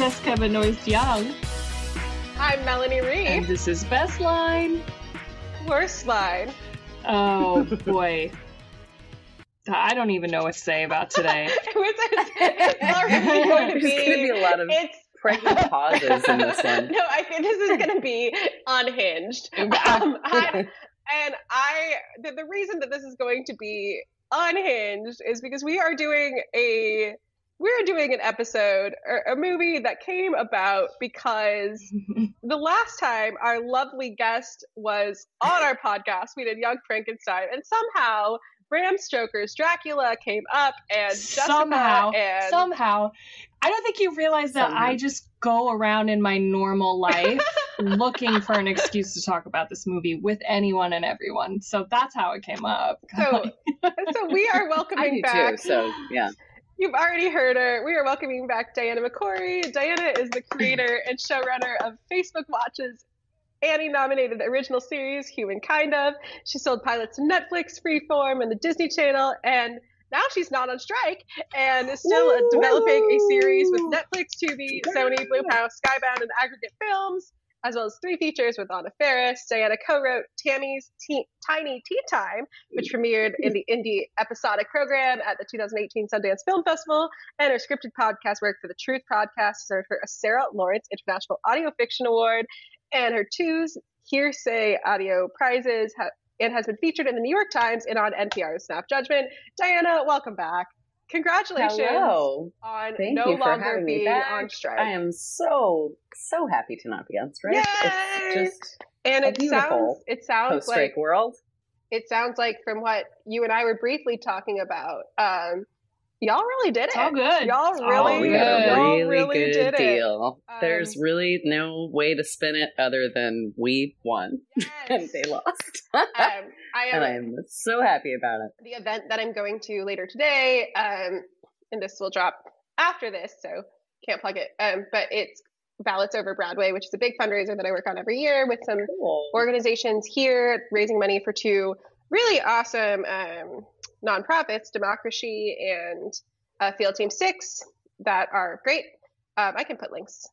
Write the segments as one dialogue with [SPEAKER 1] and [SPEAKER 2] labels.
[SPEAKER 1] hello. I'm Jessica Benoist Young.
[SPEAKER 2] I'm Melanie Reed.
[SPEAKER 1] And this is Best Line.
[SPEAKER 2] Worst line.
[SPEAKER 1] Oh boy. I don't even know what to say about today.
[SPEAKER 2] it was, it's already going to be,
[SPEAKER 3] going to be a lot of
[SPEAKER 2] it's,
[SPEAKER 3] pregnant pauses in this one.
[SPEAKER 2] no, I think this is going to be unhinged. Um, I, and I, the, the reason that this is going to be unhinged is because we are doing a we're doing an episode or a movie that came about because the last time our lovely guest was on our podcast, we did Young Frankenstein, and somehow Bram Stoker's Dracula came up, and Jessica
[SPEAKER 1] somehow,
[SPEAKER 2] and
[SPEAKER 1] somehow, I don't think you realize that
[SPEAKER 3] Somehow.
[SPEAKER 1] I just go around in my normal life looking for an excuse to talk about this movie with anyone and everyone. So that's how it came up.
[SPEAKER 2] so, so we are
[SPEAKER 3] I
[SPEAKER 2] welcoming
[SPEAKER 3] do
[SPEAKER 2] back.
[SPEAKER 3] too. So yeah,
[SPEAKER 2] You've already heard her. We are welcoming back Diana McCorry. Diana is the creator and showrunner of Facebook Watch's Annie nominated original series, Human Kind of. She sold pilots to Netflix, Freeform, and the Disney Channel, and now she's not on strike and is still
[SPEAKER 3] Woo!
[SPEAKER 2] developing a series with Netflix, Tubi, Sony, Blue House, Skybound, and Aggregate Films, as well as three features with Anna Faris. Diana co-wrote Tammy's Teen, Tiny Tea Time, which premiered in the indie episodic program at the 2018 Sundance Film Festival, and her scripted podcast work for the Truth Podcast served her a Sarah Lawrence International Audio Fiction Award, and her two Hearsay Audio prizes. Ha- it has been featured in the New York Times and on NPR's Snap Judgment. Diana, welcome back. Congratulations
[SPEAKER 3] hello.
[SPEAKER 2] on
[SPEAKER 3] Thank
[SPEAKER 2] no
[SPEAKER 3] you for
[SPEAKER 2] longer
[SPEAKER 3] having me
[SPEAKER 2] being
[SPEAKER 3] back.
[SPEAKER 2] on strike.
[SPEAKER 3] I am so so happy to not be on strike.
[SPEAKER 2] Yay!
[SPEAKER 3] It's just
[SPEAKER 2] and it sounds it sounds like
[SPEAKER 3] world.
[SPEAKER 2] it sounds like from what you and I were briefly talking about, um, y'all really did it.
[SPEAKER 1] It's all good.
[SPEAKER 2] Y'all really,
[SPEAKER 3] Oh, we got a
[SPEAKER 2] y'all
[SPEAKER 3] really,
[SPEAKER 2] really
[SPEAKER 3] good
[SPEAKER 2] did it.
[SPEAKER 3] deal.
[SPEAKER 2] Um,
[SPEAKER 3] There's really no way to spin it other than we won and they lost.
[SPEAKER 2] um, I am,
[SPEAKER 3] and I am so happy about it.
[SPEAKER 2] the event that I'm going to later today, um, and this will drop after this, so can't plug it. Um, but it's Ballots Over Broadway, which is a big fundraiser that I work on every year with some
[SPEAKER 3] Cool.
[SPEAKER 2] organizations here raising money for two really awesome um, nonprofits, Democracy and uh, Field Team Six, that are great. Um, I can put links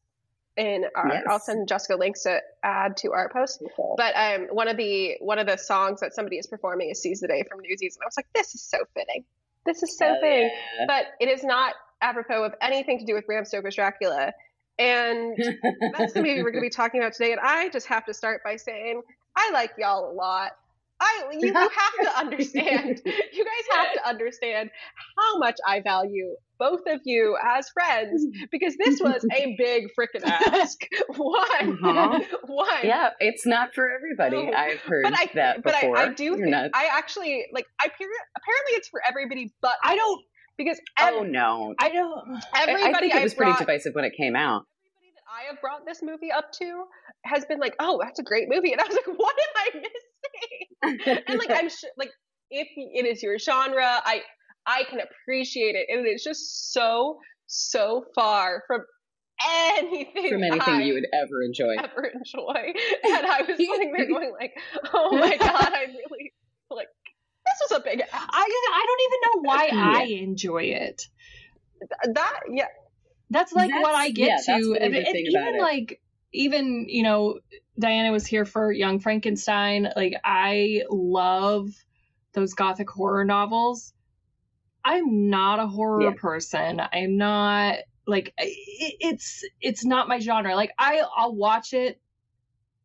[SPEAKER 2] in our.
[SPEAKER 3] Yes.
[SPEAKER 2] I'll send Jessica links to add to our post.
[SPEAKER 3] Cool.
[SPEAKER 2] But um, one of the one of the songs that somebody is performing is "Seize the Day" from Newsies, and I was like, "This is so fitting. This is so
[SPEAKER 3] Hell
[SPEAKER 2] fitting."
[SPEAKER 3] yeah.
[SPEAKER 2] But it is not apropos of anything to do with Bram Stoker's Dracula. And that's the movie we're going to be talking about today. And I just have to start by saying I like y'all a lot. I you, you have to understand. You guys have to understand how much I value both of you as friends because this was a big freaking ask. One,
[SPEAKER 3] Uh-huh.
[SPEAKER 2] one.
[SPEAKER 3] yeah, it's not for everybody.
[SPEAKER 2] No.
[SPEAKER 3] I've heard
[SPEAKER 2] But I,
[SPEAKER 3] that
[SPEAKER 2] but
[SPEAKER 3] before.
[SPEAKER 2] I, I do
[SPEAKER 3] You're
[SPEAKER 2] think
[SPEAKER 3] not-
[SPEAKER 2] I actually like. I apparently it's for everybody, but
[SPEAKER 1] I don't.
[SPEAKER 2] because ev-
[SPEAKER 3] oh no,
[SPEAKER 1] I don't.
[SPEAKER 2] Everybody
[SPEAKER 3] I think it was pretty divisive when it came out.
[SPEAKER 2] I have brought this movie up to has been like, "Oh, that's a great movie," and I was like, "What am I missing?" and like, I'm sure, like, if it is your genre, I I can appreciate it, and it's just so so far from anything
[SPEAKER 3] from anything
[SPEAKER 2] I
[SPEAKER 3] you would ever enjoy.
[SPEAKER 2] ever enjoy. And I was sitting there going like, "Oh my god, I really like this was a big ask."
[SPEAKER 1] I I don't even know why I enjoy it.
[SPEAKER 2] that yeah
[SPEAKER 1] That's like
[SPEAKER 3] That's-
[SPEAKER 1] what I get
[SPEAKER 3] yeah,
[SPEAKER 1] to, and, and even
[SPEAKER 3] it.
[SPEAKER 1] like even you know Diana was here for Young Frankenstein. Like I love those gothic horror novels. I'm not a horror
[SPEAKER 3] Yeah.
[SPEAKER 1] person. I'm not like it, it's it's not my genre. Like I I'll watch it.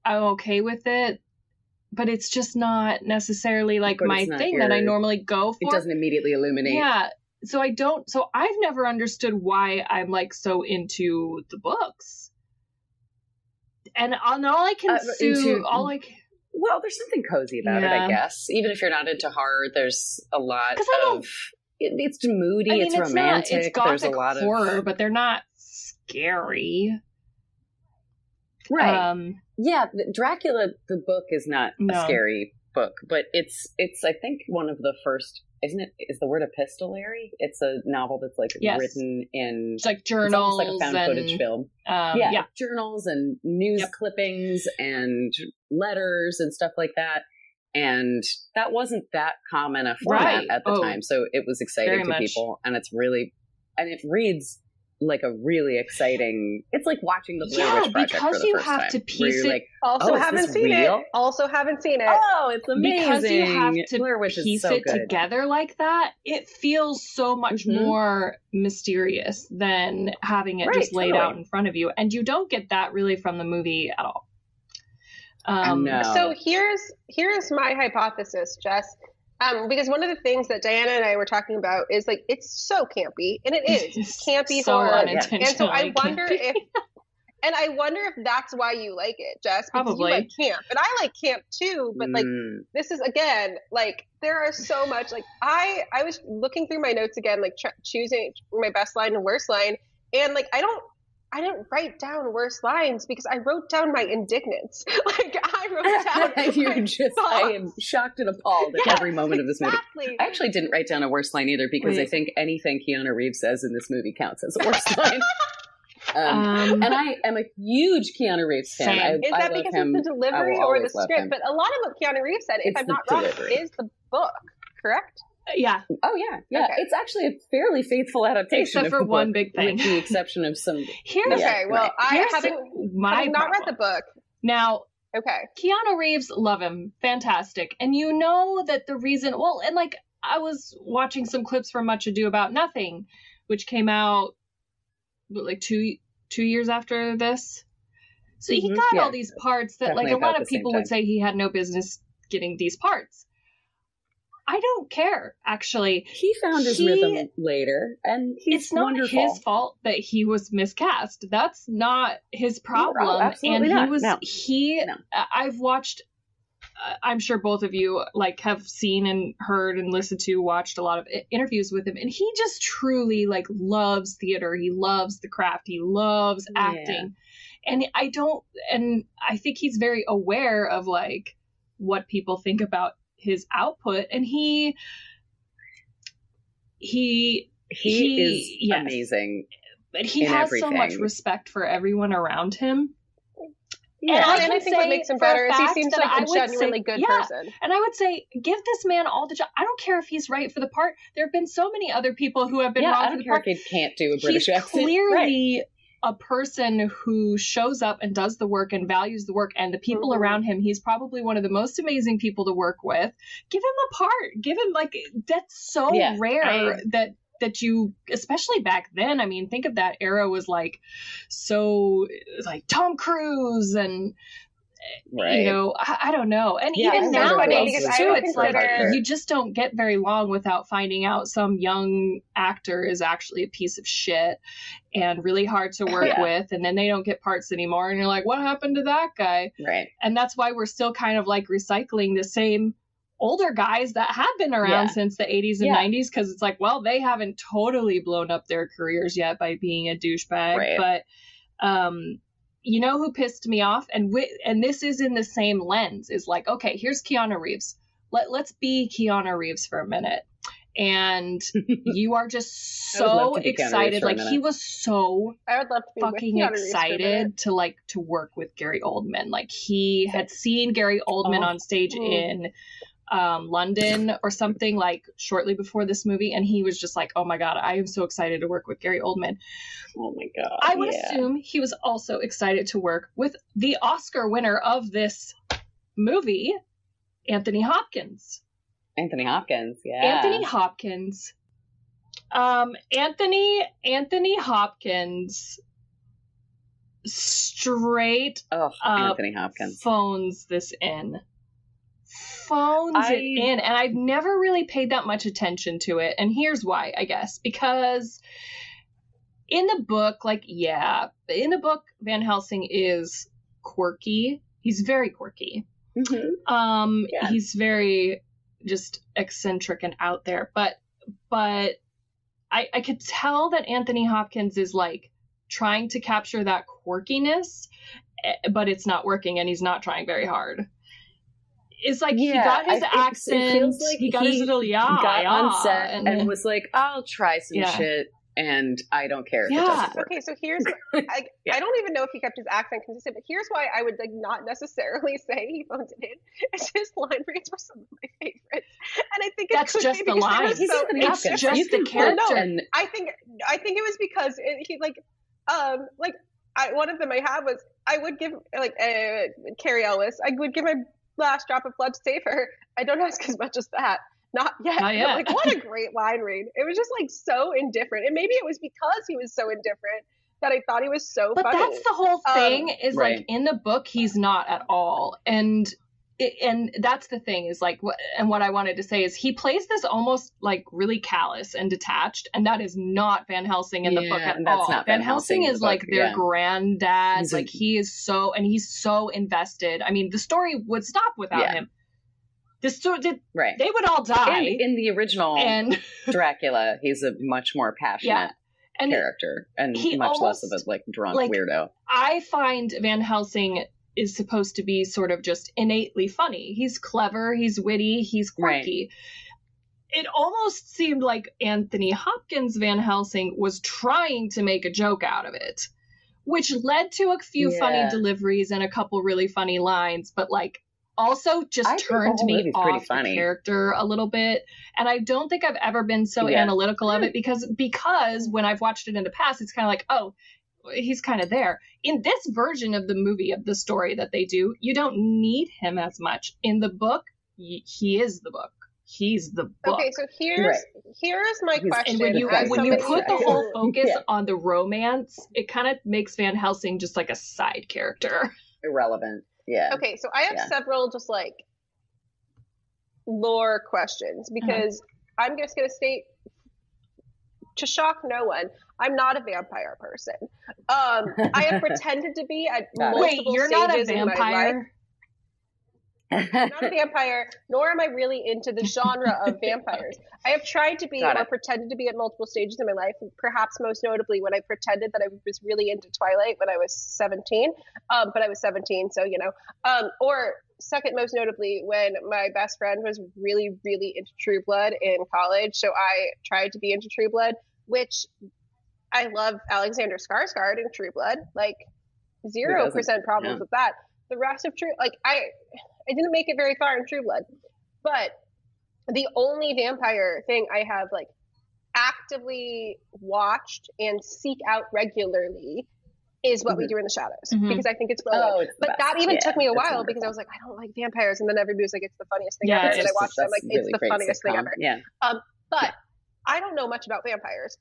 [SPEAKER 1] I'm okay with it. But it's just not necessarily like
[SPEAKER 3] But
[SPEAKER 1] my thing that I normally go for.
[SPEAKER 3] It doesn't immediately illuminate.
[SPEAKER 1] Yeah. So I don't so I've never understood why I'm like so into the books. And all, all I can
[SPEAKER 3] Uh,
[SPEAKER 1] sue
[SPEAKER 3] into-
[SPEAKER 1] all like
[SPEAKER 3] Well, there's something cozy about it, I guess. Even if you're not into horror, there's a lot
[SPEAKER 1] 'Cause I don't-
[SPEAKER 3] of. It, it's moody.
[SPEAKER 1] I mean
[SPEAKER 3] it's
[SPEAKER 1] it's
[SPEAKER 3] romantic.
[SPEAKER 1] not it's
[SPEAKER 3] there's
[SPEAKER 1] gothic
[SPEAKER 3] a lot
[SPEAKER 1] horror,
[SPEAKER 3] of horror,
[SPEAKER 1] but they're not scary.
[SPEAKER 3] right.
[SPEAKER 1] Um
[SPEAKER 3] yeah, Dracula the book is not
[SPEAKER 1] No.
[SPEAKER 3] a scary book, but it's it's I think one of the first. Isn't it? Is the word epistolary? It's a novel that's like
[SPEAKER 1] Yes.
[SPEAKER 3] written in.
[SPEAKER 1] it's like journals
[SPEAKER 3] almost like a found
[SPEAKER 1] and
[SPEAKER 3] footage film.
[SPEAKER 1] um
[SPEAKER 3] yeah,
[SPEAKER 1] yeah.
[SPEAKER 3] journals and news
[SPEAKER 1] Yep.
[SPEAKER 3] clippings and letters and stuff like that. And that wasn't that common a format
[SPEAKER 1] Right.
[SPEAKER 3] at the
[SPEAKER 1] Oh,
[SPEAKER 3] time, so it was exciting to
[SPEAKER 1] much.
[SPEAKER 3] people, and it's really, and it reads like a really exciting. It's like watching the Blair
[SPEAKER 1] Yeah,
[SPEAKER 3] Witch Project
[SPEAKER 1] because
[SPEAKER 3] for the
[SPEAKER 1] you
[SPEAKER 3] first
[SPEAKER 1] have
[SPEAKER 3] time,
[SPEAKER 1] to piece it-
[SPEAKER 3] like,
[SPEAKER 2] Also
[SPEAKER 3] Oh,
[SPEAKER 2] haven't seen
[SPEAKER 3] real?
[SPEAKER 2] it. Also haven't seen it.
[SPEAKER 3] oh, it's amazing.
[SPEAKER 1] because you have to
[SPEAKER 3] Blair Witch
[SPEAKER 1] piece
[SPEAKER 3] so
[SPEAKER 1] it
[SPEAKER 3] good.
[SPEAKER 1] together like that, it feels so much
[SPEAKER 3] Mhm.
[SPEAKER 1] more mysterious than having it
[SPEAKER 3] Right,
[SPEAKER 1] just laid
[SPEAKER 3] totally.
[SPEAKER 1] out in front of you. And you don't get that really from the movie at all. Um.
[SPEAKER 2] So here's here's my hypothesis, Jess. Um, because one of the things that Diana and I were talking about is like it's so campy, and it is
[SPEAKER 1] It's
[SPEAKER 2] campy
[SPEAKER 1] so
[SPEAKER 2] horror.
[SPEAKER 1] unintentionally
[SPEAKER 2] And so I wonder
[SPEAKER 1] campy.
[SPEAKER 2] if, and I wonder if that's why you like it, Jess. Because
[SPEAKER 1] Probably.
[SPEAKER 2] you like camp, and I like camp too. But like
[SPEAKER 3] Mm.
[SPEAKER 2] this is again like there are so much like I I was looking through my notes again, like tr- choosing my best line and worst line, and like I don't. I didn't write down worst lines because I wrote down my indignance. Like I wrote down.
[SPEAKER 3] You're
[SPEAKER 2] my
[SPEAKER 3] just, I am shocked and appalled at
[SPEAKER 2] Yeah,
[SPEAKER 3] every moment of this movie. I actually didn't write down a worst line either because I think anything Keanu Reeves says in this movie counts as a worst line. Um,
[SPEAKER 1] um,
[SPEAKER 3] and I am a huge Keanu Reeves fan. I,
[SPEAKER 2] Is
[SPEAKER 3] I
[SPEAKER 2] that
[SPEAKER 3] love
[SPEAKER 2] because
[SPEAKER 3] him.
[SPEAKER 2] it's the delivery or the script?
[SPEAKER 3] him.
[SPEAKER 2] But a lot of what Keanu Reeves said, if
[SPEAKER 3] It's
[SPEAKER 2] I'm
[SPEAKER 3] the
[SPEAKER 2] not wrong, is the book, correct?
[SPEAKER 1] Yeah,
[SPEAKER 3] Oh yeah, yeah.
[SPEAKER 2] Okay.
[SPEAKER 3] It's actually a fairly faithful adaptation,
[SPEAKER 1] Except
[SPEAKER 3] of
[SPEAKER 1] for
[SPEAKER 3] the
[SPEAKER 1] one
[SPEAKER 3] book,
[SPEAKER 1] big thing.
[SPEAKER 3] with the exception of some.
[SPEAKER 1] here's
[SPEAKER 3] Yeah,
[SPEAKER 2] okay, well,
[SPEAKER 3] right.
[SPEAKER 2] I
[SPEAKER 1] here's
[SPEAKER 2] haven't,
[SPEAKER 1] my
[SPEAKER 2] having not read the book.
[SPEAKER 1] now.
[SPEAKER 2] Okay,
[SPEAKER 1] Keanu Reeves, love him, fantastic. And you know that the reason, well, and like I was watching some clips from Much Ado About Nothing, which came out like two two years after this. So he
[SPEAKER 3] Mhm,
[SPEAKER 1] got
[SPEAKER 3] yeah.
[SPEAKER 1] all these parts that like a lot of people would say he had no business getting these parts. I don't care, actually.
[SPEAKER 3] He found his
[SPEAKER 1] He-
[SPEAKER 3] rhythm later, and he's
[SPEAKER 1] it's not
[SPEAKER 3] wonderful.
[SPEAKER 1] his fault that he was miscast. That's not his problem.
[SPEAKER 3] absolutely
[SPEAKER 1] and
[SPEAKER 3] not.
[SPEAKER 1] he was
[SPEAKER 3] No.
[SPEAKER 1] he.
[SPEAKER 3] No.
[SPEAKER 1] I've watched. uh, I'm sure both of you like have seen and heard and listened to, watched a lot of interviews with him, and he just truly like loves theater. He loves the craft. He loves
[SPEAKER 3] Yeah.
[SPEAKER 1] acting, and I don't. And I think he's very aware of like what people think about his output, and he he
[SPEAKER 3] He,
[SPEAKER 1] He-
[SPEAKER 3] is
[SPEAKER 1] yes.
[SPEAKER 3] amazing.
[SPEAKER 1] but he
[SPEAKER 3] in
[SPEAKER 1] has so much respect for everyone around him.
[SPEAKER 2] yeah,
[SPEAKER 1] I
[SPEAKER 2] and I think what makes him better is he seems
[SPEAKER 1] that
[SPEAKER 2] like
[SPEAKER 1] I
[SPEAKER 2] a
[SPEAKER 1] would say-
[SPEAKER 2] genuinely good
[SPEAKER 1] yeah.
[SPEAKER 2] person.
[SPEAKER 1] And I would say, give this man all the job. I don't care if he's right for the part. There have been so many other people who have been
[SPEAKER 3] yeah,
[SPEAKER 1] wrong
[SPEAKER 3] I
[SPEAKER 1] for
[SPEAKER 3] don't
[SPEAKER 1] the
[SPEAKER 3] care
[SPEAKER 1] part.
[SPEAKER 3] if he can't do a British
[SPEAKER 1] He's
[SPEAKER 3] accent. Right.
[SPEAKER 1] A person who shows up and does the work and values the work and the people
[SPEAKER 2] Mhm.
[SPEAKER 1] around him. He's probably one of the most amazing people to work with. Give him a part. Give him like that's so
[SPEAKER 3] Yeah,
[SPEAKER 1] rare
[SPEAKER 3] I-
[SPEAKER 1] that that you especially back then i mean think of that era was like so like tom cruise and
[SPEAKER 3] Right.
[SPEAKER 1] you know I, I don't know and
[SPEAKER 3] Yeah,
[SPEAKER 1] even
[SPEAKER 2] it's so funny
[SPEAKER 1] nowadays
[SPEAKER 2] because
[SPEAKER 1] too it's like
[SPEAKER 2] consider-
[SPEAKER 1] you just don't get very long without finding out some young actor is actually a piece of shit and really hard to work
[SPEAKER 3] Yeah.
[SPEAKER 1] with and then they don't get parts anymore and you're like what happened to that guy
[SPEAKER 3] right.
[SPEAKER 1] and that's why we're still kind of like recycling the same older guys that have been around
[SPEAKER 3] Yeah.
[SPEAKER 1] since the 80s and
[SPEAKER 3] Yeah.
[SPEAKER 1] 90s because it's like well they haven't totally blown up their careers yet by being a douchebag
[SPEAKER 3] Right.
[SPEAKER 1] but um you know who pissed me off and wi- and this is in the same lens is like okay here's Keanu Reeves let, let's be Keanu Reeves for a minute and you are just
[SPEAKER 3] I would love
[SPEAKER 1] so
[SPEAKER 3] to be Keanu Reeves
[SPEAKER 1] excited like he was so
[SPEAKER 2] I would love to
[SPEAKER 1] fucking
[SPEAKER 2] with Keanu Reeves for a minute.
[SPEAKER 1] excited to like to work with Gary Oldman. Like he had seen Gary Oldman
[SPEAKER 3] Oh.
[SPEAKER 1] on stage
[SPEAKER 2] Mm.
[SPEAKER 1] in um, London or something like shortly before this movie, and he was just like, "Oh my god, I am so excited to work with Gary Oldman."
[SPEAKER 3] Oh my god.
[SPEAKER 1] I would
[SPEAKER 3] yeah.
[SPEAKER 1] assume he was also excited to work with the Oscar winner of this movie, Anthony Hopkins.
[SPEAKER 3] Anthony Hopkins. Yeah.
[SPEAKER 1] Anthony Hopkins. Um, Anthony Anthony Hopkins straight
[SPEAKER 3] Oh, Anthony Hopkins.
[SPEAKER 1] phones this in. Phones
[SPEAKER 3] I-
[SPEAKER 1] it in, and I've never really paid that much attention to it. And here's why, I guess, because in the book, like, yeah, in the book, Van Helsing is quirky. He's very quirky.
[SPEAKER 3] Mhm.
[SPEAKER 1] Um,
[SPEAKER 3] Yeah.
[SPEAKER 1] he's very just eccentric and out there, but but I I could tell that Anthony Hopkins is like trying to capture that quirkiness, eh, but it's not working, and he's not trying very hard. It's like he got his
[SPEAKER 3] I- it- it
[SPEAKER 1] accent,
[SPEAKER 3] feels like
[SPEAKER 1] he got his little yeah,
[SPEAKER 3] got
[SPEAKER 1] yeah,
[SPEAKER 3] on set and,
[SPEAKER 1] and,
[SPEAKER 3] was like, "I'll try some
[SPEAKER 1] Yeah.
[SPEAKER 3] shit," and I don't care if
[SPEAKER 1] Yeah.
[SPEAKER 3] it work.
[SPEAKER 2] Okay, so here's I,
[SPEAKER 3] Yeah.
[SPEAKER 2] I don't even know if he kept his accent consistent, but here's why I would like not necessarily say he phones it in. It's his line reads were some of my favorites, and I think it
[SPEAKER 1] That's just
[SPEAKER 2] be
[SPEAKER 1] the
[SPEAKER 2] because they were
[SPEAKER 1] line.
[SPEAKER 3] He's
[SPEAKER 2] so
[SPEAKER 3] Anthony
[SPEAKER 1] it's
[SPEAKER 3] Hopkins.
[SPEAKER 1] just
[SPEAKER 3] you
[SPEAKER 1] the
[SPEAKER 3] can
[SPEAKER 1] character.
[SPEAKER 3] pull and
[SPEAKER 2] I think I think it was because it, he like um like I one of them I had was I would give like uh, Cary Elwes I would give my last drop of blood to save her. I don't ask as much as that. Not yet.
[SPEAKER 1] Not yet.
[SPEAKER 2] Like what a great line read. It was just like so indifferent, and maybe it was because he was so indifferent that I thought he was so
[SPEAKER 1] but
[SPEAKER 2] funny.
[SPEAKER 1] that's the whole
[SPEAKER 2] Um,
[SPEAKER 1] thing is
[SPEAKER 3] Right.
[SPEAKER 1] like in the book he's not at all and it, and that's the thing is like what and what i wanted to say is he plays this almost like really callous and detached and that is not van helsing in the book at
[SPEAKER 3] that's
[SPEAKER 1] all
[SPEAKER 3] not
[SPEAKER 1] van
[SPEAKER 3] Van
[SPEAKER 1] helsing
[SPEAKER 3] the
[SPEAKER 1] is like
[SPEAKER 3] book,
[SPEAKER 1] their
[SPEAKER 3] yeah.
[SPEAKER 1] granddad
[SPEAKER 3] He's
[SPEAKER 1] like he is so and he's so invested i mean the story would stop without
[SPEAKER 3] Yeah.
[SPEAKER 1] him the story did
[SPEAKER 3] Right.
[SPEAKER 1] they would all die
[SPEAKER 3] In, in the original
[SPEAKER 1] and
[SPEAKER 3] Dracula, he's a much more passionate
[SPEAKER 1] yeah and
[SPEAKER 3] character and much less of a like drunk
[SPEAKER 1] like,
[SPEAKER 3] weirdo.
[SPEAKER 1] I find Van Helsing is supposed to be sort of just innately funny. He's clever, he's witty, he's quirky. It almost seemed like Anthony Hopkins Van Helsing was trying to make a joke out of it, which led to a few funny deliveries and a couple really funny lines, but like also just
[SPEAKER 3] I
[SPEAKER 1] turned me off the character a little bit. And I don't think I've ever been so
[SPEAKER 3] Yeah.
[SPEAKER 1] analytical of it because because when I've watched it in the past, it's kind of like, oh, he's kind of there. In this version of the movie of the story that they do, you don't need him as much. In the book, y- he is the book. He's the book.
[SPEAKER 2] okay. So here's here's my
[SPEAKER 3] He's-
[SPEAKER 2] question.
[SPEAKER 1] and when you
[SPEAKER 2] as
[SPEAKER 1] when you put the whole focus
[SPEAKER 3] Yeah.
[SPEAKER 1] on the romance, it kind of makes Van Helsing just like a side character.
[SPEAKER 3] Irrelevant. Yeah.
[SPEAKER 2] Okay, so I have
[SPEAKER 3] Yeah.
[SPEAKER 2] several just like lore questions
[SPEAKER 1] Uh-huh.
[SPEAKER 2] because I'm just gonna state to shock no one, I'm not a vampire person. Um, I have pretended to be at
[SPEAKER 3] Got it.
[SPEAKER 2] multiple
[SPEAKER 1] Wait, you're not a
[SPEAKER 2] stages in my life.
[SPEAKER 1] vampire?
[SPEAKER 2] I'm not a vampire, nor am I really into the genre of vampires. I have tried to be
[SPEAKER 3] Got
[SPEAKER 2] or
[SPEAKER 3] it.
[SPEAKER 2] pretended to be at multiple stages in my life, perhaps most notably when I pretended that I was really into Twilight when I was 17. Um, but I was 17, so you know. Um, or second most notably when my best friend was really, really into True Blood in college. So I tried to be into True Blood, which I love Alexander Skarsgård in True Blood. Like zero percent problems
[SPEAKER 3] Yeah.
[SPEAKER 2] with that. The rest of True, like I, I didn't make it very far in True Blood, but the only vampire thing I have like actively watched and seek out regularly is what we
[SPEAKER 3] Mhm.
[SPEAKER 2] do in the shadows
[SPEAKER 1] Mhm.
[SPEAKER 2] because I think it's brilliant.
[SPEAKER 3] oh, it's
[SPEAKER 2] but
[SPEAKER 3] best.
[SPEAKER 2] that even
[SPEAKER 3] Yeah,
[SPEAKER 2] took me a while because I was like, I don't like vampires, and then everybody was like, it's the funniest thing
[SPEAKER 1] Yeah,
[SPEAKER 2] ever. And I watched it, I'm like,
[SPEAKER 3] That's
[SPEAKER 2] it's the
[SPEAKER 3] great
[SPEAKER 2] funniest thing ever.
[SPEAKER 3] Yeah.
[SPEAKER 2] But I don't know much about vampires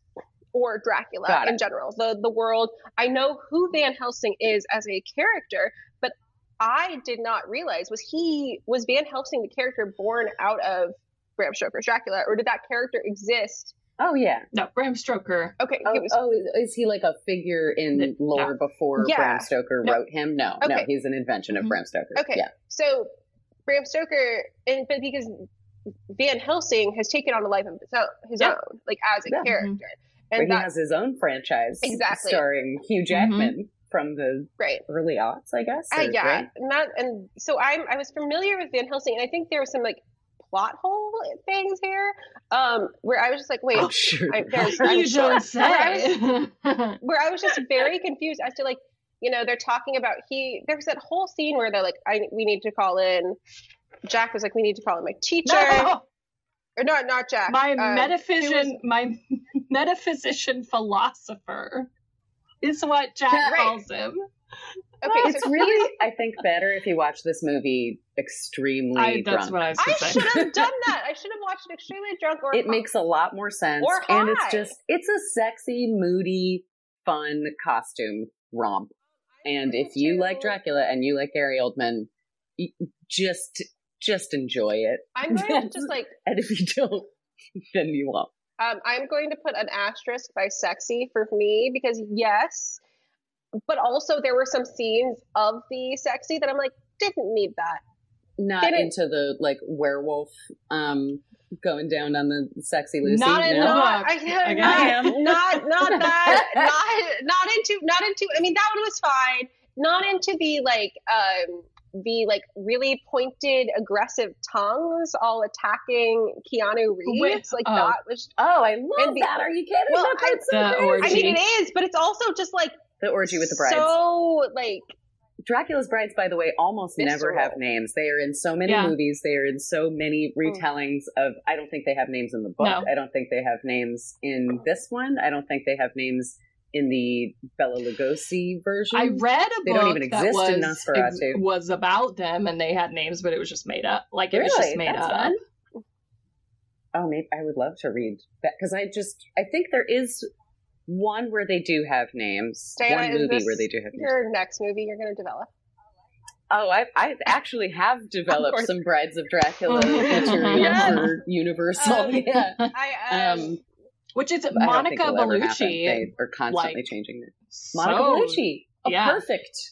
[SPEAKER 2] or Dracula
[SPEAKER 3] Got
[SPEAKER 2] in
[SPEAKER 3] it.
[SPEAKER 2] general. The the world. I know who Van Helsing is as a character, but I did not realize was he was Van Helsing the character born out of Bram Stoker's Dracula, or did that character exist?
[SPEAKER 3] Oh yeah.
[SPEAKER 1] No, Bram Stoker.
[SPEAKER 2] Okay,
[SPEAKER 3] Oh,
[SPEAKER 2] he was
[SPEAKER 3] oh, is he like a figure in
[SPEAKER 1] The-
[SPEAKER 3] lore before
[SPEAKER 2] Yeah.
[SPEAKER 3] Bram Stoker
[SPEAKER 1] No.
[SPEAKER 3] wrote him? No, no, he's an invention of
[SPEAKER 1] Mhm.
[SPEAKER 3] Bram Stoker.
[SPEAKER 2] Okay.
[SPEAKER 3] Yeah.
[SPEAKER 2] So Bram Stoker, and but because Van Helsing has taken on a life of his own, his
[SPEAKER 1] Yeah.
[SPEAKER 2] own, like as a
[SPEAKER 3] Yeah.
[SPEAKER 2] character,
[SPEAKER 3] But
[SPEAKER 2] and
[SPEAKER 3] he
[SPEAKER 2] that's
[SPEAKER 3] has his own franchise
[SPEAKER 2] Exactly.
[SPEAKER 3] starring Hugh Jackman from the
[SPEAKER 2] great.
[SPEAKER 3] early aughts, I guess.
[SPEAKER 2] Uh, yeah,
[SPEAKER 3] right?
[SPEAKER 2] and that and so I'm I was familiar with Van Helsing, and I think there was some like plot hole things here, um, where I was just like, wait,
[SPEAKER 3] Oh, sure.
[SPEAKER 2] I, there's I'm
[SPEAKER 1] you
[SPEAKER 2] sure.
[SPEAKER 1] don't
[SPEAKER 2] Where I was where I was just very confused as to like, you know, they're talking about he. There was that whole scene where they're like, I we need to call in. Jack was like, we need to call in my teacher,
[SPEAKER 1] No!
[SPEAKER 2] or not not Jack.
[SPEAKER 1] my
[SPEAKER 2] um,
[SPEAKER 1] metaphysician, my metaphysician philosopher is what Jack
[SPEAKER 2] Right.
[SPEAKER 1] calls him.
[SPEAKER 2] Okay,
[SPEAKER 3] it's really, I think, better if you watch this movie extremely
[SPEAKER 1] I, that's
[SPEAKER 3] drunk.
[SPEAKER 1] what I was
[SPEAKER 2] I
[SPEAKER 1] going to say.
[SPEAKER 2] should have done that. I should have watched it extremely drunk or
[SPEAKER 3] it makes a lot more sense,
[SPEAKER 2] Or
[SPEAKER 3] and it's just it's a sexy, moody, fun costume romp. And if you like Dracula and you like Gary Oldman, just just enjoy it.
[SPEAKER 2] I'm going to just like
[SPEAKER 3] And if you don't, then you won't.
[SPEAKER 2] Um, I'm going to put an asterisk by sexy for me because yes, but also there were some scenes of the sexy that I'm like didn't need that.
[SPEAKER 3] Not
[SPEAKER 2] Didn't-
[SPEAKER 3] into the like werewolf um going down on the sexy Lucy.
[SPEAKER 1] Not in
[SPEAKER 3] no?
[SPEAKER 1] the
[SPEAKER 2] Not,
[SPEAKER 1] book.
[SPEAKER 2] I,
[SPEAKER 1] Okay.
[SPEAKER 2] not,
[SPEAKER 1] I am.
[SPEAKER 2] not not that not not into not into. I mean that one was fine. Not into the like um the like really pointed aggressive tongues all attacking Keanu Reeves.
[SPEAKER 1] Wait,
[SPEAKER 2] like
[SPEAKER 1] oh.
[SPEAKER 2] that was.
[SPEAKER 3] Oh, I love
[SPEAKER 2] And the-
[SPEAKER 3] that. Are you kidding?
[SPEAKER 2] Well,
[SPEAKER 3] that part's so
[SPEAKER 1] The
[SPEAKER 3] great.
[SPEAKER 1] orgy.
[SPEAKER 2] I mean it is, but it's also just like
[SPEAKER 3] The orgy with the brides.
[SPEAKER 2] so like
[SPEAKER 3] Dracula's brides, by the way, almost never have names. They are in so many
[SPEAKER 1] Yeah.
[SPEAKER 3] movies. They are in so many mm. retellings of. I don't think they have names in the book.
[SPEAKER 1] No.
[SPEAKER 3] I don't think they have names in this one. I don't think they have names in the Bela Lugosi version.
[SPEAKER 1] I read a
[SPEAKER 3] They
[SPEAKER 1] book
[SPEAKER 3] don't even
[SPEAKER 1] that
[SPEAKER 3] exist in
[SPEAKER 1] was,
[SPEAKER 3] Nosferatu.
[SPEAKER 1] was about them and they had names, but it was just made up. Like it was just made
[SPEAKER 3] That's
[SPEAKER 1] up.
[SPEAKER 3] fun. Oh, maybe I would love to read that because I just I think there is one where they do have names.
[SPEAKER 2] Diana,
[SPEAKER 3] one movie where they do have names.
[SPEAKER 2] your next movie you're going to develop?
[SPEAKER 3] Oh, I I actually have developed some Brides of Dracula
[SPEAKER 1] Yes.
[SPEAKER 3] material
[SPEAKER 2] Yes.
[SPEAKER 3] for Universal.
[SPEAKER 2] Um,
[SPEAKER 3] yeah.
[SPEAKER 2] I um,
[SPEAKER 3] Um,
[SPEAKER 1] Which is
[SPEAKER 3] I don't think
[SPEAKER 1] Monica
[SPEAKER 3] it'll ever happen.
[SPEAKER 1] Bellucci.
[SPEAKER 3] They are constantly
[SPEAKER 1] like,
[SPEAKER 3] changing it.
[SPEAKER 1] So-
[SPEAKER 3] Monica Bellucci, a
[SPEAKER 1] yeah.
[SPEAKER 3] perfect.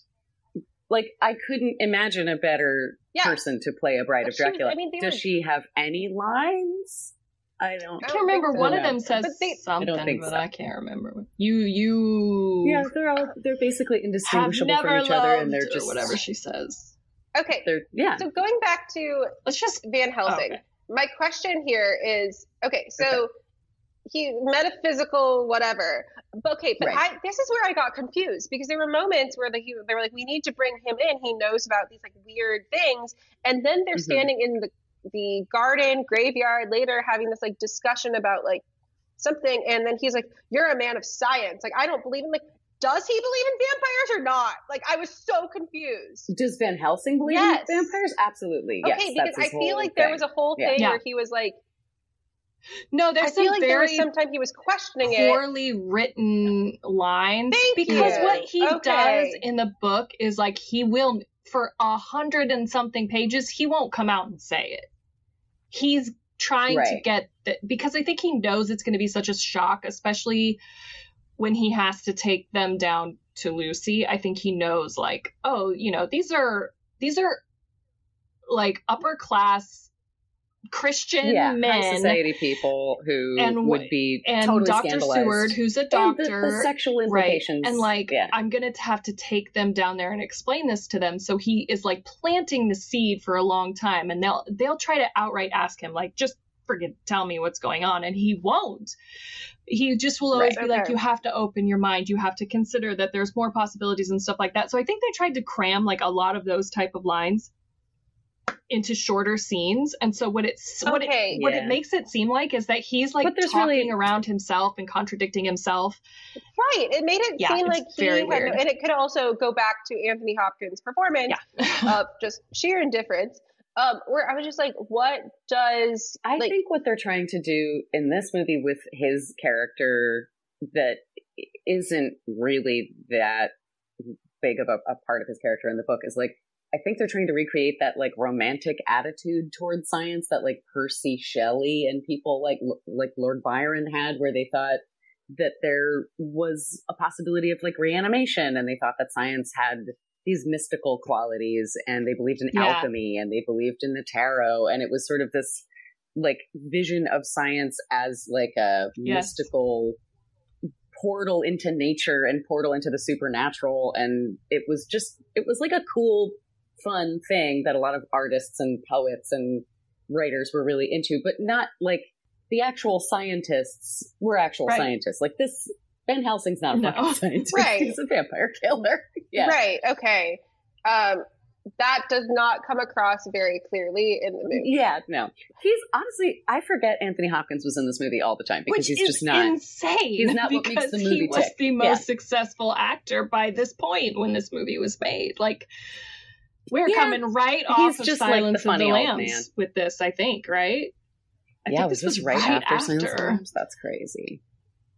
[SPEAKER 3] Like I couldn't imagine a better
[SPEAKER 2] yeah.
[SPEAKER 3] person to play a Bride
[SPEAKER 2] But
[SPEAKER 3] of
[SPEAKER 2] she was-
[SPEAKER 3] Dracula.
[SPEAKER 2] I mean,
[SPEAKER 3] Does
[SPEAKER 2] were-
[SPEAKER 3] she have any lines? I don't.
[SPEAKER 2] I
[SPEAKER 1] I can't remember.
[SPEAKER 2] so.
[SPEAKER 1] One of them says
[SPEAKER 2] But they-
[SPEAKER 1] something,
[SPEAKER 3] think
[SPEAKER 1] but
[SPEAKER 3] so.
[SPEAKER 1] I can't remember. You, you
[SPEAKER 3] Yeah, they're all they're basically indistinguishable from each other, and they're just
[SPEAKER 1] whatever she says.
[SPEAKER 2] Okay,
[SPEAKER 3] They're yeah.
[SPEAKER 2] so going back to
[SPEAKER 1] Let's just.
[SPEAKER 2] Van Helsing,
[SPEAKER 1] okay.
[SPEAKER 2] my question here is okay, so he metaphysical whatever. But okay, but
[SPEAKER 3] Right.
[SPEAKER 2] I this is where I got confused because there were moments where the, he, they were like, we need to bring him in. He knows about these like weird things, and then they're
[SPEAKER 3] Mhm.
[SPEAKER 2] standing in the the garden graveyard later having this like discussion about like something, and then he's like, "You're a man of science." Like I don't believe in like. Does he believe in vampires or not? Like I was so confused.
[SPEAKER 3] Does Van Helsing believe
[SPEAKER 2] Yes.
[SPEAKER 3] in vampires? Absolutely.
[SPEAKER 2] Okay,
[SPEAKER 3] yes,
[SPEAKER 2] because
[SPEAKER 3] that's
[SPEAKER 2] I feel
[SPEAKER 3] whole
[SPEAKER 2] like there was a whole thing
[SPEAKER 1] Yeah.
[SPEAKER 2] where he was like,
[SPEAKER 1] No, there's
[SPEAKER 2] I feel
[SPEAKER 1] some
[SPEAKER 2] like there was
[SPEAKER 1] very
[SPEAKER 2] some time he was questioning it.
[SPEAKER 1] poorly written lines
[SPEAKER 2] Thank
[SPEAKER 1] because
[SPEAKER 2] you.
[SPEAKER 1] what he
[SPEAKER 2] Okay.
[SPEAKER 1] does in the book is like he will for a hundred and something pages he won't come out and say it he's trying to get the, because i think he knows it's going to be such a shock especially when he has to take them down to lucy. I think he knows like oh you know these are these are like upper class christian
[SPEAKER 3] yeah,
[SPEAKER 1] men
[SPEAKER 3] society people who
[SPEAKER 1] And
[SPEAKER 3] would be
[SPEAKER 1] and
[SPEAKER 3] totally
[SPEAKER 1] Dr. Seward, who's a
[SPEAKER 3] And
[SPEAKER 1] doctor,
[SPEAKER 3] the, the sexual
[SPEAKER 1] right?
[SPEAKER 3] implications,
[SPEAKER 1] And like,
[SPEAKER 3] yeah,
[SPEAKER 1] I'm gonna have to take them down there and explain this to them. So he is like planting the seed for a long time, and they'll they'll try to outright ask him like, just forget, tell me what's going on, and he won't. He just will always
[SPEAKER 2] Right,
[SPEAKER 1] be like, you have to open your mind, you have to consider that there's more possibilities and stuff like that. So I think they tried to cram like a lot of those type of lines into shorter scenes, and so what it's what it
[SPEAKER 2] Okay.
[SPEAKER 1] what it makes it seem like is that he's like
[SPEAKER 3] But there's
[SPEAKER 1] talking
[SPEAKER 3] really-
[SPEAKER 1] around himself and contradicting himself.
[SPEAKER 2] Right. It made it
[SPEAKER 1] Yeah,
[SPEAKER 2] seem like he had,
[SPEAKER 1] weird.
[SPEAKER 2] and it could also go back to Anthony Hopkins' performance
[SPEAKER 1] Yeah.
[SPEAKER 2] of just sheer indifference. Um, where I was just like, what does
[SPEAKER 3] I
[SPEAKER 2] like
[SPEAKER 3] think what they're trying to do in this movie with his character that isn't really that big of a, a part of his character in the book is like I think they're trying to recreate that like romantic attitude towards science that like Percy Shelley and people like like Lord Byron had where they thought that there was a possibility of like reanimation and they thought that science had these mystical qualities and they believed in
[SPEAKER 1] Yeah.
[SPEAKER 3] alchemy and they believed in the tarot and it was sort of this like vision of science as like a
[SPEAKER 1] Yes.
[SPEAKER 3] mystical portal into nature and portal into the supernatural and it was just it was like a cool fun thing that a lot of artists and poets and writers were really into but not like the actual scientists were actual
[SPEAKER 1] Right.
[SPEAKER 3] scientists like this Van Helsing's not a
[SPEAKER 1] No.
[SPEAKER 3] fucking scientist.
[SPEAKER 2] Right.
[SPEAKER 3] He's a vampire killer. Yeah.
[SPEAKER 2] right? Okay. Um, that does not come across very clearly in the movie.
[SPEAKER 3] Yeah, no. He's honestly, I forget Anthony Hopkins was in this movie all the time because
[SPEAKER 1] Which
[SPEAKER 3] he's just not.
[SPEAKER 1] insane.
[SPEAKER 3] he's not what makes the
[SPEAKER 1] he was
[SPEAKER 3] tick.
[SPEAKER 1] the most
[SPEAKER 3] Yeah.
[SPEAKER 1] successful actor by this point when this movie was made. Like we're
[SPEAKER 3] Yeah.
[SPEAKER 1] coming right
[SPEAKER 3] He's
[SPEAKER 1] off of
[SPEAKER 3] just like the
[SPEAKER 1] Silence of the Lambs
[SPEAKER 3] man.
[SPEAKER 1] with this, I think, right? I
[SPEAKER 3] yeah,
[SPEAKER 1] think
[SPEAKER 3] was
[SPEAKER 1] this
[SPEAKER 3] this right, after, Silence of the. Lambs? That's crazy.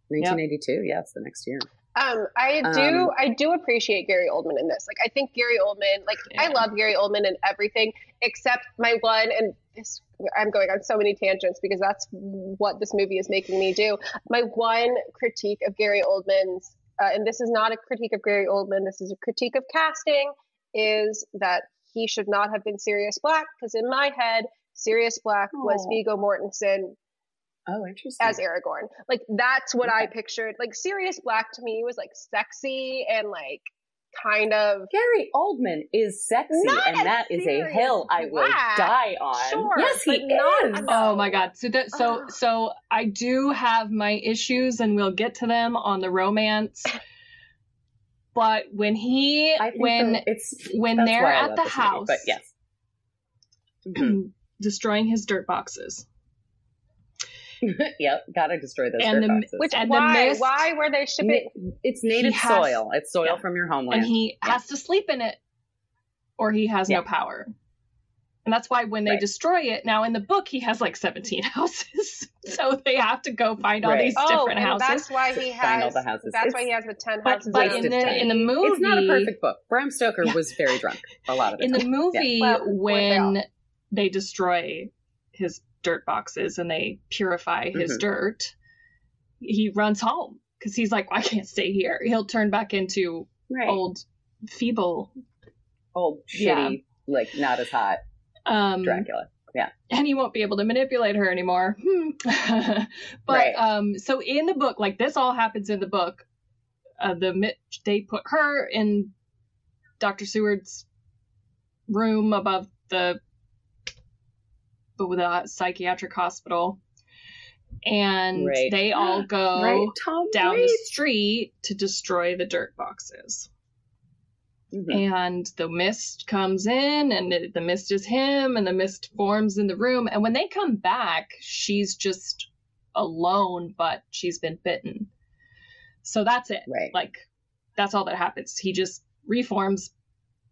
[SPEAKER 3] 1982. Yeah, it's the next year.
[SPEAKER 2] Um, I do,
[SPEAKER 3] Um,
[SPEAKER 2] I do appreciate Gary Oldman in this. Like, I think Gary Oldman, like, I love Gary Oldman and everything, except my one, and this, I'm going on so many tangents because that's what this movie is making me do. My one critique of Gary Oldman's, uh, and this is not a critique of Gary Oldman, this is a critique of casting, is that he should not have been Sirius Black because in my head, Sirius Black was oh.
[SPEAKER 3] Aw.
[SPEAKER 2] Viggo Mortensen
[SPEAKER 3] Oh, interesting.
[SPEAKER 2] as Aragorn. Like that's what I pictured. Like Sirius Black to me was like sexy and like kind of
[SPEAKER 3] Gary Oldman is sexy,
[SPEAKER 2] Not
[SPEAKER 3] and that is a hill I will die on.
[SPEAKER 2] Sure,
[SPEAKER 3] yes, he
[SPEAKER 2] but not
[SPEAKER 3] is.
[SPEAKER 1] Oh my god. So that so
[SPEAKER 2] ah.
[SPEAKER 1] so I do have my issues and we'll get to them on the romance. but when he when
[SPEAKER 3] the- it's
[SPEAKER 1] when they're at the
[SPEAKER 3] this movie,
[SPEAKER 1] house
[SPEAKER 3] but yes,
[SPEAKER 1] destroying his dirt boxes
[SPEAKER 3] yep, gotta destroy those
[SPEAKER 1] And
[SPEAKER 3] dirt
[SPEAKER 1] the-
[SPEAKER 3] boxes.
[SPEAKER 2] Which
[SPEAKER 1] And the
[SPEAKER 2] why?
[SPEAKER 1] mist-
[SPEAKER 2] why were they shipping?
[SPEAKER 3] It's native
[SPEAKER 1] has-
[SPEAKER 3] soil. It's soil
[SPEAKER 1] yeah.
[SPEAKER 3] from your homeland.
[SPEAKER 1] and he
[SPEAKER 3] Yeah.
[SPEAKER 1] has to sleep in it or he has no power and that's why when they
[SPEAKER 3] Right.
[SPEAKER 1] destroy it now in the book he has like 17 houses so they have to go find all these
[SPEAKER 2] Oh,
[SPEAKER 1] different
[SPEAKER 2] and
[SPEAKER 1] houses
[SPEAKER 2] that's why he has.
[SPEAKER 3] Find all the houses.
[SPEAKER 2] That's
[SPEAKER 3] It's-
[SPEAKER 2] why he has the ten
[SPEAKER 1] but,
[SPEAKER 2] houses.
[SPEAKER 1] but in the
[SPEAKER 3] Wasted
[SPEAKER 1] in the movie
[SPEAKER 3] it's not a perfect book. Bram Stoker
[SPEAKER 1] Yeah.
[SPEAKER 3] was very drunk a lot of the
[SPEAKER 1] in
[SPEAKER 3] time.
[SPEAKER 1] the movie
[SPEAKER 2] Well, weren't they
[SPEAKER 1] when they destroy his dirt boxes and they purify his
[SPEAKER 3] Mhm.
[SPEAKER 1] dirt he runs home because he's like i can't stay here he'll turn back into
[SPEAKER 3] right.
[SPEAKER 1] old feeble
[SPEAKER 3] old
[SPEAKER 1] Yeah.
[SPEAKER 3] shitty, like not as hot
[SPEAKER 1] um
[SPEAKER 3] Dracula. Yeah.
[SPEAKER 1] And he won't be able to manipulate her anymore. Hmm. but
[SPEAKER 3] Right.
[SPEAKER 1] um, so in the book, like this all happens in the book. Uh, the they put her in Doctor Seward's room above the but with the psychiatric hospital, and
[SPEAKER 3] Right.
[SPEAKER 1] they all go
[SPEAKER 3] right,
[SPEAKER 1] down
[SPEAKER 3] right.
[SPEAKER 1] the street to destroy the dirt boxes
[SPEAKER 3] Mhm.
[SPEAKER 1] and the mist comes in and it, the mist is him and the mist forms in the room. And when they come back she's just alone but she's been bitten. So that's it.
[SPEAKER 3] Right.
[SPEAKER 1] like that's all that happens. He just reforms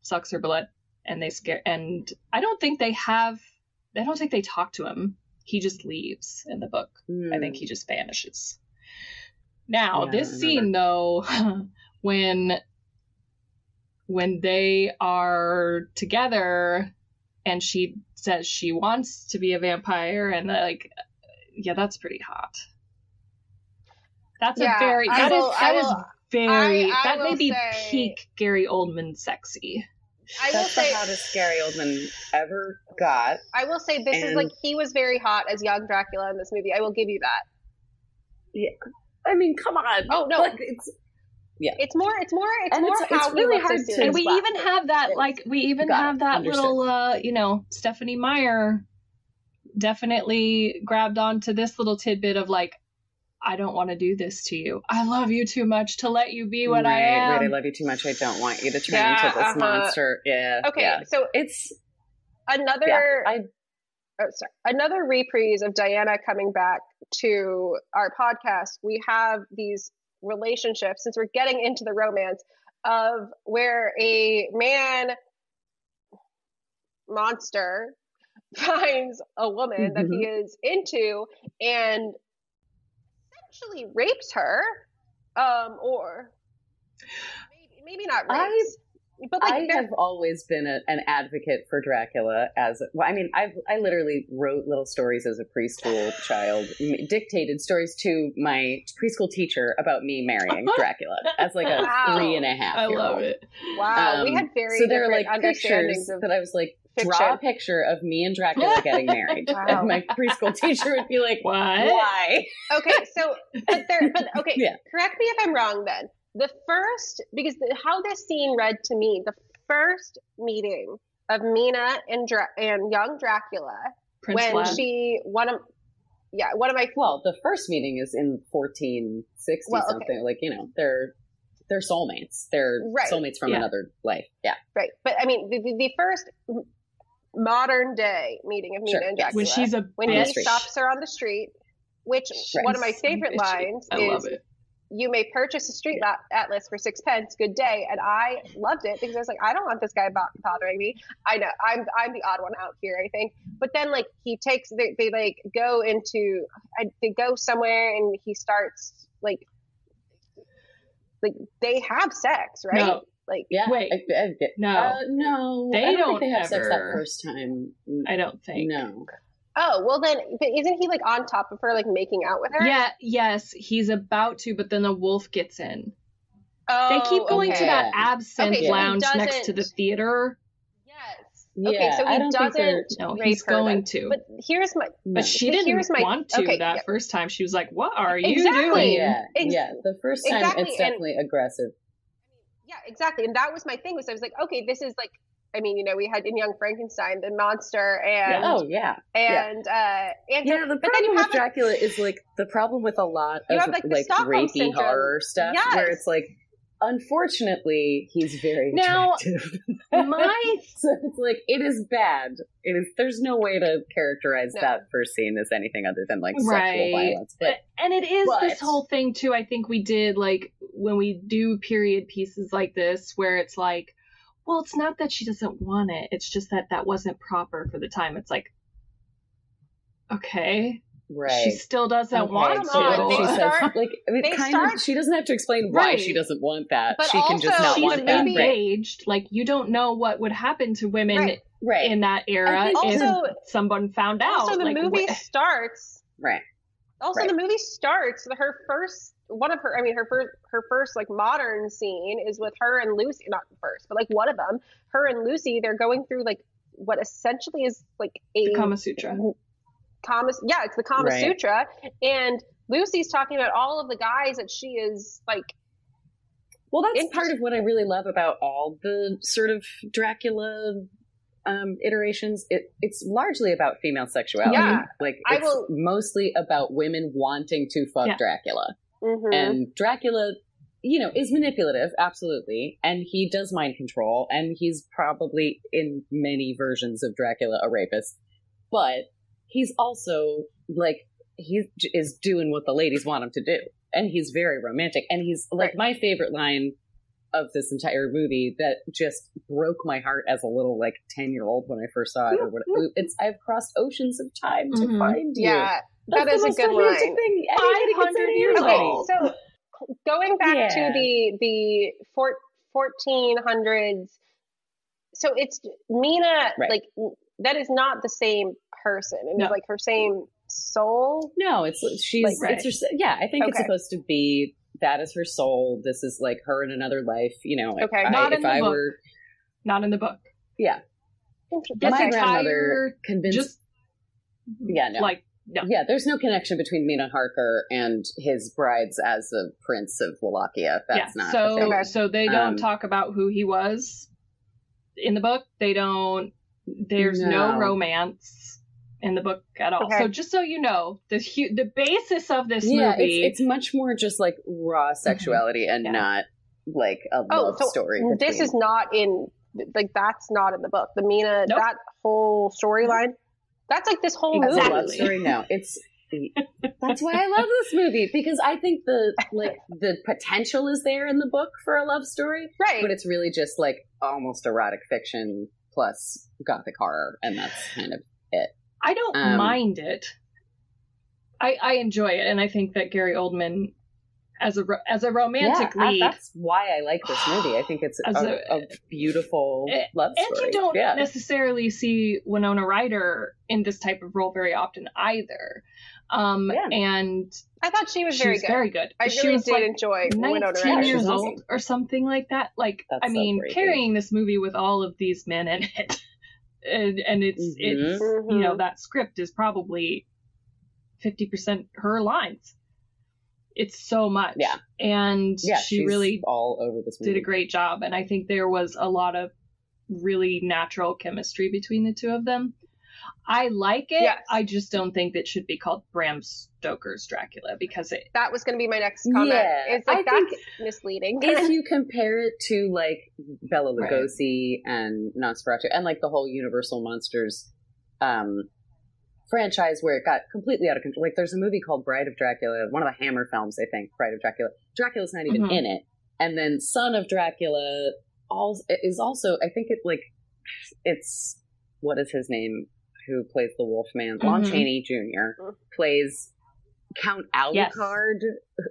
[SPEAKER 1] sucks her blood and they scare and i don't think they have i don't think they talk to him. He just leaves in the book. I think he just vanishes. Now,
[SPEAKER 3] Yeah,
[SPEAKER 1] this scene though, when when they are together and she says she wants to be a vampire and like yeah, that's pretty hot. That's
[SPEAKER 2] Yeah,
[SPEAKER 1] a very
[SPEAKER 2] I
[SPEAKER 1] that is
[SPEAKER 2] will- I
[SPEAKER 1] that is
[SPEAKER 2] will-
[SPEAKER 1] very
[SPEAKER 2] I- I
[SPEAKER 1] that may be
[SPEAKER 2] say-
[SPEAKER 1] peak Gary Oldman sexy.
[SPEAKER 2] I will
[SPEAKER 3] That's the
[SPEAKER 2] say.
[SPEAKER 3] hottest Gary Oldman ever got.
[SPEAKER 2] I will say this is like he was very hot as young Dracula in this movie. I will give you that.
[SPEAKER 3] Yeah, I mean, come on.
[SPEAKER 2] Oh, no.
[SPEAKER 3] Like, it's
[SPEAKER 2] It's more. It's more. It's
[SPEAKER 3] And
[SPEAKER 2] more
[SPEAKER 3] it's-
[SPEAKER 2] how
[SPEAKER 3] it's really
[SPEAKER 2] he
[SPEAKER 3] hard to-
[SPEAKER 1] and we even have that like we even
[SPEAKER 3] got it.
[SPEAKER 1] have that
[SPEAKER 3] Understood.
[SPEAKER 1] little uh you know stephenie meyer definitely grabbed onto this little tidbit of like i don't want to do this to you i love you too much to let you be what i am
[SPEAKER 3] Right, I love you too much. I don't want you to turn
[SPEAKER 2] Yeah,
[SPEAKER 3] into this
[SPEAKER 2] uh-huh.
[SPEAKER 3] monster. Yeah.
[SPEAKER 2] Okay,
[SPEAKER 3] yeah.
[SPEAKER 2] so
[SPEAKER 3] It's
[SPEAKER 2] another.
[SPEAKER 3] yeah. I
[SPEAKER 2] oh, sorry, another reprise of Diana coming back to our podcast. We have these relationships since we're getting into the romance of where a man monster finds a woman that he is into and essentially rapes her um or maybe, maybe not
[SPEAKER 3] I-
[SPEAKER 2] rapes but like
[SPEAKER 3] I
[SPEAKER 2] they're-
[SPEAKER 3] have always been a, an advocate for Dracula as well, I mean I I literally wrote little stories as a preschool child m- dictated stories to my preschool teacher about me marrying Dracula as like a
[SPEAKER 2] Wow.
[SPEAKER 3] three and a half
[SPEAKER 1] i
[SPEAKER 3] year
[SPEAKER 1] love
[SPEAKER 3] old.
[SPEAKER 1] it
[SPEAKER 2] wow we
[SPEAKER 3] Um,
[SPEAKER 2] had very
[SPEAKER 3] so there are like pictures
[SPEAKER 2] of
[SPEAKER 3] that I was like
[SPEAKER 2] fiction.
[SPEAKER 3] draw a picture of me and Dracula getting married
[SPEAKER 2] Wow.
[SPEAKER 3] and my preschool teacher would be like
[SPEAKER 1] what
[SPEAKER 3] why
[SPEAKER 2] okay so but there but okay
[SPEAKER 3] Yeah.
[SPEAKER 2] correct me if i'm wrong then the first because the, how this scene read to me the first meeting of mina and Dra- and young dracula
[SPEAKER 1] prince
[SPEAKER 2] when
[SPEAKER 1] Vlad.
[SPEAKER 2] she one of yeah one of my
[SPEAKER 3] well the first meeting is in 1460
[SPEAKER 2] Well, okay.
[SPEAKER 3] something like you know they're they're soulmates they're
[SPEAKER 2] Right.
[SPEAKER 3] soulmates from
[SPEAKER 1] Yeah.
[SPEAKER 3] another life yeah
[SPEAKER 2] right but i mean the, the, the first modern day meeting of mina
[SPEAKER 3] Sure,
[SPEAKER 2] and
[SPEAKER 3] yes.
[SPEAKER 2] dracula
[SPEAKER 1] when she's a
[SPEAKER 2] when
[SPEAKER 3] On the
[SPEAKER 2] he stops her on the street which
[SPEAKER 3] Right.
[SPEAKER 2] one of my favorite lines
[SPEAKER 1] i
[SPEAKER 2] is
[SPEAKER 1] love it
[SPEAKER 2] you may purchase a street la- atlas for six pence. Good day. And I loved it because I was like, I don't want this guy bothering me. I know I'm I'm the odd one out here, I think. But then like he takes they, they like go into I, they go somewhere and he starts like like they have sex, right?
[SPEAKER 1] No.
[SPEAKER 2] Like
[SPEAKER 3] yeah
[SPEAKER 1] Wait.
[SPEAKER 3] I, I, I-
[SPEAKER 1] No.
[SPEAKER 3] uh, no
[SPEAKER 1] They
[SPEAKER 3] I don't,
[SPEAKER 1] don't
[SPEAKER 3] think they have sex that first time
[SPEAKER 1] i don't think
[SPEAKER 3] no
[SPEAKER 2] oh well then but isn't he like on top of her like making out with her?
[SPEAKER 1] yeah yes he's about to but then the wolf gets in
[SPEAKER 2] Oh,
[SPEAKER 1] they keep going to that absinthe
[SPEAKER 2] Okay, so
[SPEAKER 1] lounge next to the theater
[SPEAKER 2] Yes.
[SPEAKER 3] Yeah,
[SPEAKER 2] okay, so
[SPEAKER 3] I
[SPEAKER 2] he
[SPEAKER 3] don't think they're-
[SPEAKER 2] doesn't
[SPEAKER 1] no
[SPEAKER 2] rape
[SPEAKER 1] he's
[SPEAKER 2] her
[SPEAKER 1] going
[SPEAKER 2] then.
[SPEAKER 1] to
[SPEAKER 2] But here's my.
[SPEAKER 1] But she
[SPEAKER 2] But
[SPEAKER 1] didn't
[SPEAKER 2] here's my-
[SPEAKER 1] want to
[SPEAKER 2] okay,
[SPEAKER 1] that
[SPEAKER 2] yeah.
[SPEAKER 1] first time. She was like, "What are you
[SPEAKER 2] Exactly.
[SPEAKER 1] doing?"
[SPEAKER 3] yeah
[SPEAKER 2] Ex-
[SPEAKER 3] yeah the first time
[SPEAKER 2] exactly,
[SPEAKER 3] it's
[SPEAKER 2] and-
[SPEAKER 3] definitely aggressive
[SPEAKER 2] Yeah, exactly. And that was my thing was I was like, okay, this is like I mean, you know, we had in Young Frankenstein the monster and
[SPEAKER 3] oh yeah
[SPEAKER 2] and uh and
[SPEAKER 3] yeah the
[SPEAKER 2] but then you
[SPEAKER 3] problem
[SPEAKER 2] have
[SPEAKER 3] with Dracula is like the problem with a lot of
[SPEAKER 2] have, like, the
[SPEAKER 3] like rapey
[SPEAKER 2] syndrome.
[SPEAKER 3] horror stuff
[SPEAKER 2] Yes.
[SPEAKER 3] where it's like unfortunately, he's very
[SPEAKER 1] Now,
[SPEAKER 3] attractive.
[SPEAKER 1] My
[SPEAKER 3] so it's like it is bad. It is. There's no way to characterize
[SPEAKER 2] No.
[SPEAKER 3] that first scene as anything other than like sexual
[SPEAKER 1] Right.
[SPEAKER 3] violence. But
[SPEAKER 1] and it is
[SPEAKER 3] But-
[SPEAKER 1] this whole thing too i think we did like when we do period pieces like this where it's like well it's not that she doesn't want it it's just that that wasn't proper for the time it's like okay
[SPEAKER 3] right.
[SPEAKER 1] she still doesn't
[SPEAKER 3] Okay,
[SPEAKER 1] want
[SPEAKER 2] Come on,
[SPEAKER 3] so she
[SPEAKER 1] to
[SPEAKER 3] says, like it
[SPEAKER 2] they
[SPEAKER 3] kind
[SPEAKER 2] start-
[SPEAKER 3] of she doesn't have to explain why
[SPEAKER 1] Right.
[SPEAKER 3] she doesn't want that.
[SPEAKER 2] But
[SPEAKER 3] she can just
[SPEAKER 2] also,
[SPEAKER 3] not
[SPEAKER 1] she's
[SPEAKER 3] want that.
[SPEAKER 2] maybe-
[SPEAKER 3] Right.
[SPEAKER 1] engaged like you don't know what would happen to women
[SPEAKER 2] Right.
[SPEAKER 3] Right.
[SPEAKER 1] in that era
[SPEAKER 3] think
[SPEAKER 1] if
[SPEAKER 2] also-
[SPEAKER 1] someone found out
[SPEAKER 2] Also, the
[SPEAKER 1] like,
[SPEAKER 2] movie
[SPEAKER 1] wh-
[SPEAKER 2] starts.
[SPEAKER 3] right.
[SPEAKER 2] Also,
[SPEAKER 3] Right.
[SPEAKER 2] the movie starts. Her first, one of her, I mean, her first, her first like modern scene is with her and Lucy. Not the first, but like one of them. Her and Lucy. They're going through like what essentially is like a
[SPEAKER 1] the kama sutra
[SPEAKER 2] Kama. Yeah, it's the Kama
[SPEAKER 3] Right.
[SPEAKER 2] Sutra, and Lucy's talking about all of the guys that she is like.
[SPEAKER 3] Well, that's
[SPEAKER 2] Interest-
[SPEAKER 3] part of what I really love about all the sort of Dracula um, iterations. It it's largely about female sexuality.
[SPEAKER 2] Yeah.
[SPEAKER 3] like
[SPEAKER 2] I
[SPEAKER 3] it's
[SPEAKER 2] will-
[SPEAKER 3] mostly about women wanting to fuck
[SPEAKER 1] Yeah.
[SPEAKER 3] Dracula,
[SPEAKER 2] mhm.
[SPEAKER 3] and Dracula, you know, is manipulative, absolutely, and he does mind control, and he's probably in many versions of Dracula a rapist, but he's also like he is doing what the ladies want him to do and he's very romantic and he's like
[SPEAKER 2] Right.
[SPEAKER 3] my favorite line of this entire movie that just broke my heart as a little like 10 year old when i first saw it or what it's i've crossed oceans of time to
[SPEAKER 1] Mhm.
[SPEAKER 3] find you
[SPEAKER 2] yeah,
[SPEAKER 3] That's
[SPEAKER 2] that is a
[SPEAKER 3] most
[SPEAKER 2] good line.
[SPEAKER 3] thing
[SPEAKER 1] 500 years
[SPEAKER 3] anybody.
[SPEAKER 1] old.
[SPEAKER 2] Okay, so going back
[SPEAKER 3] Yeah.
[SPEAKER 2] to the the four, 1400s, so it's Mina,
[SPEAKER 3] Right.
[SPEAKER 2] like that is not the same person. It is
[SPEAKER 1] No.
[SPEAKER 2] like her same soul.
[SPEAKER 3] no it's she's
[SPEAKER 1] Like,
[SPEAKER 3] it's just yeah i think it's supposed to be that is her soul this is like her in another life you know if
[SPEAKER 2] Okay.
[SPEAKER 3] I,
[SPEAKER 1] Not in
[SPEAKER 3] if
[SPEAKER 1] the
[SPEAKER 3] I
[SPEAKER 1] book.
[SPEAKER 3] were
[SPEAKER 1] not in the book
[SPEAKER 3] yeah
[SPEAKER 1] This
[SPEAKER 3] my
[SPEAKER 2] Okay.
[SPEAKER 3] grandmother convinced
[SPEAKER 1] just
[SPEAKER 3] yeah no
[SPEAKER 1] like no
[SPEAKER 3] Yeah, there's no connection between Mina Harker and his brides as a prince of Wallachia. That's
[SPEAKER 1] yeah
[SPEAKER 3] not
[SPEAKER 1] so
[SPEAKER 3] a thing.
[SPEAKER 1] So they don't
[SPEAKER 3] Um,
[SPEAKER 1] talk about who he was in the book they don't there's no,
[SPEAKER 3] No.
[SPEAKER 1] romance in the book at all
[SPEAKER 2] Okay.
[SPEAKER 1] so just so you know the hu- the basis of this
[SPEAKER 3] yeah,
[SPEAKER 1] movie
[SPEAKER 3] it's, it's much more just like raw sexuality and
[SPEAKER 1] Yeah.
[SPEAKER 3] not like a
[SPEAKER 2] Oh,
[SPEAKER 3] love
[SPEAKER 2] so
[SPEAKER 3] story.
[SPEAKER 2] this
[SPEAKER 3] between-
[SPEAKER 2] is not in like that's not in the book. The Mina,
[SPEAKER 1] Nope.
[SPEAKER 2] that whole storyline, that's like this whole
[SPEAKER 3] That's a
[SPEAKER 2] movie.
[SPEAKER 3] love story. No, it's that's why I love this movie because I think the like the potential is there in the book for a love story,
[SPEAKER 2] Right.
[SPEAKER 3] but it's really just like almost erotic fiction plus gothic horror, and that's kind of it.
[SPEAKER 1] I don't
[SPEAKER 3] Um,
[SPEAKER 1] mind it. I I enjoy it, and I think that Gary Oldman, as a as a romantic
[SPEAKER 3] yeah,
[SPEAKER 1] lead,
[SPEAKER 3] that's why I like this movie. I think it's a, a,
[SPEAKER 1] a-
[SPEAKER 3] beautiful
[SPEAKER 1] Eh,
[SPEAKER 3] love story.
[SPEAKER 1] and you don't
[SPEAKER 3] yeah.
[SPEAKER 1] necessarily see Winona Ryder in this type of role very often either. Um,
[SPEAKER 3] Yeah.
[SPEAKER 1] and
[SPEAKER 2] I thought she was
[SPEAKER 1] she
[SPEAKER 2] very
[SPEAKER 1] was
[SPEAKER 2] good.
[SPEAKER 1] very good.
[SPEAKER 2] I
[SPEAKER 1] she
[SPEAKER 2] really
[SPEAKER 1] was
[SPEAKER 2] did
[SPEAKER 1] like
[SPEAKER 2] enjoy Winona
[SPEAKER 1] 19
[SPEAKER 2] Ryder.
[SPEAKER 1] years
[SPEAKER 3] She's
[SPEAKER 1] old or something like that. Like,
[SPEAKER 3] That's
[SPEAKER 1] I mean,
[SPEAKER 3] great,
[SPEAKER 1] carrying this movie with all of these men in it, and and it's it's
[SPEAKER 2] Mhm.
[SPEAKER 1] you know that script is probably fifty percent her lines. It's so much,
[SPEAKER 3] Yeah.
[SPEAKER 1] and
[SPEAKER 3] Yeah,
[SPEAKER 1] she really
[SPEAKER 3] all over this movie.
[SPEAKER 1] did a great job. And I think there was a lot of really natural chemistry between the two of them. I like it.
[SPEAKER 2] Yes.
[SPEAKER 1] I just don't think that should be called Bram Stoker's Dracula because it
[SPEAKER 2] That was going to be my next comment.
[SPEAKER 3] Yeah,
[SPEAKER 2] it's like
[SPEAKER 3] I
[SPEAKER 2] that's
[SPEAKER 3] think
[SPEAKER 2] misleading.
[SPEAKER 3] if you compare it to like Bela
[SPEAKER 1] Right.
[SPEAKER 3] Lugosi and Nosferatu and like the whole Universal Monsters um, franchise where it got completely out of control. Like there's a movie called Bride of Dracula, one of the Hammer films, I think. Bride of Dracula. Dracula's not even
[SPEAKER 1] Mhm.
[SPEAKER 3] in it, and then Son of Dracula all is also. I think it like it's what is his name who plays the Wolfman? Lon
[SPEAKER 1] Mhm.
[SPEAKER 3] Chaney Jr. Plays Count
[SPEAKER 1] Yes.
[SPEAKER 3] Alucard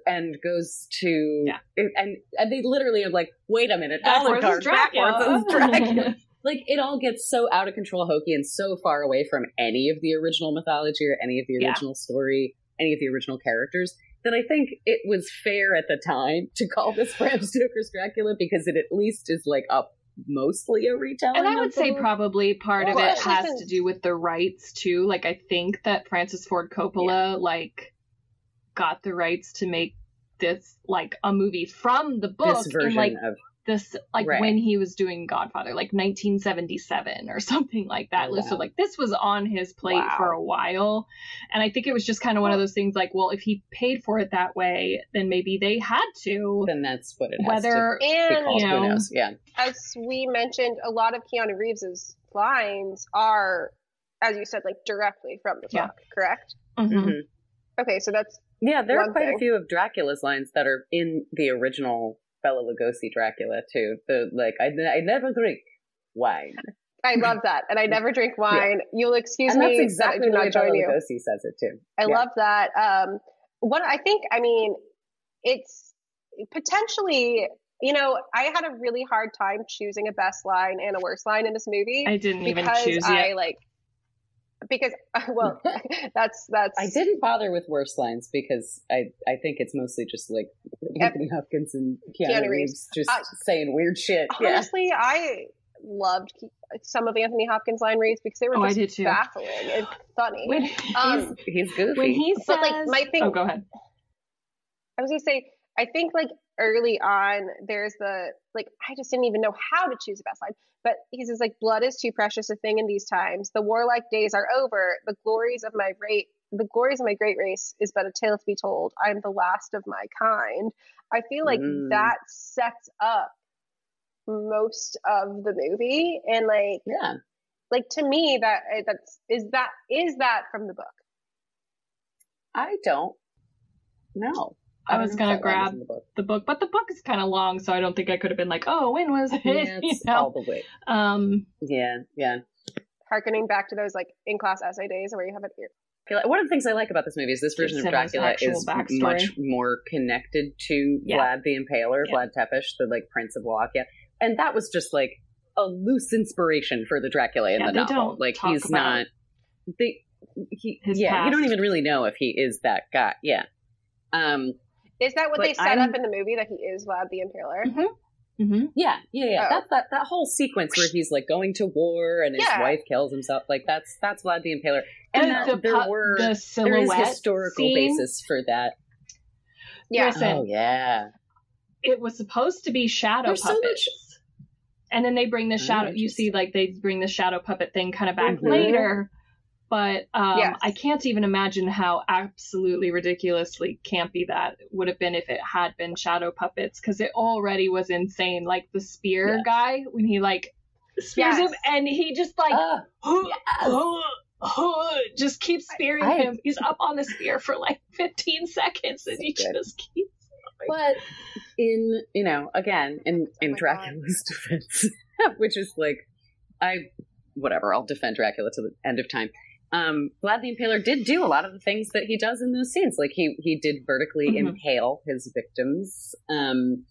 [SPEAKER 3] and goes to
[SPEAKER 1] Yeah.
[SPEAKER 3] and and they literally are like, wait a minute,
[SPEAKER 1] Backwards
[SPEAKER 3] Alucard
[SPEAKER 1] is Dracula.
[SPEAKER 3] backwards is Dracula. like it all gets so out of control, hokey, and so far away from any of the original mythology or any of the
[SPEAKER 1] Yeah.
[SPEAKER 3] original story, any of the original characters. That I think it was fair at the time to call this Bram Stoker's Dracula because it at least is like a mostly a retelling.
[SPEAKER 1] and I would say
[SPEAKER 3] book.
[SPEAKER 1] probably part of it has
[SPEAKER 2] since-
[SPEAKER 1] to do with the rights too. Like I think that Francis Ford Coppola like got the rights to make this like a movie from the book
[SPEAKER 3] this
[SPEAKER 1] in
[SPEAKER 3] version
[SPEAKER 1] like
[SPEAKER 3] of
[SPEAKER 1] the this like
[SPEAKER 3] Right.
[SPEAKER 1] when he was doing Godfather, like 1977 or something like that.
[SPEAKER 3] Oh,
[SPEAKER 1] So like this was on his plate
[SPEAKER 3] Wow.
[SPEAKER 1] for a while, and I think it was just kind of one of those things like, well, if he paid for it that way, then maybe they had to.
[SPEAKER 3] Then that's what it has
[SPEAKER 1] Whether
[SPEAKER 3] to be
[SPEAKER 2] And
[SPEAKER 3] called.
[SPEAKER 1] you
[SPEAKER 3] Who
[SPEAKER 1] know-
[SPEAKER 3] knows? Yeah.
[SPEAKER 2] as we mentioned, a lot of Keanu Reeves's lines are, as you said, like directly from the book,
[SPEAKER 1] Yeah.
[SPEAKER 2] book, correct?
[SPEAKER 1] Mhm.
[SPEAKER 3] Mhm.
[SPEAKER 2] Okay, so that's
[SPEAKER 3] Yeah, there are quite
[SPEAKER 2] thing.
[SPEAKER 3] a few of Dracula's lines that are in the original Bela Lugosi Dracula too. The like, I, I never drink wine,
[SPEAKER 2] I love that, and I never drink wine. You'll excuse
[SPEAKER 3] and
[SPEAKER 2] me
[SPEAKER 3] that's
[SPEAKER 2] that I
[SPEAKER 3] exactly
[SPEAKER 2] do
[SPEAKER 3] the
[SPEAKER 2] not
[SPEAKER 3] Bela
[SPEAKER 2] join you.
[SPEAKER 3] Lugosi says it too.
[SPEAKER 2] I
[SPEAKER 3] Yeah.
[SPEAKER 2] love that. Um, what I think, I mean, it's potentially, you know, I had a really hard time choosing a best line and a worst line in this movie
[SPEAKER 1] I didn't even
[SPEAKER 2] because
[SPEAKER 1] choose
[SPEAKER 2] I
[SPEAKER 1] yet.
[SPEAKER 2] like because well, that's that's
[SPEAKER 3] I didn't bother with worse lines because I I think it's mostly just like Anthony Hopkins and Keanu,
[SPEAKER 2] Keanu
[SPEAKER 3] Reeves
[SPEAKER 2] Reeves.
[SPEAKER 3] just
[SPEAKER 2] I-
[SPEAKER 3] saying weird shit. Yeah.
[SPEAKER 2] honestly, I loved some of Anthony Hopkins' line reads because they were
[SPEAKER 1] Oh,
[SPEAKER 2] just baffling and funny.
[SPEAKER 1] When,
[SPEAKER 2] Um,
[SPEAKER 3] He's goofy.
[SPEAKER 1] when he says,
[SPEAKER 2] But, like, my thing-
[SPEAKER 1] oh, go ahead.
[SPEAKER 2] I was gonna say, I think like early on, there's the like I just didn't even know how to choose the best line. But he says like blood is too precious a thing in these times. The warlike days are over. The glories of my great the glories of my great race is but a tale to be told. I am the last of my kind. I feel like
[SPEAKER 3] Mm.
[SPEAKER 2] that sets up most of the movie and like
[SPEAKER 3] yeah.
[SPEAKER 2] like to me that uh, that's is that is that from the book
[SPEAKER 3] I don't know.
[SPEAKER 1] I
[SPEAKER 3] don't
[SPEAKER 1] was gonna
[SPEAKER 3] that line is
[SPEAKER 1] grab
[SPEAKER 3] the book.
[SPEAKER 1] the book, but the book is kind of long, so I don't think I could have been like, oh, when was it?
[SPEAKER 3] Yeah,
[SPEAKER 1] You know?
[SPEAKER 3] all the way.
[SPEAKER 1] Um,
[SPEAKER 3] Yeah, yeah.
[SPEAKER 2] harkening back to those like in class essay days where you have it here
[SPEAKER 3] One of the things I like about this movie is this version of
[SPEAKER 1] Gives him his
[SPEAKER 3] Dracula is
[SPEAKER 1] backstory.
[SPEAKER 3] much more connected to
[SPEAKER 1] Yeah.
[SPEAKER 3] Vlad the Impaler,
[SPEAKER 1] Yeah.
[SPEAKER 3] Vlad Tepes, the like Prince of Wallachia, and that was just like a loose inspiration for the Dracula in
[SPEAKER 1] Yeah,
[SPEAKER 3] the
[SPEAKER 1] they
[SPEAKER 3] novel.
[SPEAKER 1] don't
[SPEAKER 3] like
[SPEAKER 1] talk
[SPEAKER 3] he's
[SPEAKER 1] about
[SPEAKER 3] not. They, he,
[SPEAKER 1] his
[SPEAKER 3] yeah, you don't even really know if he is that guy. Yeah. Um.
[SPEAKER 2] Is that what
[SPEAKER 3] But
[SPEAKER 2] they set
[SPEAKER 3] I'm-
[SPEAKER 2] up in the movie that he is Vlad the Impaler
[SPEAKER 1] hmm
[SPEAKER 3] Yeah, yeah, yeah.
[SPEAKER 2] Oh.
[SPEAKER 3] That that that whole sequence where he's like going to war and his
[SPEAKER 2] Yeah.
[SPEAKER 3] wife kills himself, like that's that's Vlad the Impaler. And
[SPEAKER 1] the,
[SPEAKER 3] that-
[SPEAKER 1] the,
[SPEAKER 3] there were
[SPEAKER 1] the
[SPEAKER 3] there is historical
[SPEAKER 1] scene,
[SPEAKER 3] basis for that.
[SPEAKER 2] yeah
[SPEAKER 1] Listen,
[SPEAKER 3] Oh yeah.
[SPEAKER 1] it was supposed to be shadow
[SPEAKER 3] There's so
[SPEAKER 1] puppets. and then they bring the
[SPEAKER 3] Oh,
[SPEAKER 1] shadow. You see, like they bring the shadow puppet thing kind of back
[SPEAKER 3] Mhm.
[SPEAKER 1] later. But um,
[SPEAKER 2] Yes.
[SPEAKER 1] I can't even imagine how absolutely ridiculously campy that would have been if it had been shadow puppets, because it already was insane. Like the spear
[SPEAKER 3] Yes.
[SPEAKER 1] guy when he like spears
[SPEAKER 2] Yes.
[SPEAKER 1] him, and he just like
[SPEAKER 3] Ah,
[SPEAKER 1] just keeps spearing
[SPEAKER 3] I-
[SPEAKER 1] him. He's up on the spear for like 15 seconds, and
[SPEAKER 3] So
[SPEAKER 1] he
[SPEAKER 3] good.
[SPEAKER 1] just keeps.
[SPEAKER 3] but in you know again in
[SPEAKER 2] Oh
[SPEAKER 3] in
[SPEAKER 2] God.
[SPEAKER 3] Dracula's defense, which is like I whatever I'll defend Dracula to the end of time. Um, Vlad the Impaler did do a lot of the things that he does in those scenes. Like he he did vertically
[SPEAKER 1] Mhm.
[SPEAKER 3] impale his victims. Um,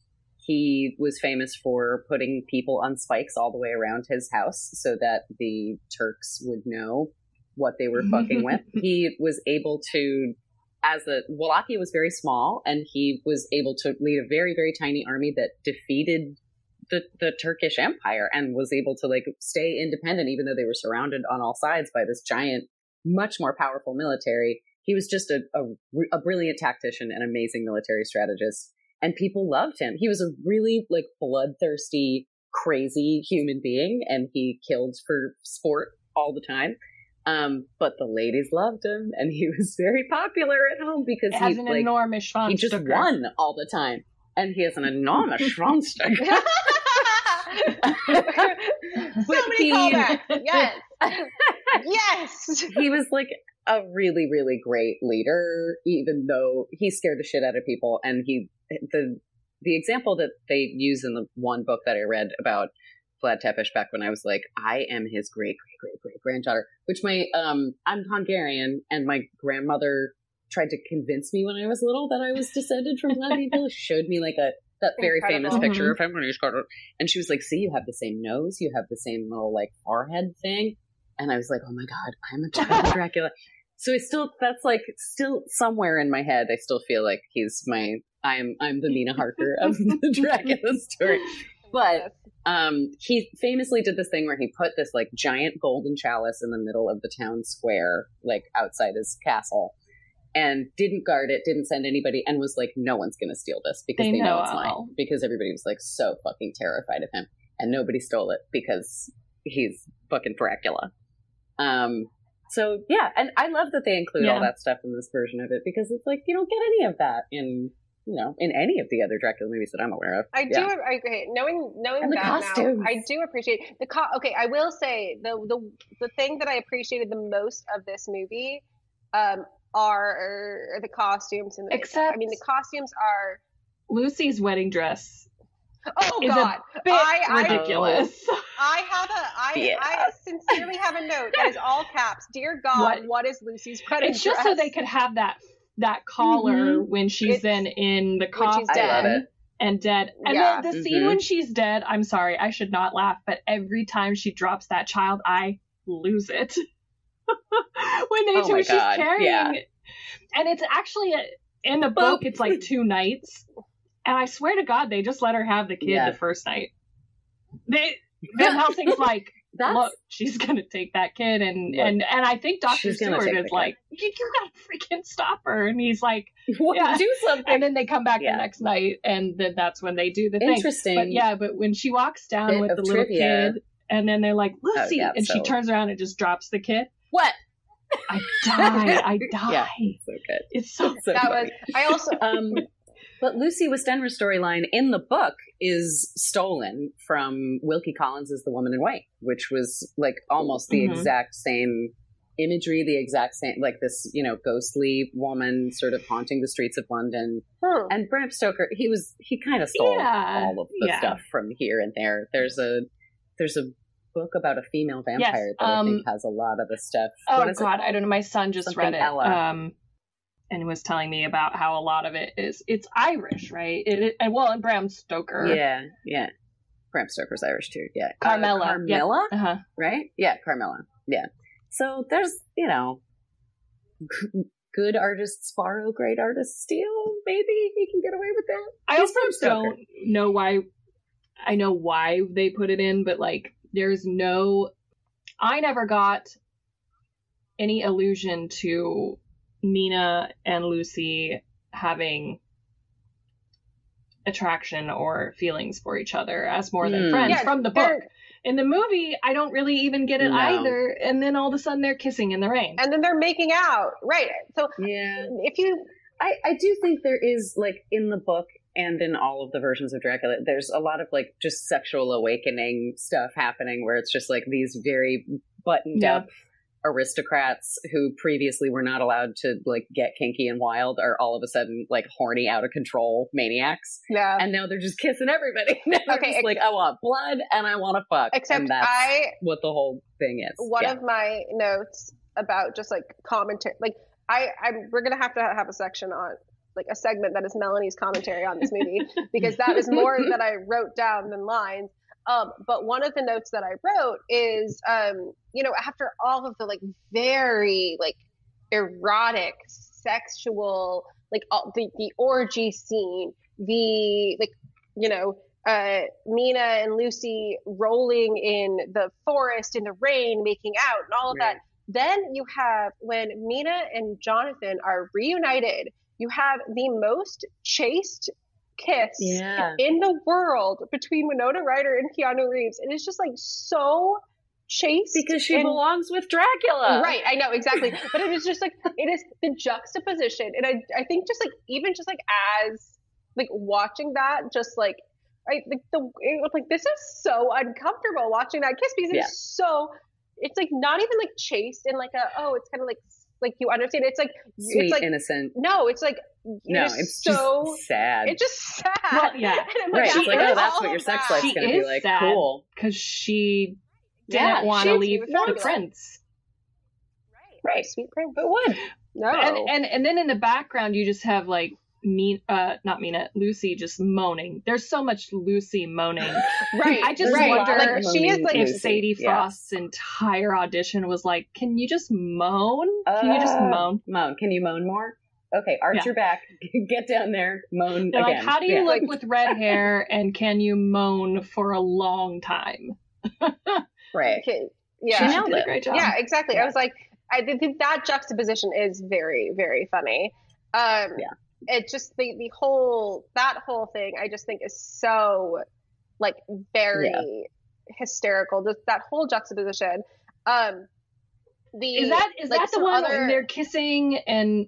[SPEAKER 3] he was famous for putting people on spikes all the way around his house so that the Turks would know what they were fucking with. He was able to as a Wallachia was very small, and he was able to lead a very very tiny army that defeated the the Turkish Empire and was able to like stay independent even though they were surrounded on all sides by this giant, much more powerful military. He was just a a, a brilliant tactician and amazing military strategist, and people loved him. He was a really like bloodthirsty, crazy human being, and he killed for sport all the time. Um, but the ladies loved him, and he was very popular at home because
[SPEAKER 1] he has an
[SPEAKER 3] like
[SPEAKER 1] enormous
[SPEAKER 3] he just won all the time, and he has an enormous Schwanzstück.
[SPEAKER 2] so many callbacks. Yes. yes.
[SPEAKER 3] he was like a really, really great leader, even though he scared the shit out of people. And he, the, the example that they use in the one book that I read about Vlad Tepes back when I was like, I am his great, great, great, great granddaughter, which my, um, I'm Hungarian and my grandmother tried to convince me when I was little that I was descended from Vlad the showed me like a, that very famous
[SPEAKER 2] Incredible.
[SPEAKER 3] picture of him when he was called, and she was like, see, you have the same nose, you have the same little like forehead thing. And I was like, oh my God, I'm a child of Dracula. So I still, that's like still somewhere in my head. I still feel like he's my, I'm, I'm the Mina Harker of the Dracula story. But um, he famously did this thing where he put this like giant golden chalice in the middle of the town square, like outside his castle. And didn't guard it, didn't send anybody, and was like, no one's going to steal this because
[SPEAKER 1] They
[SPEAKER 3] they, know,
[SPEAKER 1] know
[SPEAKER 3] it's mine. Because everybody was like so fucking terrified of him, and nobody stole it because he's fucking Dracula. Um, so yeah, and I love that they include all that stuff in this version of it because it's like you don't get any of that in you know in any of the other Dracula movies that I'm aware of.
[SPEAKER 2] I do.
[SPEAKER 3] Yeah.
[SPEAKER 2] I agree. Knowing knowing
[SPEAKER 3] And the
[SPEAKER 2] that
[SPEAKER 3] costumes.
[SPEAKER 2] now, I do appreciate the co- Okay, I will say the the the thing that I appreciated the most of this movie um, are the costumes and the.
[SPEAKER 1] Except-
[SPEAKER 2] I mean, the costumes are.
[SPEAKER 1] Lucy's wedding dress
[SPEAKER 2] Oh
[SPEAKER 1] is a
[SPEAKER 2] God!
[SPEAKER 1] bit
[SPEAKER 2] I- I-
[SPEAKER 1] ridiculous.
[SPEAKER 2] I have a. I
[SPEAKER 3] Yeah.
[SPEAKER 2] I sincerely have a note that is all caps. Dear God,
[SPEAKER 1] What?
[SPEAKER 2] what is Lucy's wedding
[SPEAKER 1] it's just
[SPEAKER 2] dress? Mm-hmm.
[SPEAKER 1] so they could have that that collar when she's
[SPEAKER 2] It's-
[SPEAKER 1] then in the
[SPEAKER 2] when she's
[SPEAKER 1] coffin
[SPEAKER 3] I love it.
[SPEAKER 1] and dead. And
[SPEAKER 2] Yeah.
[SPEAKER 1] the, the scene when she's dead, I'm sorry, I should not laugh, but every time she drops that child, I lose it. when they
[SPEAKER 3] Oh
[SPEAKER 1] do,
[SPEAKER 3] my
[SPEAKER 1] she's
[SPEAKER 3] God,
[SPEAKER 1] carrying,
[SPEAKER 3] yeah.
[SPEAKER 1] and it's actually a, in the book, it's like two nights, and I swear to God, they just let her have the kid
[SPEAKER 3] Yeah.
[SPEAKER 1] the first night. They Van Helsing's like,
[SPEAKER 3] That's
[SPEAKER 1] look, she's gonna take that kid, and
[SPEAKER 3] Look,
[SPEAKER 1] and and I think Doctor
[SPEAKER 3] Seward
[SPEAKER 1] is like, you, you gotta freaking stop her, and he's like,
[SPEAKER 3] What,
[SPEAKER 1] Yeah.
[SPEAKER 3] do something.
[SPEAKER 1] and then they come back
[SPEAKER 3] Yeah.
[SPEAKER 1] the next night, and then that's when they do the thing.
[SPEAKER 3] Interesting.
[SPEAKER 1] But yeah, but when she walks down
[SPEAKER 3] bit
[SPEAKER 1] with the little
[SPEAKER 3] trivia.
[SPEAKER 1] kid, and then they're like, oh, Lucy,
[SPEAKER 3] yeah,
[SPEAKER 1] and she turns around and just drops the kid.
[SPEAKER 3] What?
[SPEAKER 1] I die, I die.
[SPEAKER 3] Yeah. it's So good.
[SPEAKER 1] It's so
[SPEAKER 3] So
[SPEAKER 2] that
[SPEAKER 3] funny.
[SPEAKER 2] was. I also.
[SPEAKER 3] um, but Lucy Westenra's storyline in the book is stolen from Wilkie Collins' The Woman in White, which was like almost the
[SPEAKER 1] Mhm.
[SPEAKER 3] exact same imagery, the exact same, like this, you know, ghostly woman sort of haunting the streets of London.
[SPEAKER 2] Hmm.
[SPEAKER 3] And Bram Stoker, he was, he kind of stole
[SPEAKER 1] Yeah,
[SPEAKER 3] all of the
[SPEAKER 1] yeah.
[SPEAKER 3] stuff from here and there. There's a, there's a book about a female vampire that I
[SPEAKER 1] um,
[SPEAKER 3] think has a lot of the stuff.
[SPEAKER 1] Oh
[SPEAKER 3] What is it
[SPEAKER 1] God, I don't know. My son just
[SPEAKER 3] Something
[SPEAKER 1] read it, um, and was telling me about how a lot of it is it's Irish, right? It, it and well, and Bram Stoker,
[SPEAKER 3] Yeah, yeah. Bram Stoker's Irish too. Yeah,
[SPEAKER 1] Carmilla,
[SPEAKER 3] Uh,
[SPEAKER 1] yeah.
[SPEAKER 3] Carmilla,
[SPEAKER 1] uh-huh.
[SPEAKER 3] right? Yeah, Carmilla. Yeah. So there's, you know, good artists borrow, great artists steal. Maybe he can get away with that.
[SPEAKER 1] I
[SPEAKER 3] He's
[SPEAKER 1] also don't know why. I know why they put it in, but like, there's no. I never got any allusion to Mina and Lucy having attraction or feelings for each other as more than
[SPEAKER 3] Hmm.
[SPEAKER 1] friends
[SPEAKER 2] Yeah,
[SPEAKER 1] from the book. In the movie, I don't really even get it
[SPEAKER 3] No.
[SPEAKER 1] either, and then all of a sudden they're kissing in the rain.
[SPEAKER 2] And then they're making out, right? So
[SPEAKER 3] Yeah.
[SPEAKER 2] if you
[SPEAKER 3] I, I do think there is like in the book and in all of the versions of Dracula, there's a lot of like just sexual awakening stuff happening where it's just like these very buttoned
[SPEAKER 1] Yeah.
[SPEAKER 3] up aristocrats who previously were not allowed to like get kinky and wild are all of a sudden like horny out of control maniacs
[SPEAKER 2] yeah.
[SPEAKER 3] and now they're just kissing everybody
[SPEAKER 2] Okay,
[SPEAKER 3] just
[SPEAKER 2] ex-
[SPEAKER 3] like i want blood and i want to fuck
[SPEAKER 2] Except
[SPEAKER 3] and that's
[SPEAKER 2] I
[SPEAKER 3] what the whole thing is
[SPEAKER 2] one
[SPEAKER 3] yeah.
[SPEAKER 2] of my notes about just like commentary like I, I we're gonna have to have a section on like a segment that is Melanie's commentary on this movie because that is more that I wrote down than lines. Um, but one of the notes that I wrote is, um, you know, after all of the like very like erotic, sexual, like all, the the orgy scene, the like, you know, uh, Mina and Lucy rolling in the forest in the rain, making out, and all of that. Then you have when Mina and Jonathan are reunited, you have the most chaste kiss
[SPEAKER 3] yeah
[SPEAKER 2] in the world between Winona Ryder and Keanu Reeves. And it's just like so chaste.
[SPEAKER 3] because she
[SPEAKER 2] and-
[SPEAKER 3] belongs with dracula
[SPEAKER 2] Right, I know exactly, but it is just like it is the juxtaposition, and I I think just like even just like as like watching that, just like I like the it was like this is so uncomfortable watching that kiss because
[SPEAKER 3] Yeah.
[SPEAKER 2] it's so it's like not even like chaste and like a oh it's kind of like like you understand it's like
[SPEAKER 3] sweet
[SPEAKER 2] it's like
[SPEAKER 3] innocent
[SPEAKER 2] no it's like
[SPEAKER 3] no
[SPEAKER 2] it's,
[SPEAKER 3] it's
[SPEAKER 2] so
[SPEAKER 3] just sad
[SPEAKER 2] it's just sad
[SPEAKER 1] Well, yeah.
[SPEAKER 2] And I'm
[SPEAKER 3] right
[SPEAKER 1] she
[SPEAKER 3] it's like oh that's what your sex
[SPEAKER 2] that-
[SPEAKER 3] life's gonna be like
[SPEAKER 1] sad.
[SPEAKER 3] cool
[SPEAKER 1] because she didn't
[SPEAKER 3] Yeah,
[SPEAKER 1] want to leave
[SPEAKER 2] with
[SPEAKER 1] the
[SPEAKER 2] Dracula.
[SPEAKER 1] prince.
[SPEAKER 2] right
[SPEAKER 3] Right.
[SPEAKER 2] sweet prince
[SPEAKER 3] but would
[SPEAKER 2] no
[SPEAKER 1] And, and and then in the background you just have like me uh not mean it Lucy just moaning. There's so much Lucy moaning.
[SPEAKER 2] right
[SPEAKER 1] I just
[SPEAKER 2] right.
[SPEAKER 1] wonder
[SPEAKER 2] like she is like
[SPEAKER 1] if
[SPEAKER 3] Lucy,
[SPEAKER 1] Sadie
[SPEAKER 3] yeah.
[SPEAKER 1] Frost's entire audition was like, "Can you just moan? Can you just
[SPEAKER 3] Uh,
[SPEAKER 1] moan?"
[SPEAKER 3] moan can you moan more okay arch
[SPEAKER 1] Yeah.
[SPEAKER 3] your back get down there moan
[SPEAKER 1] They're
[SPEAKER 3] again
[SPEAKER 1] like, "How do you
[SPEAKER 3] Yeah.
[SPEAKER 1] look with red hair and can you moan for a long time?"
[SPEAKER 3] right
[SPEAKER 2] okay
[SPEAKER 1] She
[SPEAKER 2] yeah
[SPEAKER 3] nailed
[SPEAKER 1] did a great job.
[SPEAKER 2] yeah exactly i was like I think that juxtaposition is very, very funny. Um,
[SPEAKER 3] Yeah.
[SPEAKER 2] It just the the whole that whole thing I just think is so like very hysterical. Just that whole juxtaposition. Um, the
[SPEAKER 1] Is that is
[SPEAKER 2] like,
[SPEAKER 1] that the one
[SPEAKER 2] other-
[SPEAKER 1] they're kissing and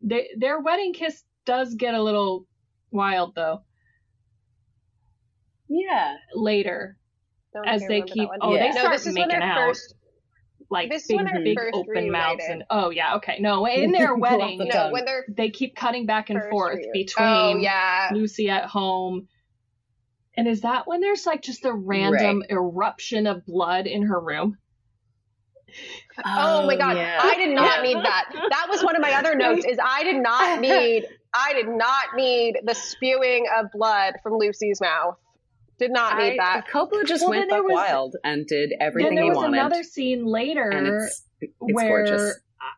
[SPEAKER 1] they, their wedding kiss does get a little wild though
[SPEAKER 3] Yeah.
[SPEAKER 1] later
[SPEAKER 2] Don't
[SPEAKER 1] as they keep oh
[SPEAKER 3] Yeah.
[SPEAKER 1] they start
[SPEAKER 2] this is
[SPEAKER 1] making out
[SPEAKER 2] first
[SPEAKER 1] like
[SPEAKER 2] this is
[SPEAKER 1] big
[SPEAKER 2] when
[SPEAKER 1] big open mouths
[SPEAKER 2] reunited.
[SPEAKER 1] and oh yeah okay no in their wedding
[SPEAKER 3] of
[SPEAKER 2] no when they're
[SPEAKER 1] they keep cutting back and forth
[SPEAKER 2] reunited.
[SPEAKER 1] Oh, between
[SPEAKER 2] oh yeah
[SPEAKER 1] Lucy at home and is that when there's like just a random eruption of blood in her room
[SPEAKER 2] Oh, my oh, god,
[SPEAKER 3] yeah.
[SPEAKER 2] I did not need that. That was one of my other notes. Is I did not need. I did not need the spewing of blood from Lucy's mouth. Did not need
[SPEAKER 3] I,
[SPEAKER 2] that.
[SPEAKER 3] Coppola just
[SPEAKER 1] Well,
[SPEAKER 3] went
[SPEAKER 1] then there
[SPEAKER 3] buck
[SPEAKER 1] was-
[SPEAKER 3] wild and did
[SPEAKER 1] then
[SPEAKER 3] everything
[SPEAKER 1] there
[SPEAKER 3] he
[SPEAKER 1] was
[SPEAKER 3] wanted.
[SPEAKER 1] another scene later
[SPEAKER 3] and it's, it's
[SPEAKER 1] where
[SPEAKER 3] gorgeous.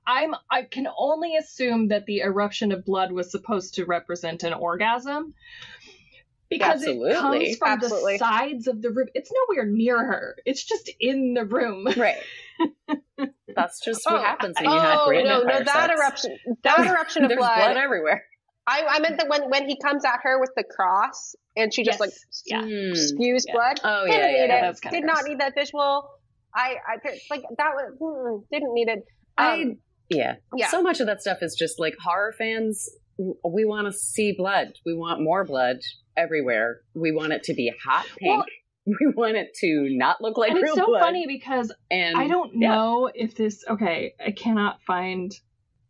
[SPEAKER 1] I'm I can only assume that the eruption of blood was supposed to represent an orgasm because
[SPEAKER 3] Absolutely.
[SPEAKER 1] it comes from
[SPEAKER 2] Absolutely.
[SPEAKER 1] the sides of the room. It's nowhere near her. It's just in the room.
[SPEAKER 3] Right. That's just what
[SPEAKER 2] Oh,
[SPEAKER 3] happens when you have
[SPEAKER 2] oh
[SPEAKER 3] great
[SPEAKER 2] no, no, that
[SPEAKER 3] sex.
[SPEAKER 2] eruption, that eruption of blood.
[SPEAKER 3] blood everywhere.
[SPEAKER 2] I, I meant that when when he comes at her with the cross and she just
[SPEAKER 1] Yes.
[SPEAKER 2] like
[SPEAKER 1] Yeah.
[SPEAKER 3] Hmm.
[SPEAKER 2] spews
[SPEAKER 1] Yeah.
[SPEAKER 2] blood.
[SPEAKER 3] Oh
[SPEAKER 2] didn't
[SPEAKER 3] yeah,
[SPEAKER 2] need
[SPEAKER 3] yeah,
[SPEAKER 2] it.
[SPEAKER 3] yeah.
[SPEAKER 1] That's kinda
[SPEAKER 2] Did not need that visual. I, I like that was didn't need it.
[SPEAKER 3] I
[SPEAKER 2] Um,
[SPEAKER 3] yeah.
[SPEAKER 2] yeah.
[SPEAKER 3] So much of that stuff is just like horror fans. We want to see blood. We want more blood everywhere. We want it to be hot pink.
[SPEAKER 1] Well-
[SPEAKER 3] we want it to not look like
[SPEAKER 1] and
[SPEAKER 3] real
[SPEAKER 1] it's so
[SPEAKER 3] blood.
[SPEAKER 1] funny because
[SPEAKER 3] and
[SPEAKER 1] I don't
[SPEAKER 3] yeah.
[SPEAKER 1] know if this okay, I cannot find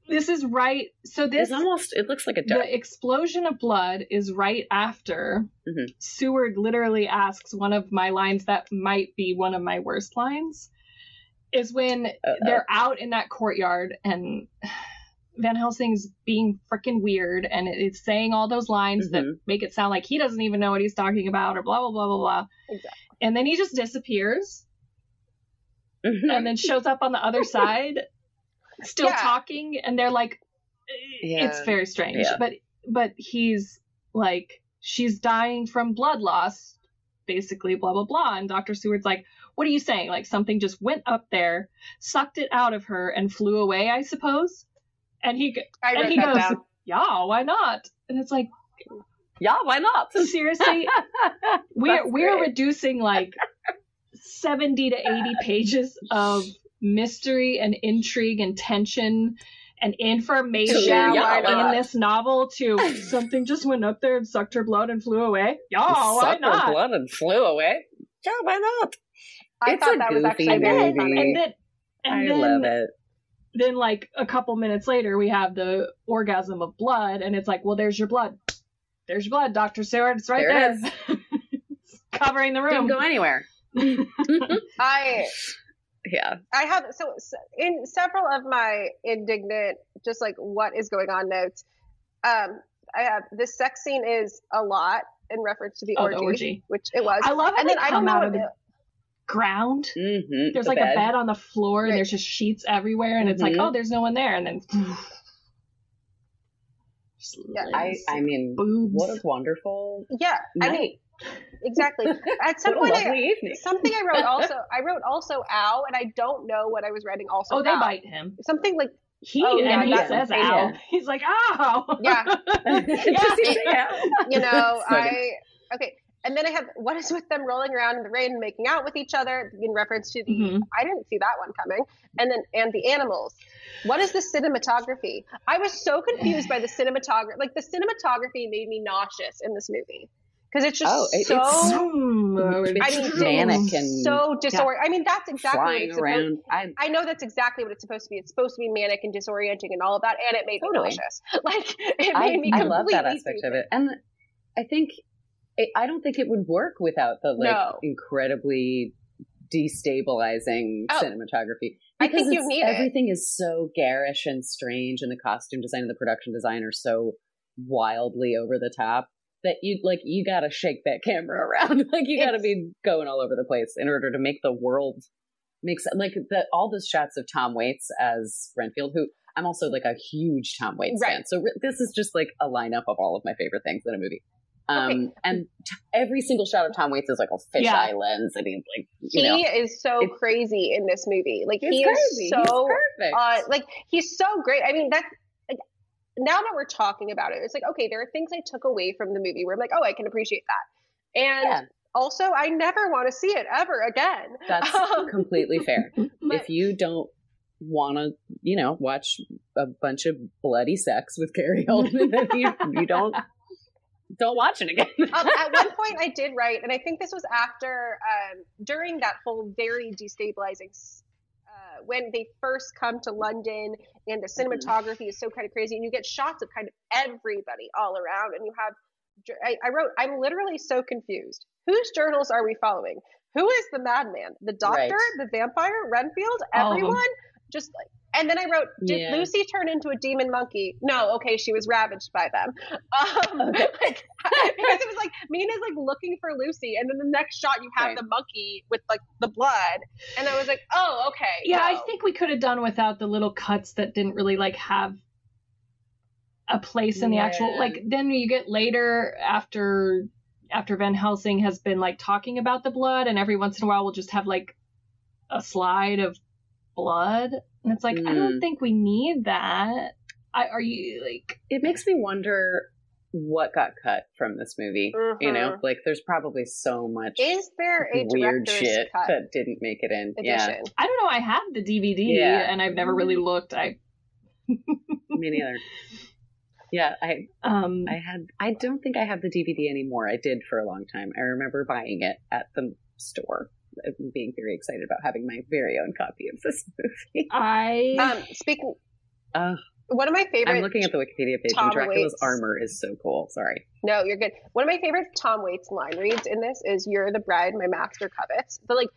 [SPEAKER 1] this is right. So this
[SPEAKER 3] It's almost. It looks like a
[SPEAKER 1] the explosion of blood is right after
[SPEAKER 3] Mhm.
[SPEAKER 1] Seward literally asks one of my lines that might be one of my worst lines is when
[SPEAKER 3] Uh-oh.
[SPEAKER 1] they're out in that courtyard and Van Helsing's being freaking weird and it's saying all those lines that
[SPEAKER 3] Mhm.
[SPEAKER 1] make it sound like he doesn't even know what he's talking about or blah blah blah blah blah.
[SPEAKER 2] Exactly.
[SPEAKER 1] And then he just disappears
[SPEAKER 3] Mhm.
[SPEAKER 1] and then shows up on the other side still
[SPEAKER 2] Yeah.
[SPEAKER 1] talking and they're like eh,
[SPEAKER 3] it's
[SPEAKER 1] very strange
[SPEAKER 3] Yeah.
[SPEAKER 1] but but he's like she's dying from blood loss basically blah blah blah and dr seward's like what are you saying like something just went up there sucked it out of her and flew away i suppose and he g-
[SPEAKER 2] I
[SPEAKER 1] and he goes
[SPEAKER 2] down.
[SPEAKER 1] yeah why not and it's like
[SPEAKER 3] yeah, why not?
[SPEAKER 1] seriously we're we're
[SPEAKER 3] great.
[SPEAKER 1] reducing like 70 to 80 pages of mystery and intrigue and tension and information
[SPEAKER 2] Yeah,
[SPEAKER 1] in
[SPEAKER 3] not?
[SPEAKER 1] this novel to something just went up there and sucked her blood and flew away. Yeah, why
[SPEAKER 3] Sucked her blood and flew away. Yeah, why not?
[SPEAKER 2] I
[SPEAKER 3] It's
[SPEAKER 2] thought
[SPEAKER 3] a
[SPEAKER 2] that was
[SPEAKER 3] goofy
[SPEAKER 2] actually
[SPEAKER 1] And
[SPEAKER 2] very
[SPEAKER 3] movie.
[SPEAKER 2] funny.
[SPEAKER 1] and then, and
[SPEAKER 3] I
[SPEAKER 1] then,
[SPEAKER 3] love it.
[SPEAKER 1] then, like a couple minutes later, we have the orgasm of blood, and it's like, well, there's your blood. There's your blood, Doctor Seward. It's right
[SPEAKER 3] There
[SPEAKER 1] there,
[SPEAKER 3] it
[SPEAKER 1] It's covering the room.
[SPEAKER 3] Didn't
[SPEAKER 1] room.
[SPEAKER 3] go anywhere.
[SPEAKER 2] I
[SPEAKER 3] Yeah.
[SPEAKER 2] I have so, so in several of my indignant, just like what is going on notes. Um, I have this sex scene is a lot in reference to the
[SPEAKER 1] Oh,
[SPEAKER 2] orgy,
[SPEAKER 1] the orgy.
[SPEAKER 2] which it was.
[SPEAKER 1] I love how
[SPEAKER 2] and
[SPEAKER 1] they
[SPEAKER 2] then I
[SPEAKER 1] come
[SPEAKER 2] don't know
[SPEAKER 1] out of the ground.
[SPEAKER 3] Mm-hmm.
[SPEAKER 1] There's like a bed on the floor, and there's just sheets everywhere, and it's like,
[SPEAKER 3] Mhm.
[SPEAKER 1] oh, there's no one there, and then.
[SPEAKER 2] Yeah,
[SPEAKER 3] I, I mean,
[SPEAKER 1] boobs.
[SPEAKER 3] what a wonderful
[SPEAKER 2] Yeah, I
[SPEAKER 3] night.
[SPEAKER 2] mean, exactly. At some point, I, something I wrote also. I wrote also ow, and I don't know what I was writing. Also,
[SPEAKER 1] oh, they
[SPEAKER 2] ow.
[SPEAKER 1] bite him.
[SPEAKER 2] Something like
[SPEAKER 1] He
[SPEAKER 2] Oh, yeah,
[SPEAKER 1] and he says ow. He's like ow.
[SPEAKER 2] Yeah.
[SPEAKER 3] yeah.
[SPEAKER 2] you know, I okay. And then I have what is with them rolling around in the rain and making out with each other in reference to the
[SPEAKER 1] Mhm.
[SPEAKER 2] I didn't see that one coming. And then and the animals. What is the cinematography? I was so confused by the cinematography. Like the cinematography made me nauseous in this movie because it's just
[SPEAKER 3] Oh, it-
[SPEAKER 2] so.
[SPEAKER 3] it's
[SPEAKER 2] I mean,
[SPEAKER 3] manic and
[SPEAKER 2] so disorient. I mean, that's exactly what it's supposed.
[SPEAKER 3] around. I,
[SPEAKER 2] I know that's exactly what it's supposed to be. It's supposed to be manic and disorienting and all of that, and it made
[SPEAKER 3] Totally.
[SPEAKER 2] me nauseous. Like it
[SPEAKER 3] I,
[SPEAKER 2] made me
[SPEAKER 3] I love that aspect of it, and I think it, I don't think it would work without the like
[SPEAKER 2] No.
[SPEAKER 3] incredibly destabilizing
[SPEAKER 2] Oh.
[SPEAKER 3] cinematography.
[SPEAKER 2] I think you need
[SPEAKER 3] everything is so garish and strange, and the costume design and the production design are so wildly over the top that you like you got to shake that camera around. like you got to be going all over the place in order to make the world make sense. Like the all the shots of Tom Waits as Renfield, who I'm also like a huge Tom Waits
[SPEAKER 2] Right.
[SPEAKER 3] fan. So re- this is just like a lineup of all of my favorite things in a movie. Um,
[SPEAKER 2] Okay.
[SPEAKER 3] and t- every single shot of Tom Waits is like a fisheye
[SPEAKER 1] Yeah.
[SPEAKER 3] lens, and he's like, you
[SPEAKER 2] He
[SPEAKER 3] know,
[SPEAKER 2] is so crazy in this movie. Like
[SPEAKER 3] he's
[SPEAKER 2] he
[SPEAKER 3] crazy.
[SPEAKER 2] is so uh, like he's so great. I mean, that's now that we're talking about it, it's like okay, there are things I took away from the movie where I'm like, oh, I can appreciate that, and
[SPEAKER 3] Yeah.
[SPEAKER 2] also I never want to see it ever again.
[SPEAKER 3] That's
[SPEAKER 2] Um,
[SPEAKER 3] completely fair.
[SPEAKER 2] but-
[SPEAKER 3] if you don't want to, you know, watch a bunch of bloody sex with Gary Oldman, then you, you don't don't watch it again.
[SPEAKER 2] um, at one point I did write, and I think this was after um, during that whole very destabilizing. When they first come to London and the mm-hmm. cinematography is so kind of crazy, and you get shots of kind of everybody all around, and you have. I, I wrote, I'm literally so confused. Whose journals are we following? Who is the madman? The doctor,
[SPEAKER 3] Right.
[SPEAKER 2] the vampire, Renfield,
[SPEAKER 1] All of 'em.
[SPEAKER 2] everyone? Just like, and then I wrote, did
[SPEAKER 3] Yeah.
[SPEAKER 2] Lucy turn into a demon monkey? No, okay, she was ravaged by them. Um,
[SPEAKER 3] Okay.
[SPEAKER 2] like, because it was like Mina's like looking for Lucy, and then the next shot you have
[SPEAKER 3] Right.
[SPEAKER 2] the monkey with like the blood, and I was like, oh, okay.
[SPEAKER 1] Yeah, I think we could have done without the little cuts that didn't really like have a place in the actual like then you get later after after Van Helsing has been like talking about the blood and every once in a while we'll just have like a slide of blood and it's like I don't
[SPEAKER 3] Mm.
[SPEAKER 1] think we need that. I are you like
[SPEAKER 3] it makes me wonder what got cut from this movie. You know,
[SPEAKER 2] Mhm.
[SPEAKER 3] like there's probably so much
[SPEAKER 2] Is there a
[SPEAKER 3] weird shit
[SPEAKER 2] cut
[SPEAKER 3] that didn't make it in. Yeah.
[SPEAKER 1] I don't know, I have the DVD
[SPEAKER 3] Yeah.
[SPEAKER 1] and I've never really looked. I
[SPEAKER 3] me neither. Yeah, I
[SPEAKER 1] um
[SPEAKER 3] I had I don't think I have the DVD anymore. I did for a long time. I remember buying it at the store and being very excited about having my very own copy of this movie.
[SPEAKER 1] I
[SPEAKER 2] Um, speaking,
[SPEAKER 3] Uh,
[SPEAKER 2] one of my favorite.
[SPEAKER 3] I'm looking at the Wikipedia page
[SPEAKER 2] Tom
[SPEAKER 3] and Dracula's
[SPEAKER 2] Waits.
[SPEAKER 3] armor is so cool. Sorry.
[SPEAKER 2] No, you're good. One of my favorite Tom Waits line reads in this is "You're the bride my master covets." The like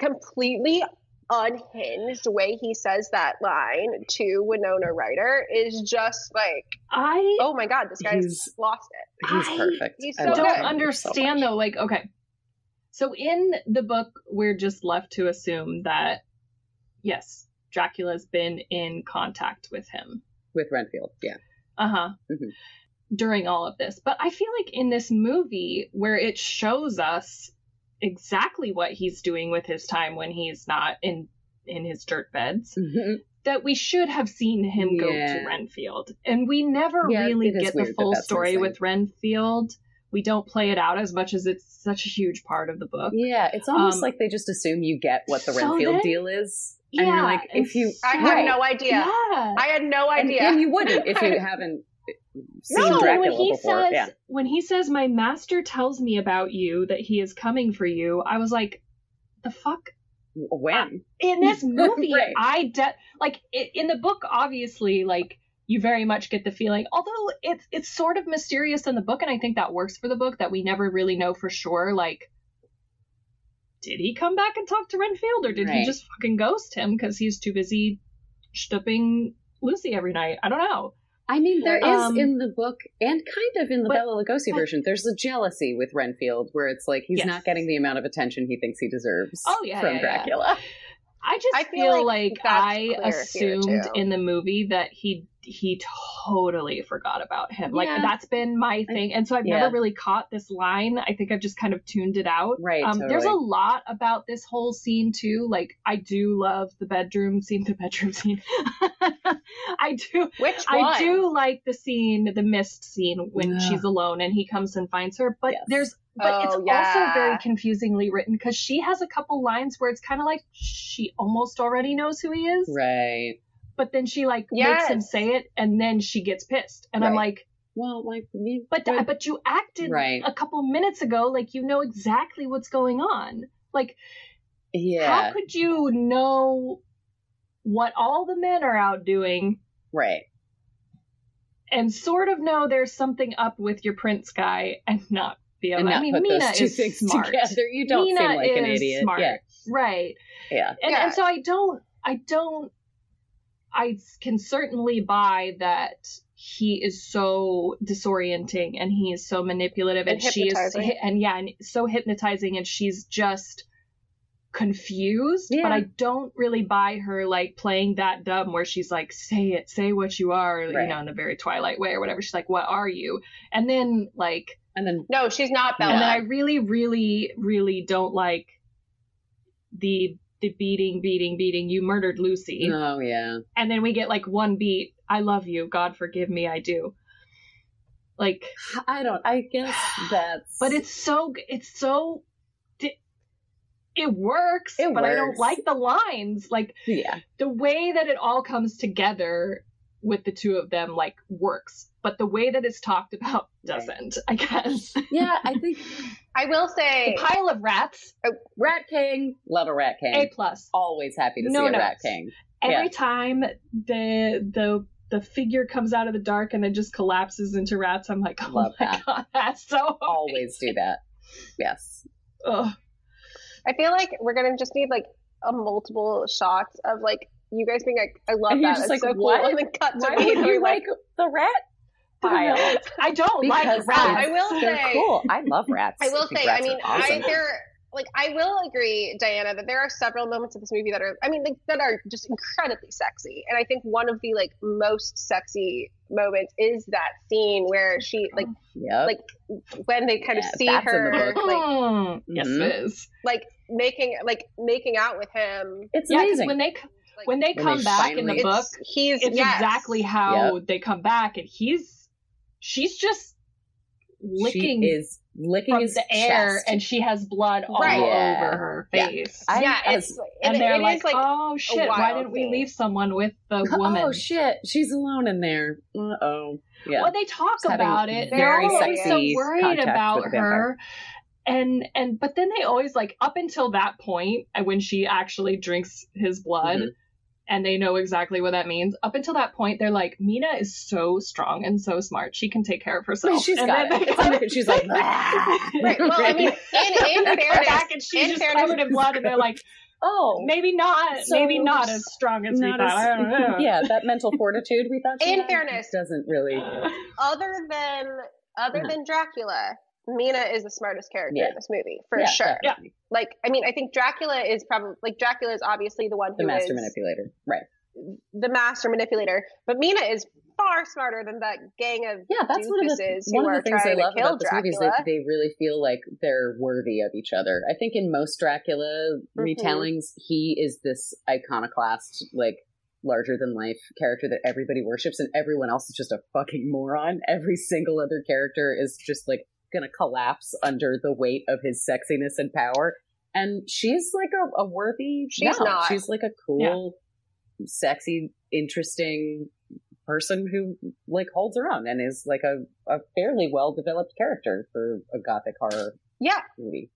[SPEAKER 2] completely unhinged way he says that line to Winona Ryder is just like,
[SPEAKER 1] I
[SPEAKER 2] oh my god, this guy's lost it.
[SPEAKER 3] He's
[SPEAKER 1] I
[SPEAKER 3] perfect.
[SPEAKER 2] he's
[SPEAKER 3] I
[SPEAKER 2] so
[SPEAKER 3] love
[SPEAKER 2] good.
[SPEAKER 1] don't
[SPEAKER 3] him so
[SPEAKER 1] understand
[SPEAKER 3] much.
[SPEAKER 1] though like okay so in the book we're just left to assume that yes dracula's been in contact with him.
[SPEAKER 3] With Renfield. Yeah.
[SPEAKER 1] uh-huh.
[SPEAKER 3] Mhm.
[SPEAKER 1] during all of this. But i feel like in this movie where it shows us exactly what he's doing with his time when he's not in in his dirt beds that we should have seen him go to renfield. And we never
[SPEAKER 3] Yeah,
[SPEAKER 1] really get the full story with renfield we don't play it out as much as it's such a huge part of the book
[SPEAKER 3] Yeah, it's almost
[SPEAKER 1] Um,
[SPEAKER 3] like they just assume you get what the
[SPEAKER 1] so
[SPEAKER 3] Renfield
[SPEAKER 1] then-
[SPEAKER 3] deal is, and
[SPEAKER 1] Yeah,
[SPEAKER 3] you're like, if you,
[SPEAKER 2] I
[SPEAKER 1] so-
[SPEAKER 2] had no idea.
[SPEAKER 1] yeah
[SPEAKER 2] I had no idea.
[SPEAKER 3] and you wouldn't if you haven't seen
[SPEAKER 1] No,
[SPEAKER 3] Dracula
[SPEAKER 1] when he
[SPEAKER 3] before.
[SPEAKER 1] says
[SPEAKER 3] yeah,
[SPEAKER 1] when he says my master tells me about you that he is coming for you, I was like, the fuck.
[SPEAKER 3] when?
[SPEAKER 1] In this movie,
[SPEAKER 3] Right.
[SPEAKER 1] I de- like i in the book. Obviously, like you very much get the feeling, although it's it's sort of mysterious in the book, and I think that works for the book that we never really know for sure. Like, did he come back and talk to Renfield, or did he just fucking ghost him because he's too busy stooping Lucy every night? I don't know.
[SPEAKER 3] I mean, there is
[SPEAKER 1] Um,
[SPEAKER 3] in the book and kind of in the
[SPEAKER 1] but-
[SPEAKER 3] Bela Lugosi
[SPEAKER 1] but-
[SPEAKER 3] version. There's a jealousy with Renfield where it's like he's
[SPEAKER 1] Yes.
[SPEAKER 3] not getting the amount of attention he thinks he deserves
[SPEAKER 1] Oh, yeah,
[SPEAKER 3] from
[SPEAKER 1] yeah, yeah.
[SPEAKER 3] Dracula.
[SPEAKER 1] I just
[SPEAKER 2] I
[SPEAKER 1] feel,
[SPEAKER 2] feel
[SPEAKER 1] like,
[SPEAKER 2] like
[SPEAKER 1] I assumed in the movie that he he totally forgot about him. Like
[SPEAKER 3] Yeah.
[SPEAKER 1] that's been my thing, and so I've
[SPEAKER 3] Yeah.
[SPEAKER 1] never really caught this line. I think I've just kind of tuned it out.
[SPEAKER 3] Right,
[SPEAKER 1] Um, There's a lot about this whole scene too. Like I do love the bedroom scene. The bedroom scene. I do.
[SPEAKER 2] Which one?
[SPEAKER 1] I do like the scene, the mist scene when
[SPEAKER 3] Yeah.
[SPEAKER 1] she's alone and he comes and finds her. But
[SPEAKER 3] Yes.
[SPEAKER 1] there's, but it's
[SPEAKER 2] Oh,
[SPEAKER 1] also very confusingly written because she has a couple lines where it's kind of like she almost already knows who he is,
[SPEAKER 3] Right.
[SPEAKER 1] But then she like makes him say it and then she gets pissed, and I'm like,
[SPEAKER 3] Well, like, you,
[SPEAKER 1] but
[SPEAKER 3] but-
[SPEAKER 1] but you acted
[SPEAKER 3] Right.
[SPEAKER 1] a couple minutes ago like you know exactly what's going on, like.
[SPEAKER 3] yeah,
[SPEAKER 1] How could you know what all the men are out doing
[SPEAKER 3] right.
[SPEAKER 1] and sort of know there's something up with your prince guy and not be able
[SPEAKER 3] And
[SPEAKER 1] I
[SPEAKER 3] not
[SPEAKER 1] mean,
[SPEAKER 3] put
[SPEAKER 1] Mina
[SPEAKER 3] those two
[SPEAKER 1] is
[SPEAKER 3] things
[SPEAKER 1] smart.
[SPEAKER 3] together. You don't
[SPEAKER 1] Mina
[SPEAKER 3] seem like an idiot.
[SPEAKER 1] Smart.
[SPEAKER 3] Yeah,
[SPEAKER 1] Right.
[SPEAKER 3] yeah.
[SPEAKER 1] And,
[SPEAKER 2] Yeah.
[SPEAKER 1] and so I don't, I don't, I can certainly buy that he is so disorienting and he is so manipulative and,
[SPEAKER 2] And
[SPEAKER 1] she is, and yeah, and so hypnotizing and she's just confused,
[SPEAKER 3] Yeah.
[SPEAKER 1] but I don't really buy her like playing that dumb where she's like, say it, say what you are, you know, in a very Twilight way or whatever. She's like, what are you? And then like,
[SPEAKER 3] And then
[SPEAKER 2] No, she's not Bella.
[SPEAKER 1] and then I really, really, really don't like the the beating, beating, beating. You murdered Lucy,
[SPEAKER 3] oh yeah,
[SPEAKER 1] and then we get like one beat. I love you. God forgive me. I do. Like,
[SPEAKER 3] I don't. I guess that's.
[SPEAKER 1] but it's so it's so it works
[SPEAKER 3] It
[SPEAKER 1] but i don't like the lines like
[SPEAKER 3] yeah,
[SPEAKER 1] the way that it all comes together with the two of them like works but the way that it's talked about doesn't i guess
[SPEAKER 3] yeah. I think
[SPEAKER 2] I will say,
[SPEAKER 1] the pile of rats
[SPEAKER 3] Rat King, love a Rat King.
[SPEAKER 1] a plus
[SPEAKER 3] Always happy to
[SPEAKER 1] No
[SPEAKER 3] see a Rat. King.
[SPEAKER 1] every
[SPEAKER 3] Yeah.
[SPEAKER 1] time the the the figure comes out of the dark and then just collapses into rats i'm like oh
[SPEAKER 3] Love
[SPEAKER 1] my
[SPEAKER 3] that.
[SPEAKER 1] god that's so
[SPEAKER 3] Always do that. Yes.
[SPEAKER 1] Ugh.
[SPEAKER 2] I feel like we're gonna just need like a multiple shots of like you guys being like, I love
[SPEAKER 3] And
[SPEAKER 2] that.
[SPEAKER 3] just
[SPEAKER 2] It's
[SPEAKER 3] like,
[SPEAKER 2] so cool.
[SPEAKER 3] what?
[SPEAKER 2] And then cut to
[SPEAKER 3] Why
[SPEAKER 2] me
[SPEAKER 3] would you
[SPEAKER 2] like,
[SPEAKER 3] like the rat pile?
[SPEAKER 1] i don't
[SPEAKER 3] Because
[SPEAKER 1] like rats
[SPEAKER 2] I will
[SPEAKER 3] they're
[SPEAKER 2] say-
[SPEAKER 3] cool. I love rats.
[SPEAKER 2] I will
[SPEAKER 3] think
[SPEAKER 2] say, I mean,
[SPEAKER 3] awesome.
[SPEAKER 2] I there like I will agree, Diana, that there are several moments of this movie that are, I mean, like, that are just incredibly sexy. And I think one of the like most sexy moments is that scene where she like
[SPEAKER 3] Yep.
[SPEAKER 2] like when they kind
[SPEAKER 3] Yeah,
[SPEAKER 2] of see
[SPEAKER 3] that's in the
[SPEAKER 2] her
[SPEAKER 3] book.
[SPEAKER 2] like
[SPEAKER 1] Mm, yes
[SPEAKER 3] Mhm.
[SPEAKER 1] it is
[SPEAKER 2] like making like making out with him.
[SPEAKER 3] it's
[SPEAKER 1] yeah 'cause
[SPEAKER 3] amazing.
[SPEAKER 1] when they
[SPEAKER 2] Like,
[SPEAKER 1] when they
[SPEAKER 3] When
[SPEAKER 1] come
[SPEAKER 3] they
[SPEAKER 1] back in the book
[SPEAKER 2] he's
[SPEAKER 1] it's
[SPEAKER 2] yes.
[SPEAKER 1] exactly how they come back and he's she's just licking
[SPEAKER 3] she is licking
[SPEAKER 1] from
[SPEAKER 3] his
[SPEAKER 1] the air
[SPEAKER 3] chest.
[SPEAKER 1] and she has blood all
[SPEAKER 2] Right.
[SPEAKER 1] Over her
[SPEAKER 3] Yeah.
[SPEAKER 1] face
[SPEAKER 3] I-
[SPEAKER 2] yeah,
[SPEAKER 3] as-
[SPEAKER 2] it's
[SPEAKER 1] and
[SPEAKER 2] it-
[SPEAKER 1] they're
[SPEAKER 2] it is,
[SPEAKER 1] like,
[SPEAKER 2] like
[SPEAKER 1] oh shit why didn't we
[SPEAKER 2] scene.
[SPEAKER 1] leave someone with the woman
[SPEAKER 3] Oh shit, she's alone in there. Uh oh. Yeah.
[SPEAKER 1] well they talk
[SPEAKER 3] Just
[SPEAKER 1] about it they're
[SPEAKER 2] very
[SPEAKER 1] always so worried about
[SPEAKER 3] with a vampire.
[SPEAKER 1] her and and but then they always like up until that point point when she actually drinks his blood
[SPEAKER 3] Mhm.
[SPEAKER 1] And they know exactly what that means up until that point they're like mina is so strong and so smart she can take care of herself
[SPEAKER 3] She's
[SPEAKER 1] and
[SPEAKER 3] got it.
[SPEAKER 1] they
[SPEAKER 3] It's under- she's like, "Ah."
[SPEAKER 2] Right. Well, I mean, in, in fairness,
[SPEAKER 1] back and she's
[SPEAKER 2] in
[SPEAKER 1] just
[SPEAKER 2] fairness-
[SPEAKER 1] covered in blood and they're like
[SPEAKER 3] oh,
[SPEAKER 1] maybe not
[SPEAKER 3] So-
[SPEAKER 1] maybe not as strong as we thought I don't know.
[SPEAKER 3] as, yeah, that mental fortitude we thought. she
[SPEAKER 2] In
[SPEAKER 3] had
[SPEAKER 2] fairness-
[SPEAKER 3] doesn't really.
[SPEAKER 2] other than other
[SPEAKER 3] Uh-huh.
[SPEAKER 2] than Dracula, Mina is the smartest character
[SPEAKER 3] Yeah.
[SPEAKER 2] in this movie for
[SPEAKER 3] yeah,
[SPEAKER 2] sure.
[SPEAKER 3] definitely.
[SPEAKER 2] Like, I mean, I think Dracula is probably like Dracula is obviously the one who is
[SPEAKER 3] The
[SPEAKER 2] who
[SPEAKER 3] master
[SPEAKER 2] is
[SPEAKER 3] manipulator, right?
[SPEAKER 2] the master manipulator, but Mina is far smarter than that gang of
[SPEAKER 3] Yeah, that's one of the one
[SPEAKER 2] who
[SPEAKER 3] of
[SPEAKER 2] are
[SPEAKER 3] the things I
[SPEAKER 2] trying
[SPEAKER 3] love
[SPEAKER 2] to kill
[SPEAKER 3] about this movie is
[SPEAKER 2] Dracula.
[SPEAKER 3] that they really feel like they're worthy of each other. I think in most Dracula
[SPEAKER 2] Mhm.
[SPEAKER 3] retellings, he is this iconoclast, like larger than life character that everybody worships, and everyone else is just a fucking moron. Every single other character is just like gonna collapse under the weight of his sexiness and power. And she's like a, a worthy.
[SPEAKER 2] She's
[SPEAKER 3] no,
[SPEAKER 2] not.
[SPEAKER 3] She's like a cool, sexy, interesting person who like holds her own and is like a, a fairly well developed character for a gothic horror
[SPEAKER 2] yeah,
[SPEAKER 3] movie.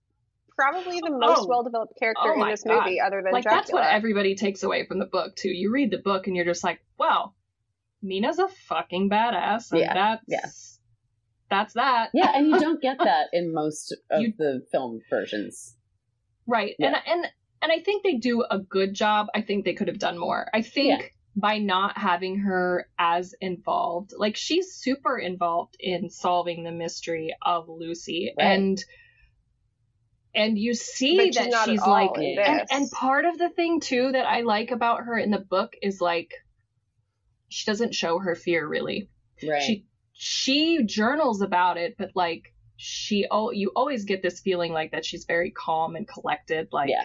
[SPEAKER 2] probably the oh. most
[SPEAKER 1] Oh.
[SPEAKER 2] well developed character
[SPEAKER 1] Oh
[SPEAKER 2] in this
[SPEAKER 1] God.
[SPEAKER 2] movie, other than
[SPEAKER 1] like
[SPEAKER 2] Dracula.
[SPEAKER 1] that's what everybody takes away from the book too. You read the book and you're just like, well, Mina's a fucking badass, and
[SPEAKER 3] Yeah,
[SPEAKER 1] that's
[SPEAKER 3] yeah.
[SPEAKER 1] That's that.
[SPEAKER 3] Yeah, and you don't get that in most of
[SPEAKER 1] You-
[SPEAKER 3] the film versions.
[SPEAKER 1] Right.
[SPEAKER 3] Yeah.
[SPEAKER 1] And and and I think they do a good job. I think they could have done more. I think
[SPEAKER 3] Yeah.
[SPEAKER 1] by not having her as involved, like she's super involved in solving the mystery of Lucy
[SPEAKER 3] Right.
[SPEAKER 1] and and you see
[SPEAKER 2] But she's
[SPEAKER 1] that
[SPEAKER 2] not
[SPEAKER 1] she's like and, and part of the thing too that I like about her in the book is like she doesn't show her fear really
[SPEAKER 3] Right.
[SPEAKER 1] she she journals about it but like she oh you always get this feeling like that she's very calm and collected like
[SPEAKER 3] Yeah.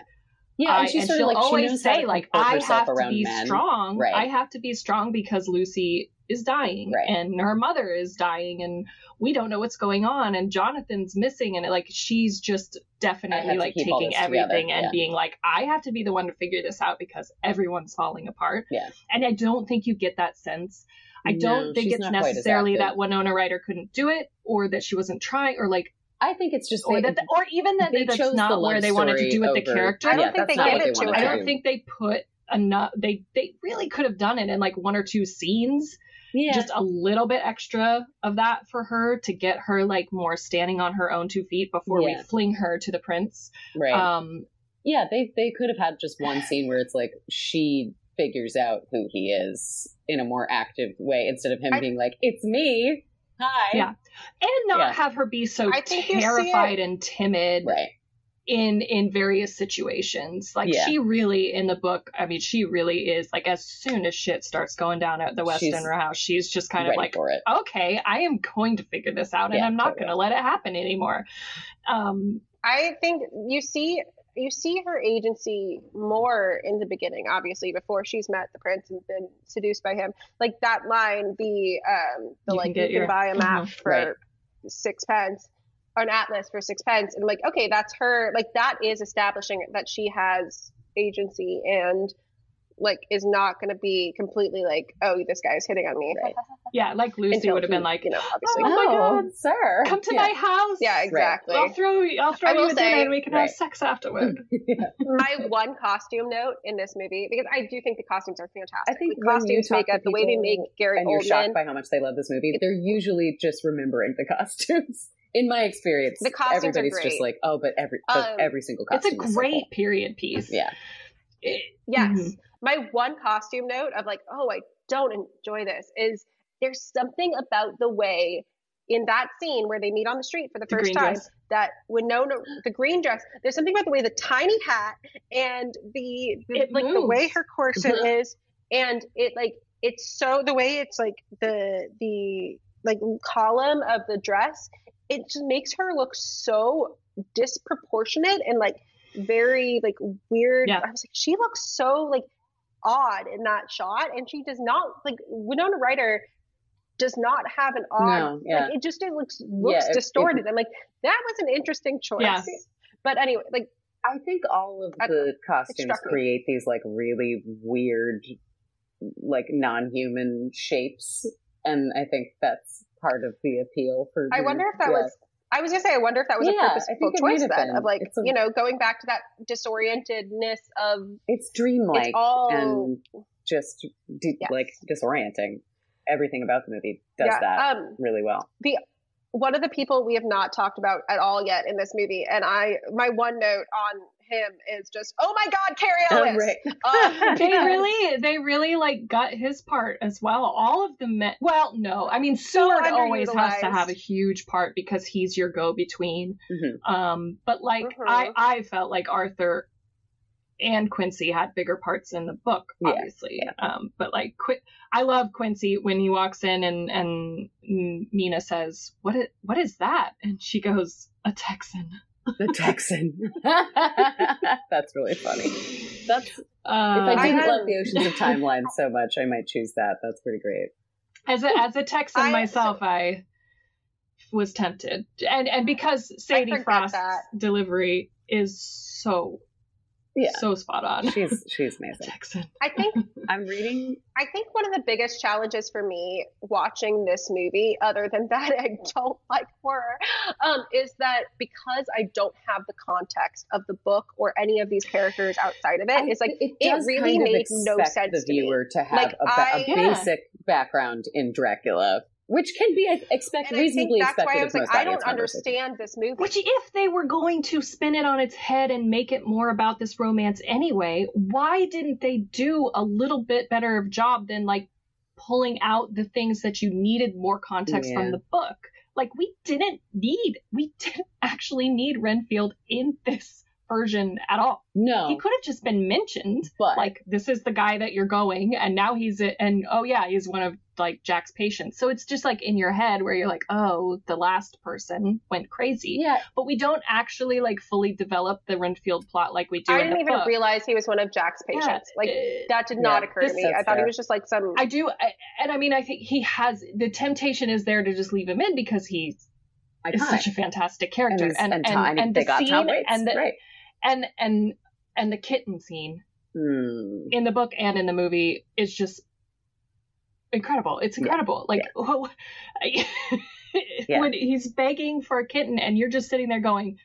[SPEAKER 3] yeah,
[SPEAKER 1] I,
[SPEAKER 3] and she's
[SPEAKER 1] and
[SPEAKER 3] sort
[SPEAKER 1] she'll
[SPEAKER 3] of like
[SPEAKER 1] always
[SPEAKER 3] how
[SPEAKER 1] say like i have to be
[SPEAKER 3] men.
[SPEAKER 1] strong
[SPEAKER 3] Right.
[SPEAKER 1] i have to be strong because lucy is dying
[SPEAKER 3] Right.
[SPEAKER 1] and her mother is dying and we don't know what's going on and jonathan's missing and like she's just definitely like taking everything and being like i have to be the one to figure this out because everyone's falling apart
[SPEAKER 3] Yeah.
[SPEAKER 1] and i don't think you get that sense I don't think it's
[SPEAKER 3] not quite as
[SPEAKER 1] necessarily that Winona Ryder couldn't do it, or that she wasn't trying, or like,
[SPEAKER 3] I think it's just
[SPEAKER 1] or
[SPEAKER 3] they,
[SPEAKER 1] that, or even that
[SPEAKER 3] they
[SPEAKER 1] that's
[SPEAKER 3] chose the
[SPEAKER 1] not
[SPEAKER 3] love
[SPEAKER 1] where they wanted to do with the character.
[SPEAKER 2] I don't
[SPEAKER 3] yeah,
[SPEAKER 2] think they gave it to
[SPEAKER 1] I don't think they put enough. They they really could have done it in like one or two scenes,
[SPEAKER 3] yeah.
[SPEAKER 1] just a little bit extra of that for her to get her like more standing on her own two feet before we fling her to the prince.
[SPEAKER 3] right.
[SPEAKER 1] Um,
[SPEAKER 3] yeah, they they could have had just one scene where it's like she figures out who he is in a more active way instead of him
[SPEAKER 2] I-
[SPEAKER 3] being like, "It's me, hi."
[SPEAKER 1] Yeah. and not
[SPEAKER 3] Yeah.
[SPEAKER 1] have her be so
[SPEAKER 2] I think you
[SPEAKER 1] terrified and timid
[SPEAKER 3] right.
[SPEAKER 1] in in various situations. Like
[SPEAKER 3] Yeah.
[SPEAKER 1] she really in the book, I mean, she really is like as soon as shit starts going down at the West
[SPEAKER 3] She's
[SPEAKER 1] End House, she's just kind of like, okay, I am going to figure this out, and I'm not
[SPEAKER 3] totally.
[SPEAKER 1] going to let it happen anymore. Um,
[SPEAKER 2] I think you see you see her agency more in the beginning, obviously, before she's met the prince and been seduced by him. Like that line, the um the
[SPEAKER 1] You can
[SPEAKER 2] like
[SPEAKER 1] get
[SPEAKER 2] you
[SPEAKER 1] your-
[SPEAKER 2] can buy a map for
[SPEAKER 3] Right.
[SPEAKER 2] six pence or an atlas for six pence and like okay that's her like that is establishing that she has agency and like is not going to be completely like oh this guy's hitting on me
[SPEAKER 3] Right.
[SPEAKER 1] yeah, like Lucy
[SPEAKER 2] Until
[SPEAKER 1] would have been like,
[SPEAKER 2] you know obviously
[SPEAKER 1] Oh my God.
[SPEAKER 3] sir.
[SPEAKER 1] come to
[SPEAKER 3] yeah.
[SPEAKER 1] my house.
[SPEAKER 2] yeah exactly
[SPEAKER 1] I'll throw you. I'll throw
[SPEAKER 2] I
[SPEAKER 1] you
[SPEAKER 2] will
[SPEAKER 1] a dinner
[SPEAKER 2] say-
[SPEAKER 1] and we can
[SPEAKER 3] Right.
[SPEAKER 1] have sex afterward.
[SPEAKER 2] my one costume note in this movie because I do think the costumes are fantastic.
[SPEAKER 3] I think
[SPEAKER 2] the costumes,
[SPEAKER 3] talk to
[SPEAKER 2] makeup, the way they
[SPEAKER 3] people
[SPEAKER 2] make Gary
[SPEAKER 3] and you're shocked by how much they love this movie, they're usually just remembering the costumes. In my experience,
[SPEAKER 2] The costumes are
[SPEAKER 3] everybody's just like, oh, but every but
[SPEAKER 2] Um,
[SPEAKER 3] every single costume.
[SPEAKER 1] It's
[SPEAKER 3] costume.
[SPEAKER 1] a
[SPEAKER 3] is so
[SPEAKER 1] great
[SPEAKER 3] cool.
[SPEAKER 1] period piece.
[SPEAKER 3] Yeah,
[SPEAKER 1] It-
[SPEAKER 2] yes.
[SPEAKER 1] Mhm.
[SPEAKER 2] My one costume note of like, oh, I don't enjoy this is there's something about the way in that scene where they meet on the street for the,
[SPEAKER 1] The
[SPEAKER 2] first time
[SPEAKER 1] dress.
[SPEAKER 2] that Winona, the green dress, there's something about the way the tiny hat and the,
[SPEAKER 1] It
[SPEAKER 2] like the way her corset
[SPEAKER 3] Mhm.
[SPEAKER 2] is, and it like it's so the way it's like the the like column of the dress, it just makes her look so disproportionate and like very like weird.
[SPEAKER 1] Yeah.
[SPEAKER 2] I was like, she looks so like odd in that shot, and she does not like Winona Ryder does not have an odd.
[SPEAKER 3] No, yeah.
[SPEAKER 2] Like, it just it looks looks
[SPEAKER 3] it- it-
[SPEAKER 2] distorted. I'm like, that was an interesting choice.
[SPEAKER 1] Yeah.
[SPEAKER 2] But anyway, like
[SPEAKER 3] I think all of
[SPEAKER 2] I
[SPEAKER 3] the costumes
[SPEAKER 2] struck me.
[SPEAKER 3] create these like really weird, like non-human shapes, and I think that's part of the appeal for.
[SPEAKER 2] I
[SPEAKER 3] the-
[SPEAKER 2] wonder if that
[SPEAKER 3] yeah.
[SPEAKER 2] was. I was gonna say, I wonder if that was
[SPEAKER 3] Yeah,
[SPEAKER 2] a purposeful
[SPEAKER 3] think it might
[SPEAKER 2] choice then, of like,
[SPEAKER 3] a-
[SPEAKER 2] you know, going back to that disorientedness of
[SPEAKER 3] It's dreamlike
[SPEAKER 2] it's all
[SPEAKER 3] and just de-
[SPEAKER 2] Yes.
[SPEAKER 3] like disorienting. Everything about the movie does
[SPEAKER 2] yeah.
[SPEAKER 3] that
[SPEAKER 2] Um,
[SPEAKER 3] really well.
[SPEAKER 2] The one of the people we have not talked about at all yet in this movie, and I, my one note on him is just, oh my God, Cary Elwes. Uh,
[SPEAKER 1] they really they really like got his part as well. All of the men well no. I mean seward always has to have a huge part because he's your go-between.
[SPEAKER 3] Mhm.
[SPEAKER 1] um but like i i felt like arthur and quincy had bigger parts in the book
[SPEAKER 3] Yeah,
[SPEAKER 1] obviously. Um but like Qu- i love quincy when he walks in and and mina says what is, what is that? And she goes a texan
[SPEAKER 3] The Texan. That's really funny. That's uh, if
[SPEAKER 1] uh,
[SPEAKER 3] I didn't
[SPEAKER 2] had-
[SPEAKER 3] love the Oceans of Timeline so much, I might choose that. That's pretty great.
[SPEAKER 1] as a as a Texan
[SPEAKER 2] I-
[SPEAKER 1] myself, I was tempted, and and because Sadie
[SPEAKER 2] forget
[SPEAKER 1] Frost's
[SPEAKER 2] that.
[SPEAKER 1] delivery is so
[SPEAKER 3] Yeah.
[SPEAKER 1] so spot on.
[SPEAKER 3] She's she's amazing.
[SPEAKER 1] Texan.
[SPEAKER 2] I think
[SPEAKER 3] I'm reading.
[SPEAKER 2] I think one of the biggest challenges for me watching this movie, other than that I don't like horror, um, is that because I don't have the context of the book or any of these characters outside of it, it's like
[SPEAKER 3] it,
[SPEAKER 2] it really
[SPEAKER 3] kind of
[SPEAKER 2] made no sense
[SPEAKER 3] the
[SPEAKER 2] to me.
[SPEAKER 3] viewer to, have
[SPEAKER 2] Like,
[SPEAKER 3] a, ba-
[SPEAKER 2] I-
[SPEAKER 3] a
[SPEAKER 1] Yeah.
[SPEAKER 3] basic background in Dracula, which can be I expect
[SPEAKER 2] and I think
[SPEAKER 3] reasonably
[SPEAKER 2] that's
[SPEAKER 3] expected
[SPEAKER 2] why I
[SPEAKER 3] of
[SPEAKER 2] was like, I don't understand this movie.
[SPEAKER 1] Which, if they were going to spin it on its head and make it more about this romance anyway, why didn't they do a little bit better of job than like pulling out the things that you needed more context
[SPEAKER 3] Yeah.
[SPEAKER 1] from the book? Like we didn't need, we didn't actually need Renfield in this version at all.
[SPEAKER 3] No,
[SPEAKER 1] He could have just been mentioned,
[SPEAKER 3] but
[SPEAKER 1] like this is the guy that you're going, and now he's a, and oh yeah, he's one of like Jack's patients. So it's just like in your head where you're like, oh, the last person went crazy
[SPEAKER 3] yeah,
[SPEAKER 1] but we don't actually like fully develop the Renfield plot like we do
[SPEAKER 2] I
[SPEAKER 1] in
[SPEAKER 2] didn't
[SPEAKER 1] the
[SPEAKER 2] even
[SPEAKER 1] book.
[SPEAKER 2] realize he was one of Jack's patients.
[SPEAKER 1] Yeah,
[SPEAKER 2] patients. like that did not
[SPEAKER 3] Yeah,
[SPEAKER 2] occur to me. I
[SPEAKER 3] that's
[SPEAKER 2] thought he was just like some.
[SPEAKER 1] I do, I, and I mean, I think he has the temptation is there to just leave him in because he's is such a fantastic character,
[SPEAKER 3] and,
[SPEAKER 1] and
[SPEAKER 3] and,
[SPEAKER 1] and,
[SPEAKER 3] Tom- I mean,
[SPEAKER 1] and
[SPEAKER 3] they
[SPEAKER 1] the
[SPEAKER 3] got
[SPEAKER 1] scene
[SPEAKER 3] Tom Waits,
[SPEAKER 1] and the
[SPEAKER 3] right?
[SPEAKER 1] And and and the kitten scene
[SPEAKER 3] Hmm.
[SPEAKER 1] in the book and in the movie is just incredible. It's
[SPEAKER 3] Yeah,
[SPEAKER 1] incredible. Like
[SPEAKER 3] Yeah.
[SPEAKER 1] when he's begging for a kitten, and you're just sitting there going.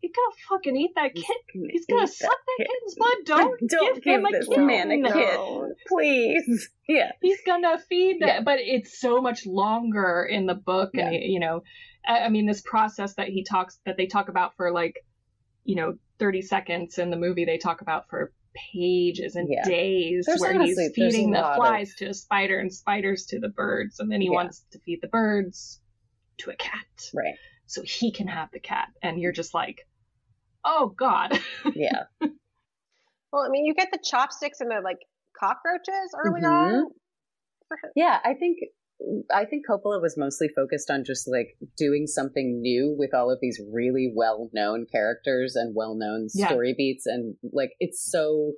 [SPEAKER 1] He's gonna fucking eat that kitten. He's gonna
[SPEAKER 3] eat
[SPEAKER 1] suck that
[SPEAKER 3] kitten.
[SPEAKER 1] kitten's blood. Don't,
[SPEAKER 3] Don't
[SPEAKER 1] give,
[SPEAKER 3] give
[SPEAKER 1] him a
[SPEAKER 3] this
[SPEAKER 1] kitten.
[SPEAKER 3] man a
[SPEAKER 2] No.
[SPEAKER 3] kitten, please. Yeah,
[SPEAKER 1] He's gonna feed that,
[SPEAKER 3] Yeah.
[SPEAKER 1] but it's so much longer in the book, and you know, I I mean, this process that he talks that they talk about for like, you know, thirty seconds in the movie, they talk about for pages and
[SPEAKER 3] Yeah.
[SPEAKER 1] days,
[SPEAKER 3] There's
[SPEAKER 1] where
[SPEAKER 3] honestly-
[SPEAKER 1] he's feeding the
[SPEAKER 3] lot of-
[SPEAKER 1] flies to a spider and spiders to the birds, and then he
[SPEAKER 3] Yeah.
[SPEAKER 1] wants to feed the birds to a cat,
[SPEAKER 3] right.
[SPEAKER 1] so he can have the cat, and you're just like. oh god.
[SPEAKER 3] Yeah.
[SPEAKER 2] Well, I mean, you get the chopsticks and the like cockroaches early
[SPEAKER 3] Mhm.
[SPEAKER 2] on.
[SPEAKER 3] Yeah, I think I think Coppola was mostly focused on just like doing something new with all of these really well-known characters and well-known
[SPEAKER 1] Yeah.
[SPEAKER 3] story beats and like it's so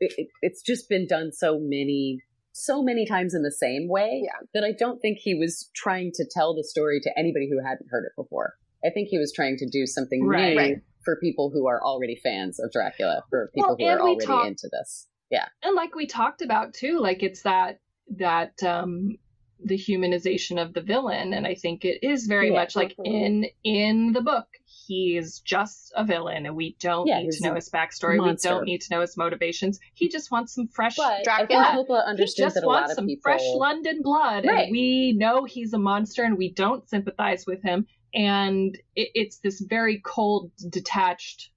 [SPEAKER 3] it- it's just been done so many so many times in the same way
[SPEAKER 2] Yeah.
[SPEAKER 3] that I don't think he was trying to tell the story to anybody who hadn't heard it before. I think he was trying to do something
[SPEAKER 1] Right.
[SPEAKER 3] new
[SPEAKER 2] Right.
[SPEAKER 3] for people who are already fans of Dracula, for people
[SPEAKER 1] Well,
[SPEAKER 3] who are already
[SPEAKER 1] talk-
[SPEAKER 3] into this. Yeah.
[SPEAKER 1] and like we talked about too like it's that that um the humanization of the villain and i think it is very
[SPEAKER 3] Yeah.
[SPEAKER 1] much like in in the book he's just a villain and we don't
[SPEAKER 3] Yeah,
[SPEAKER 1] need to know his backstory we don't need to know his motivations he just wants some fresh
[SPEAKER 3] But
[SPEAKER 2] Dracula.
[SPEAKER 1] he just
[SPEAKER 3] that a lot
[SPEAKER 1] wants some
[SPEAKER 3] people
[SPEAKER 1] fresh london blood
[SPEAKER 3] Right.
[SPEAKER 1] and we know he's a monster and we don't sympathize with him and it, it's this very cold detached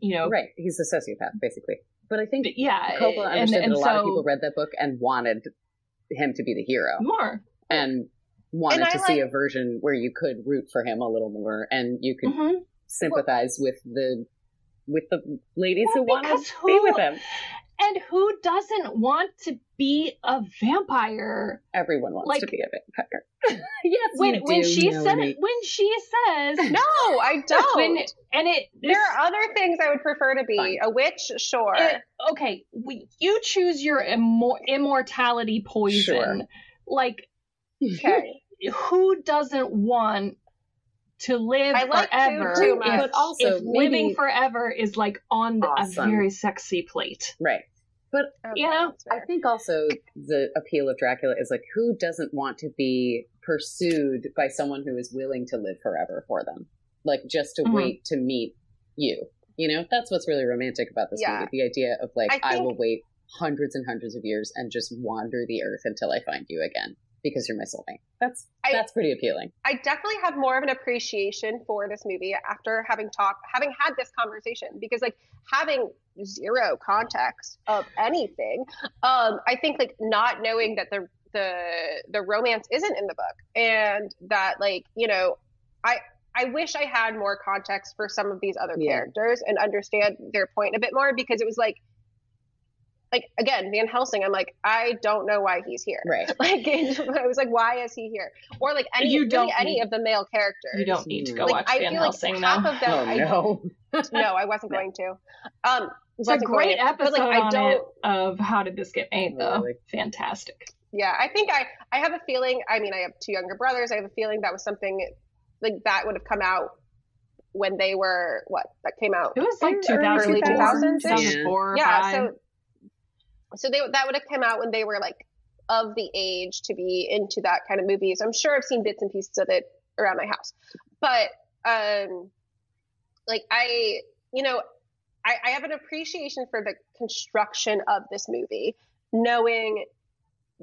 [SPEAKER 1] you know
[SPEAKER 3] Right. He's a sociopath, basically. But I think
[SPEAKER 1] yeah
[SPEAKER 3] Coppola
[SPEAKER 1] and,
[SPEAKER 3] understood
[SPEAKER 1] and
[SPEAKER 3] that a
[SPEAKER 1] so
[SPEAKER 3] lot of people read that book and wanted him to be the hero
[SPEAKER 1] more
[SPEAKER 3] and wanted
[SPEAKER 2] And
[SPEAKER 3] to see a version where you could root for him a little more and you could
[SPEAKER 1] Mhm.
[SPEAKER 3] sympathize with the with the ladies
[SPEAKER 1] Well,
[SPEAKER 3] who want to be with him.
[SPEAKER 1] And who doesn't want to be a vampire?
[SPEAKER 3] Everyone wants
[SPEAKER 1] like-
[SPEAKER 3] to be a vampire. yes,
[SPEAKER 1] When
[SPEAKER 3] you
[SPEAKER 1] when
[SPEAKER 3] do,
[SPEAKER 1] she said
[SPEAKER 3] Melanie.
[SPEAKER 1] when she says
[SPEAKER 2] No, I don't.
[SPEAKER 1] when and it this,
[SPEAKER 2] there are other things I would prefer to be.
[SPEAKER 3] Fine.
[SPEAKER 2] A witch, sure.
[SPEAKER 1] it- okay, we, you choose your immor- immortality poison.
[SPEAKER 3] Sure.
[SPEAKER 1] Like
[SPEAKER 2] okay.
[SPEAKER 1] who doesn't want to live
[SPEAKER 2] I like
[SPEAKER 1] forever?
[SPEAKER 2] too
[SPEAKER 1] if,
[SPEAKER 2] much.
[SPEAKER 3] But also,
[SPEAKER 1] if living forever is like on
[SPEAKER 3] Awesome.
[SPEAKER 1] a very sexy plate.
[SPEAKER 3] right. But
[SPEAKER 2] Okay,
[SPEAKER 1] You know,
[SPEAKER 3] I think also the appeal of Dracula is like who doesn't want to be pursued by someone who is willing to live forever for them, like just to
[SPEAKER 1] Mhm.
[SPEAKER 3] wait to meet you. You know, that's what's really romantic about this
[SPEAKER 2] Yeah.
[SPEAKER 3] movie. The idea of like
[SPEAKER 2] I
[SPEAKER 3] I, will wait hundreds and hundreds of years and just wander the earth until I find you again because you're my soulmate. That's
[SPEAKER 2] I-
[SPEAKER 3] that's pretty appealing.
[SPEAKER 2] I definitely have more of an appreciation for this movie after having talked, having had this conversation, because like having zero context of anything, um, I think like not knowing that the the the romance isn't in the book, and that like you know, I I wish I had more context for some of these other
[SPEAKER 3] Yeah.
[SPEAKER 2] characters and understand their point a bit more, because it was like. Like again, Van Helsing, I'm like, I don't know why he's here.
[SPEAKER 3] Right.
[SPEAKER 2] Like I was like, why is he here? Or like any
[SPEAKER 1] You don't
[SPEAKER 2] any
[SPEAKER 1] need-
[SPEAKER 2] of the male characters.
[SPEAKER 1] You don't need to go
[SPEAKER 2] like
[SPEAKER 1] watch
[SPEAKER 2] I
[SPEAKER 1] Van
[SPEAKER 2] feel
[SPEAKER 1] Helsing
[SPEAKER 2] like
[SPEAKER 1] now.
[SPEAKER 2] half of them.
[SPEAKER 3] oh
[SPEAKER 2] I,
[SPEAKER 3] no.
[SPEAKER 2] no, I wasn't
[SPEAKER 3] No.
[SPEAKER 2] going to. Um,
[SPEAKER 1] It's a
[SPEAKER 2] wasn't going
[SPEAKER 1] great
[SPEAKER 2] to.
[SPEAKER 1] episode
[SPEAKER 2] But like I don't.
[SPEAKER 1] it of how did this get made though.
[SPEAKER 3] Really?
[SPEAKER 1] Fantastic.
[SPEAKER 2] Yeah, I think I I have a feeling. I mean, I have two younger brothers. I have a feeling that was something like that would have come out when they were what that came out.
[SPEAKER 1] It was like
[SPEAKER 2] Early
[SPEAKER 1] 2004,
[SPEAKER 2] 2000s?
[SPEAKER 1] 2004
[SPEAKER 2] yeah,
[SPEAKER 1] five.
[SPEAKER 2] so so they that would have come out when they were like of the age to be into that kind of movie. So I'm sure I've seen bits and pieces of it around my house. But um like I you know, I, I have an appreciation for the construction of this movie, knowing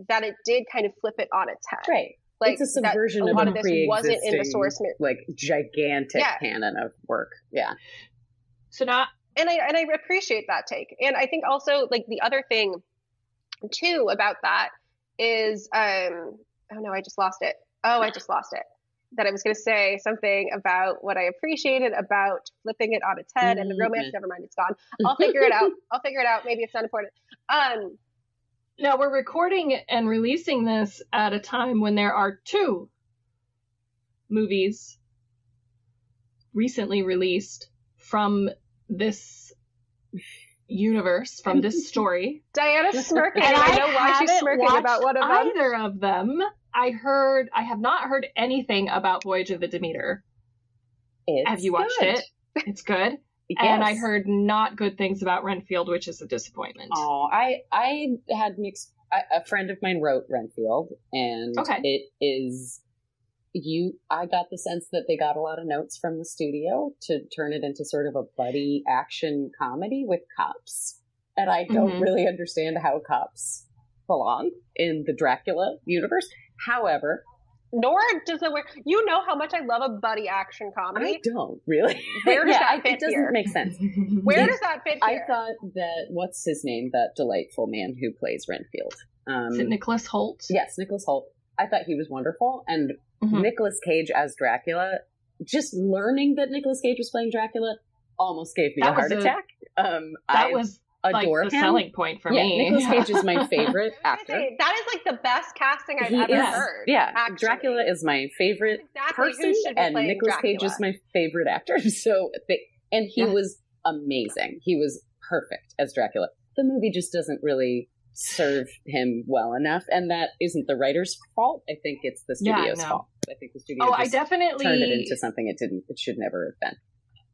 [SPEAKER 2] that it did kind of flip it on its head.
[SPEAKER 3] Right.
[SPEAKER 2] Like
[SPEAKER 3] it's a subversion
[SPEAKER 2] a
[SPEAKER 3] of
[SPEAKER 2] lot
[SPEAKER 3] a
[SPEAKER 2] of this wasn't in the
[SPEAKER 3] pre-existing,
[SPEAKER 2] source ma-
[SPEAKER 3] like gigantic
[SPEAKER 2] Yeah.
[SPEAKER 3] canon of work. Yeah.
[SPEAKER 1] So now
[SPEAKER 2] and I and I appreciate that take. And I think also like the other thing too about that is um oh no, I just lost it. Oh, I just lost it. That I was going to say something about what I appreciated about flipping it on its head and the romance.
[SPEAKER 3] Mhm.
[SPEAKER 2] Never mind, it's gone. I'll figure it out. I'll figure it out. Maybe it's not important. Um,
[SPEAKER 1] now we're recording and releasing this at a time when there are two movies recently released from this universe, from this story.
[SPEAKER 2] Diana's smirking.
[SPEAKER 1] and
[SPEAKER 2] I
[SPEAKER 1] I
[SPEAKER 2] know why she's smirking about one of them.
[SPEAKER 1] either of them. I heard, I have not heard anything about Voyage of the Demeter.
[SPEAKER 3] It's
[SPEAKER 1] have you watched
[SPEAKER 3] good.
[SPEAKER 1] it? It's good.
[SPEAKER 3] Yes.
[SPEAKER 1] And I heard not good things about Renfield, which is a disappointment.
[SPEAKER 3] Oh, I I had mixed. I, a friend of mine wrote Renfield, and
[SPEAKER 1] Okay.
[SPEAKER 3] it is you. I got the sense that they got a lot of notes from the studio to turn it into sort of a buddy action comedy with cops, and I don't
[SPEAKER 1] Mhm.
[SPEAKER 3] really understand how cops belong in the Dracula universe. However,
[SPEAKER 2] Nor does it work. You know how much I love a buddy action comedy I
[SPEAKER 3] don't really.
[SPEAKER 2] Where does
[SPEAKER 3] yeah,
[SPEAKER 2] that
[SPEAKER 3] I-
[SPEAKER 2] fit
[SPEAKER 3] it doesn't
[SPEAKER 2] here?
[SPEAKER 3] make sense.
[SPEAKER 2] Where does that fit
[SPEAKER 3] I thought that what's his name? That delightful man who plays Renfield. Um,
[SPEAKER 1] Is it Nicholas Hoult?
[SPEAKER 3] Yes, Nicholas Hoult. I thought he was wonderful, and
[SPEAKER 1] Mhm.
[SPEAKER 3] Nicolas Cage as Dracula. Just learning that Nicolas Cage was playing Dracula almost gave me
[SPEAKER 1] That
[SPEAKER 3] a heart
[SPEAKER 1] a-
[SPEAKER 3] attack. Um,
[SPEAKER 1] That
[SPEAKER 3] I
[SPEAKER 1] was like the
[SPEAKER 3] him.
[SPEAKER 1] selling point for
[SPEAKER 3] yeah,
[SPEAKER 1] me.
[SPEAKER 3] Nicolas Cage is my favorite actor.
[SPEAKER 2] say, that is like the best casting I've
[SPEAKER 3] He
[SPEAKER 2] ever
[SPEAKER 3] is,
[SPEAKER 2] heard.
[SPEAKER 3] yeah.
[SPEAKER 2] actually.
[SPEAKER 3] Dracula is my favorite
[SPEAKER 2] exactly
[SPEAKER 3] person,
[SPEAKER 2] who be
[SPEAKER 3] and
[SPEAKER 2] playing
[SPEAKER 3] Nicolas Cage is my favorite actor. So, they, and he
[SPEAKER 1] Yeah.
[SPEAKER 3] was amazing. He was perfect as Dracula. The movie just doesn't really serve him well enough, and that isn't the writer's fault. I think it's the
[SPEAKER 1] Yeah, I
[SPEAKER 3] studio's fault. I think the studio
[SPEAKER 1] oh, I definitely
[SPEAKER 3] turned it into something it didn't. It should never have been.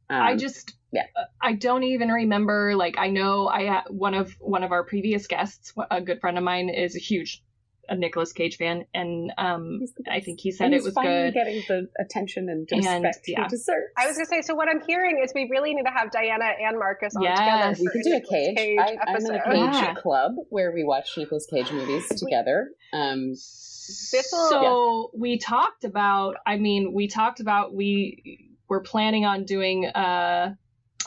[SPEAKER 3] Um,
[SPEAKER 1] I just
[SPEAKER 3] yeah.
[SPEAKER 1] uh, I don't even remember like I know I one of one of our previous guests a good friend of mine is a huge a Nicolas Cage fan and um I think he said
[SPEAKER 3] and
[SPEAKER 1] it was
[SPEAKER 3] finally
[SPEAKER 1] good
[SPEAKER 3] getting the attention and
[SPEAKER 1] And,
[SPEAKER 3] respect
[SPEAKER 1] yeah.
[SPEAKER 3] he deserves.
[SPEAKER 2] I was gonna say. So what I'm hearing is we really need to have Diana and Marcus on
[SPEAKER 1] Yes.
[SPEAKER 2] together.
[SPEAKER 3] we
[SPEAKER 2] for
[SPEAKER 3] could do a
[SPEAKER 2] Nicolas
[SPEAKER 3] cage. I, I'm in a
[SPEAKER 2] episode.
[SPEAKER 3] cage
[SPEAKER 1] Yeah.
[SPEAKER 3] club where we watch Nicolas Cage movies together. Um,
[SPEAKER 2] This will-
[SPEAKER 1] so we talked about I mean we talked about we were planning on doing uh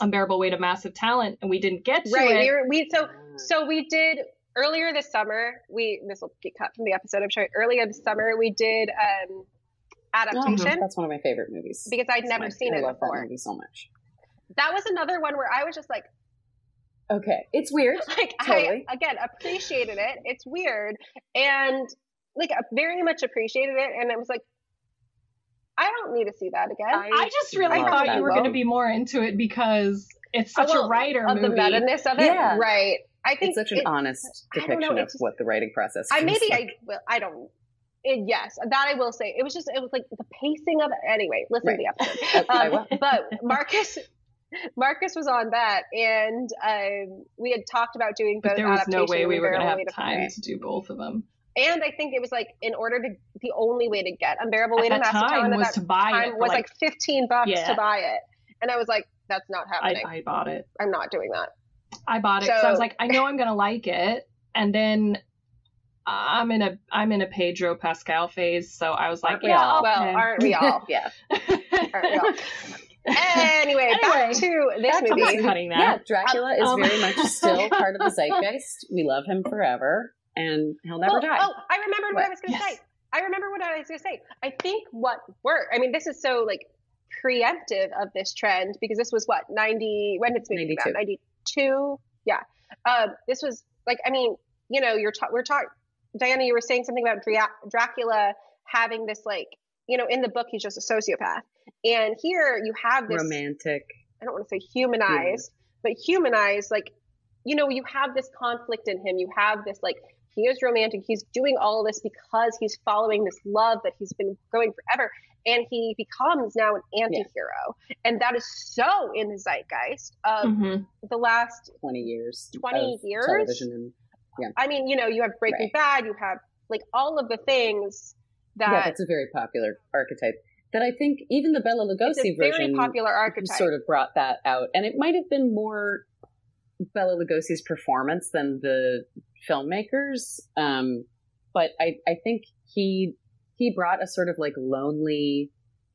[SPEAKER 1] unbearable weight of massive talent and we didn't get to
[SPEAKER 2] Right.
[SPEAKER 1] it
[SPEAKER 2] We, we so so we did earlier this summer. We this will get cut from the episode. I'm sure. Earlier this summer we did um adaptation
[SPEAKER 3] that's one of my favorite movies.
[SPEAKER 2] because I'd
[SPEAKER 3] That's
[SPEAKER 2] never
[SPEAKER 3] my-
[SPEAKER 2] seen
[SPEAKER 3] I
[SPEAKER 2] it
[SPEAKER 3] love
[SPEAKER 2] before.
[SPEAKER 3] that movie so much.
[SPEAKER 2] That was another one where I was just like,
[SPEAKER 3] Okay, it's weird.
[SPEAKER 2] like
[SPEAKER 3] Totally.
[SPEAKER 2] I again appreciated it. It's weird and like very much appreciated it, and it was like, I don't need to see that again.
[SPEAKER 1] I just really thought you were going to be more into it because it's
[SPEAKER 2] Oh,
[SPEAKER 1] such
[SPEAKER 2] well,
[SPEAKER 1] a writer
[SPEAKER 2] of the
[SPEAKER 1] movie.
[SPEAKER 2] meta-ness of it,
[SPEAKER 3] Yeah.
[SPEAKER 2] right? I think
[SPEAKER 3] It's such an
[SPEAKER 2] it-
[SPEAKER 3] honest
[SPEAKER 2] I don't know,
[SPEAKER 3] depiction of
[SPEAKER 2] just-
[SPEAKER 3] what the writing process.
[SPEAKER 2] Is.
[SPEAKER 3] I
[SPEAKER 2] maybe
[SPEAKER 3] like.
[SPEAKER 2] I well, I don't. It, yes, that I will say. It was just it was like the pacing of it. Anyway, listen to the episode.
[SPEAKER 3] I- I
[SPEAKER 2] Um, but Marcus, Marcus was on that, and um, we had talked about doing both
[SPEAKER 1] but there was no way we
[SPEAKER 2] and
[SPEAKER 1] were going to have
[SPEAKER 2] Unbearable Weight of
[SPEAKER 1] time to do both of them.
[SPEAKER 2] And I think it was like in order to the only way to get unbearable
[SPEAKER 1] At
[SPEAKER 2] weight of
[SPEAKER 1] that
[SPEAKER 2] massive
[SPEAKER 1] time
[SPEAKER 2] talent
[SPEAKER 1] was
[SPEAKER 2] at
[SPEAKER 1] to buy
[SPEAKER 2] time
[SPEAKER 1] it.
[SPEAKER 2] was like, 15 bucks
[SPEAKER 1] Yeah.
[SPEAKER 2] to buy it, and I was like, that's not
[SPEAKER 1] I,
[SPEAKER 2] happening.
[SPEAKER 1] I bought it.
[SPEAKER 2] I'm not doing that.
[SPEAKER 1] I bought it because I was like, I know I'm going to like it, and then I'm in a I'm in a Pedro Pascal phase, so I was like,
[SPEAKER 3] Aren't we
[SPEAKER 1] yeah,
[SPEAKER 3] all?
[SPEAKER 2] Well, aren't we all?
[SPEAKER 3] yeah.
[SPEAKER 2] Aren't we all? Anyway, back to this
[SPEAKER 1] I'm
[SPEAKER 2] movie.
[SPEAKER 1] not cutting
[SPEAKER 3] Yeah,
[SPEAKER 1] that.
[SPEAKER 3] Dracula is
[SPEAKER 1] Um,
[SPEAKER 3] very much still part of the zeitgeist. We love him forever, and he'll never
[SPEAKER 2] oh,
[SPEAKER 3] die.
[SPEAKER 2] oh, I remembered what, I was going to
[SPEAKER 1] Yes.
[SPEAKER 2] say. I remember what I was going to say. I think what worked. I mean, this is so like preemptive of this trend because this was what ninety when did this movie come out? Ninety two. Yeah. Um, this was like I mean, you know, you're ta- we're talking. Diana, you were saying something about Dra- Dracula having this like you know in the book he's just a sociopath, and here you have this.
[SPEAKER 3] Romantic.
[SPEAKER 2] I don't want to say humanized, but humanized, like, you know, you have this conflict in him. You have this, like, he is romantic. He's doing all this because he's following this love that he's been going forever. And he becomes now an anti hero. And that is so in the zeitgeist of
[SPEAKER 1] Mhm.
[SPEAKER 2] the last,
[SPEAKER 3] 20 years.
[SPEAKER 2] 20
[SPEAKER 3] of
[SPEAKER 2] years?
[SPEAKER 3] Television and
[SPEAKER 2] I mean, you know, you have Breaking Bad, you have, like, all of the things that yeah,
[SPEAKER 3] that's a very popular archetype. That I think even the
[SPEAKER 2] Bela
[SPEAKER 3] Lugosi version
[SPEAKER 2] popular archetype.
[SPEAKER 3] sort of brought that out, and it might have been more Bela Lugosi's performance than the filmmakers. Um, but I, I think he he brought a sort of like lonely,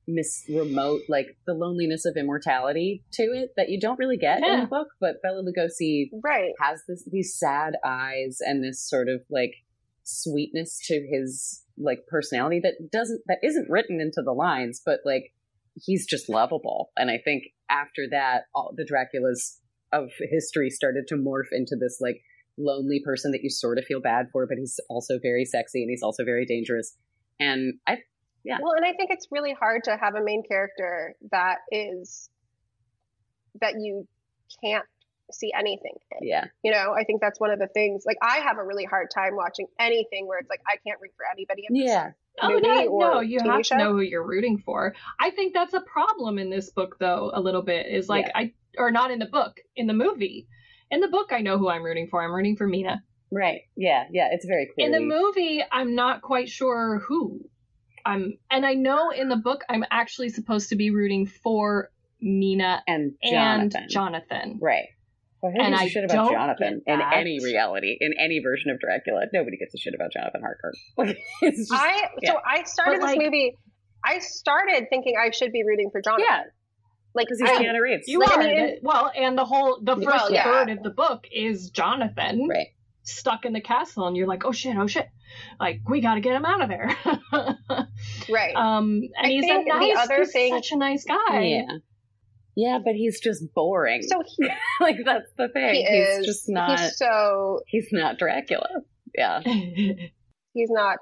[SPEAKER 3] mis remote, like the loneliness of immortality to it that you don't really get in the book. But Bela Lugosi
[SPEAKER 2] right.
[SPEAKER 3] has this these sad eyes and this sort of like sweetness to his like personality that doesn't that isn't written into the lines but like he's just lovable and i think after that all the draculas of history started to morph into this like lonely person that you sort of feel bad for but he's also very sexy and he's also very dangerous and i Yeah.
[SPEAKER 2] Well, and I think it's really hard to have a main character that is that you can't see anything in.
[SPEAKER 3] yeah
[SPEAKER 2] You know, I think that's one of the things. Like, I have a really hard time watching anything where it's like I can't root for anybody. In this.
[SPEAKER 3] yeah
[SPEAKER 1] Oh
[SPEAKER 2] movie
[SPEAKER 1] no,
[SPEAKER 2] or
[SPEAKER 1] no, you
[SPEAKER 2] TV
[SPEAKER 1] have
[SPEAKER 2] show?
[SPEAKER 1] to know who you're rooting for. I think that's a problem in this book, though. A little bit is like I, or not in the book, in the movie. In the book, I know who I'm rooting for. I'm rooting for Mina.
[SPEAKER 3] Right yeah yeah it's very clear
[SPEAKER 1] In the movie, I'm not quite sure who. I'm, and I know in the book, I'm actually supposed to be rooting for Mina
[SPEAKER 3] and jonathan
[SPEAKER 1] and Jonathan.
[SPEAKER 3] right well, who
[SPEAKER 1] And
[SPEAKER 3] gives a
[SPEAKER 1] I
[SPEAKER 3] shit about
[SPEAKER 1] don't
[SPEAKER 3] Jonathan
[SPEAKER 1] get
[SPEAKER 3] in any reality, in any version of Dracula. Nobody gives a shit about Jonathan Harker. Like, just,
[SPEAKER 2] I
[SPEAKER 3] yeah.
[SPEAKER 2] so I started
[SPEAKER 1] But,
[SPEAKER 2] this
[SPEAKER 1] like-
[SPEAKER 2] movie. I started thinking I should be rooting for Jonathan.
[SPEAKER 3] yeah,
[SPEAKER 2] like
[SPEAKER 3] because he's
[SPEAKER 2] I-
[SPEAKER 3] Keanu Reeves.
[SPEAKER 1] You
[SPEAKER 2] Like,
[SPEAKER 1] are
[SPEAKER 2] I mean,
[SPEAKER 1] the- well, and the whole the first
[SPEAKER 2] Well, yeah.
[SPEAKER 1] third of the book is Jonathan
[SPEAKER 3] right.
[SPEAKER 1] Stuck in the castle, and you're like, oh shit, oh shit, like we got to get him out of there.
[SPEAKER 2] right.
[SPEAKER 1] um, and
[SPEAKER 2] I
[SPEAKER 1] he's a
[SPEAKER 2] think the other
[SPEAKER 1] he's
[SPEAKER 2] thing-
[SPEAKER 1] such a nice guy.
[SPEAKER 3] Yeah. Yeah, but he's just boring.
[SPEAKER 2] So he,
[SPEAKER 3] like that's the thing.
[SPEAKER 2] he
[SPEAKER 3] he's
[SPEAKER 2] is
[SPEAKER 3] just not.
[SPEAKER 2] He's so
[SPEAKER 3] he's not Dracula. Yeah.
[SPEAKER 2] he's not.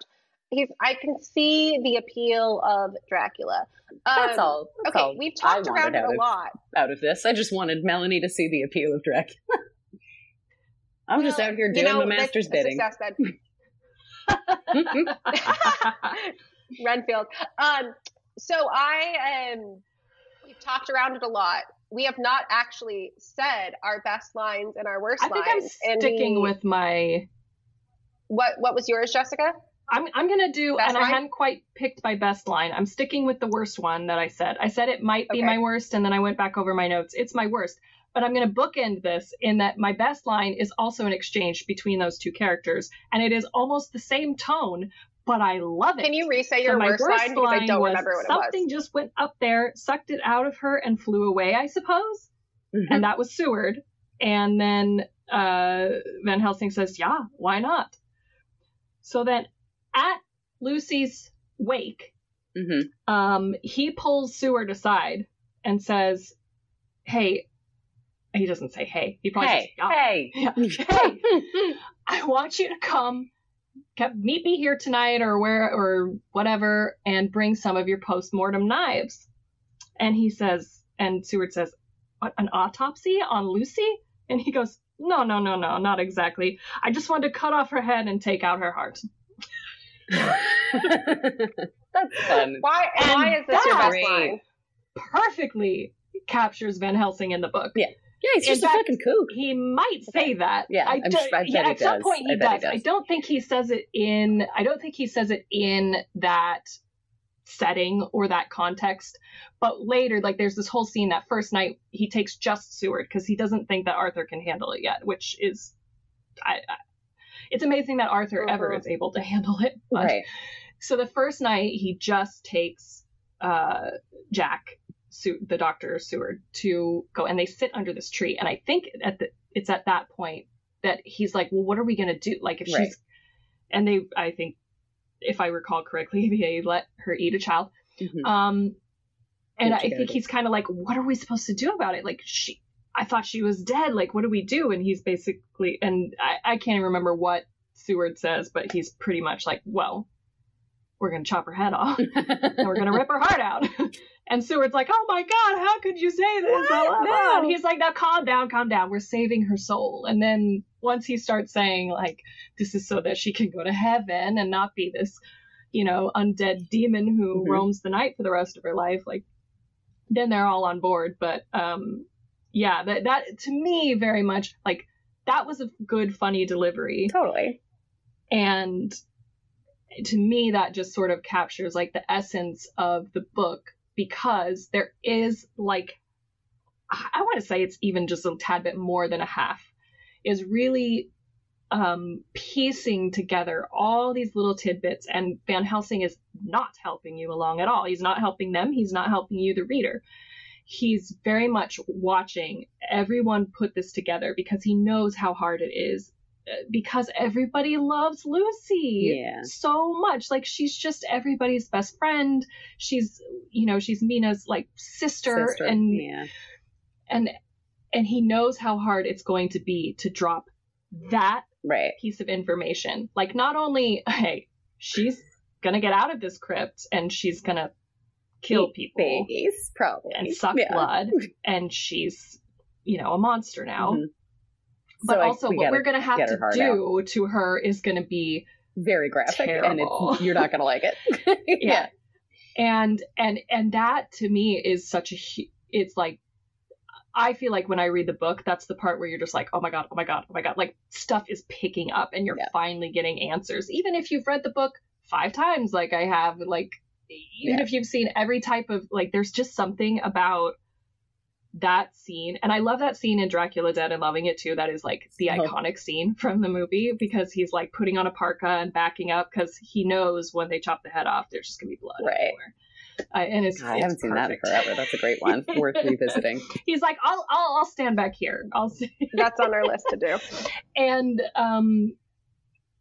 [SPEAKER 2] He's. I can see the appeal of Dracula.
[SPEAKER 3] That's
[SPEAKER 2] Um,
[SPEAKER 3] all. That's
[SPEAKER 2] Okay,
[SPEAKER 3] all
[SPEAKER 2] we've talked
[SPEAKER 3] wanted
[SPEAKER 2] around it a
[SPEAKER 3] of-
[SPEAKER 2] lot.
[SPEAKER 3] out of this. I just wanted Melanie to see the appeal of Dracula. I'm just out here
[SPEAKER 2] you
[SPEAKER 3] doing
[SPEAKER 2] know,
[SPEAKER 3] my master's bidding.
[SPEAKER 2] Renfield. Um, so I um, we've talked around it a lot. We have not actually said our best lines and our worst
[SPEAKER 1] I think I'm sticking
[SPEAKER 2] we-
[SPEAKER 1] with my.
[SPEAKER 2] what what was yours, Jessica?
[SPEAKER 1] I'm I'm gonna do,
[SPEAKER 2] Best
[SPEAKER 1] and I
[SPEAKER 2] line?
[SPEAKER 1] hadn't quite picked my best line. I'm sticking with the worst one that I said. I said it might be
[SPEAKER 2] Okay.
[SPEAKER 1] my worst, and then I went back over my notes. It's my worst, but I'm gonna bookend this in that my best line is also an exchange between those two characters, and it is almost the same tone, but I love it.
[SPEAKER 2] Can you re-say
[SPEAKER 1] So
[SPEAKER 2] your
[SPEAKER 1] my
[SPEAKER 2] worst, line because I don't
[SPEAKER 1] was
[SPEAKER 2] remember what it
[SPEAKER 1] something
[SPEAKER 2] was.
[SPEAKER 1] just went up there, sucked it out of her, and flew away. I suppose,
[SPEAKER 3] Mhm.
[SPEAKER 1] and that was Seward. And then uh, Van Helsing says, "Yeah, why not?" So then, at Lucy's wake,
[SPEAKER 3] Mhm.
[SPEAKER 1] um, he pulls Seward aside and says, "Hey." He doesn't say "Hey." He probably says,
[SPEAKER 3] Hey,
[SPEAKER 1] "Yeah."
[SPEAKER 3] hey.
[SPEAKER 1] Yeah. Hey, I want you to come, come meet me here tonight or where or whatever, and bring some of your post-mortem knives. And he says, and Seward says, what, an autopsy on Lucy? And he goes, no, no, no, no, not exactly. I just wanted to cut off her head and take out her heart.
[SPEAKER 3] That's fun.
[SPEAKER 2] Why
[SPEAKER 1] And
[SPEAKER 2] why is this your
[SPEAKER 1] that's
[SPEAKER 2] best line?
[SPEAKER 1] Perfectly captures Van Helsing in the book.
[SPEAKER 3] Yeah. Yeah, he's
[SPEAKER 1] In
[SPEAKER 3] just a
[SPEAKER 1] fact,
[SPEAKER 3] fucking kook.
[SPEAKER 1] He might say that.
[SPEAKER 3] Yeah,
[SPEAKER 1] I
[SPEAKER 3] I'm
[SPEAKER 1] do-
[SPEAKER 3] sure- I
[SPEAKER 1] yeah, at some
[SPEAKER 3] does.
[SPEAKER 1] point he
[SPEAKER 3] I bet he
[SPEAKER 1] does. I don't think he says it in. I don't think he says it in that setting or that context. But later, like there's this whole scene that first night he takes just Seward because he doesn't think that Arthur can handle it yet, which is, I, I it's amazing that Arthur ever
[SPEAKER 2] Mhm.
[SPEAKER 1] is able to handle it. But
[SPEAKER 3] Right.
[SPEAKER 1] so the first night he just takes uh, Jack, Su- the doctor Seward, to go, and they sit under this tree. And I think at the it's at that point that he's like, well, what are we gonna do? Like if
[SPEAKER 3] Right.
[SPEAKER 1] she's, and they, I think, if I recall correctly, they let her eat a child.
[SPEAKER 3] Mhm.
[SPEAKER 1] Um, and I think he's kind of like, what are we supposed to do about it? Like she. I thought she was dead. Like, what do we do? And he's basically, and I, I can't even remember what Seward says, but he's pretty much like, well, we're going to chop her head off and we're going to rip her heart out. and Seward's like, oh my God, how could you say this?
[SPEAKER 3] What? No.
[SPEAKER 1] And he's like, now calm down, calm down. We're saving her soul. And then once he starts saying, like, this is so that she can go to heaven and not be this, you know, undead demon who
[SPEAKER 3] Mhm.
[SPEAKER 1] roams the night for the rest of her life, like, then they're all on board. But, um, yeah, that, that to me, very much like, that was a good, funny delivery
[SPEAKER 3] totally.
[SPEAKER 1] and to me that just sort of captures like the essence of the book because there is like i want to say it's even just a tad bit more than a half is really um piecing together all these little tidbits and van helsing is not helping you along at all. He's not helping them. He's not helping you the reader. He's very much watching everyone put this together because he knows how hard it is because everybody loves Lucy
[SPEAKER 3] Yeah.
[SPEAKER 1] so much. Like she's just everybody's best friend. She's you know, she's Mina's like sister,
[SPEAKER 3] Sister.
[SPEAKER 1] and
[SPEAKER 3] yeah.
[SPEAKER 1] and and he knows how hard it's going to be to drop that
[SPEAKER 3] Right.
[SPEAKER 1] piece of information. Like not only hey, she's gonna get out of this crypt and she's gonna kill
[SPEAKER 3] Eat
[SPEAKER 1] people
[SPEAKER 3] Babies, probably.
[SPEAKER 1] and suck
[SPEAKER 3] Yeah.
[SPEAKER 1] blood and she's you know a monster now.
[SPEAKER 3] Mhm.
[SPEAKER 1] But
[SPEAKER 3] So I-
[SPEAKER 1] also,
[SPEAKER 3] we
[SPEAKER 1] what we're going to have to do to her is going to be
[SPEAKER 3] very graphic, and
[SPEAKER 1] Terrible.
[SPEAKER 3] it's you're not gonna like it.
[SPEAKER 1] yeah. and and and that to me is such a it's like I feel like when I read the book, that's the part where you're just like, oh my god, oh my god, oh my god, like stuff is picking up, and you're
[SPEAKER 3] Yeah.
[SPEAKER 1] finally getting answers, even if you've read the book five times, like I have, like even
[SPEAKER 3] Yeah.
[SPEAKER 1] if you've seen every type of like, there's just something about that scene and i love that scene in dracula dead and loving it too that is like the
[SPEAKER 3] Oh.
[SPEAKER 1] iconic scene from the movie because he's like putting on a parka and backing up because he knows when they chop the head off there's just gonna be blood
[SPEAKER 3] Right.
[SPEAKER 1] everywhere. Uh, and it's,
[SPEAKER 3] God, I haven't seen that in forever. That's a great one. Worth revisiting.
[SPEAKER 1] he's like I'll, I'll i'll stand back here i'll see
[SPEAKER 2] That's on our list to do.
[SPEAKER 1] and um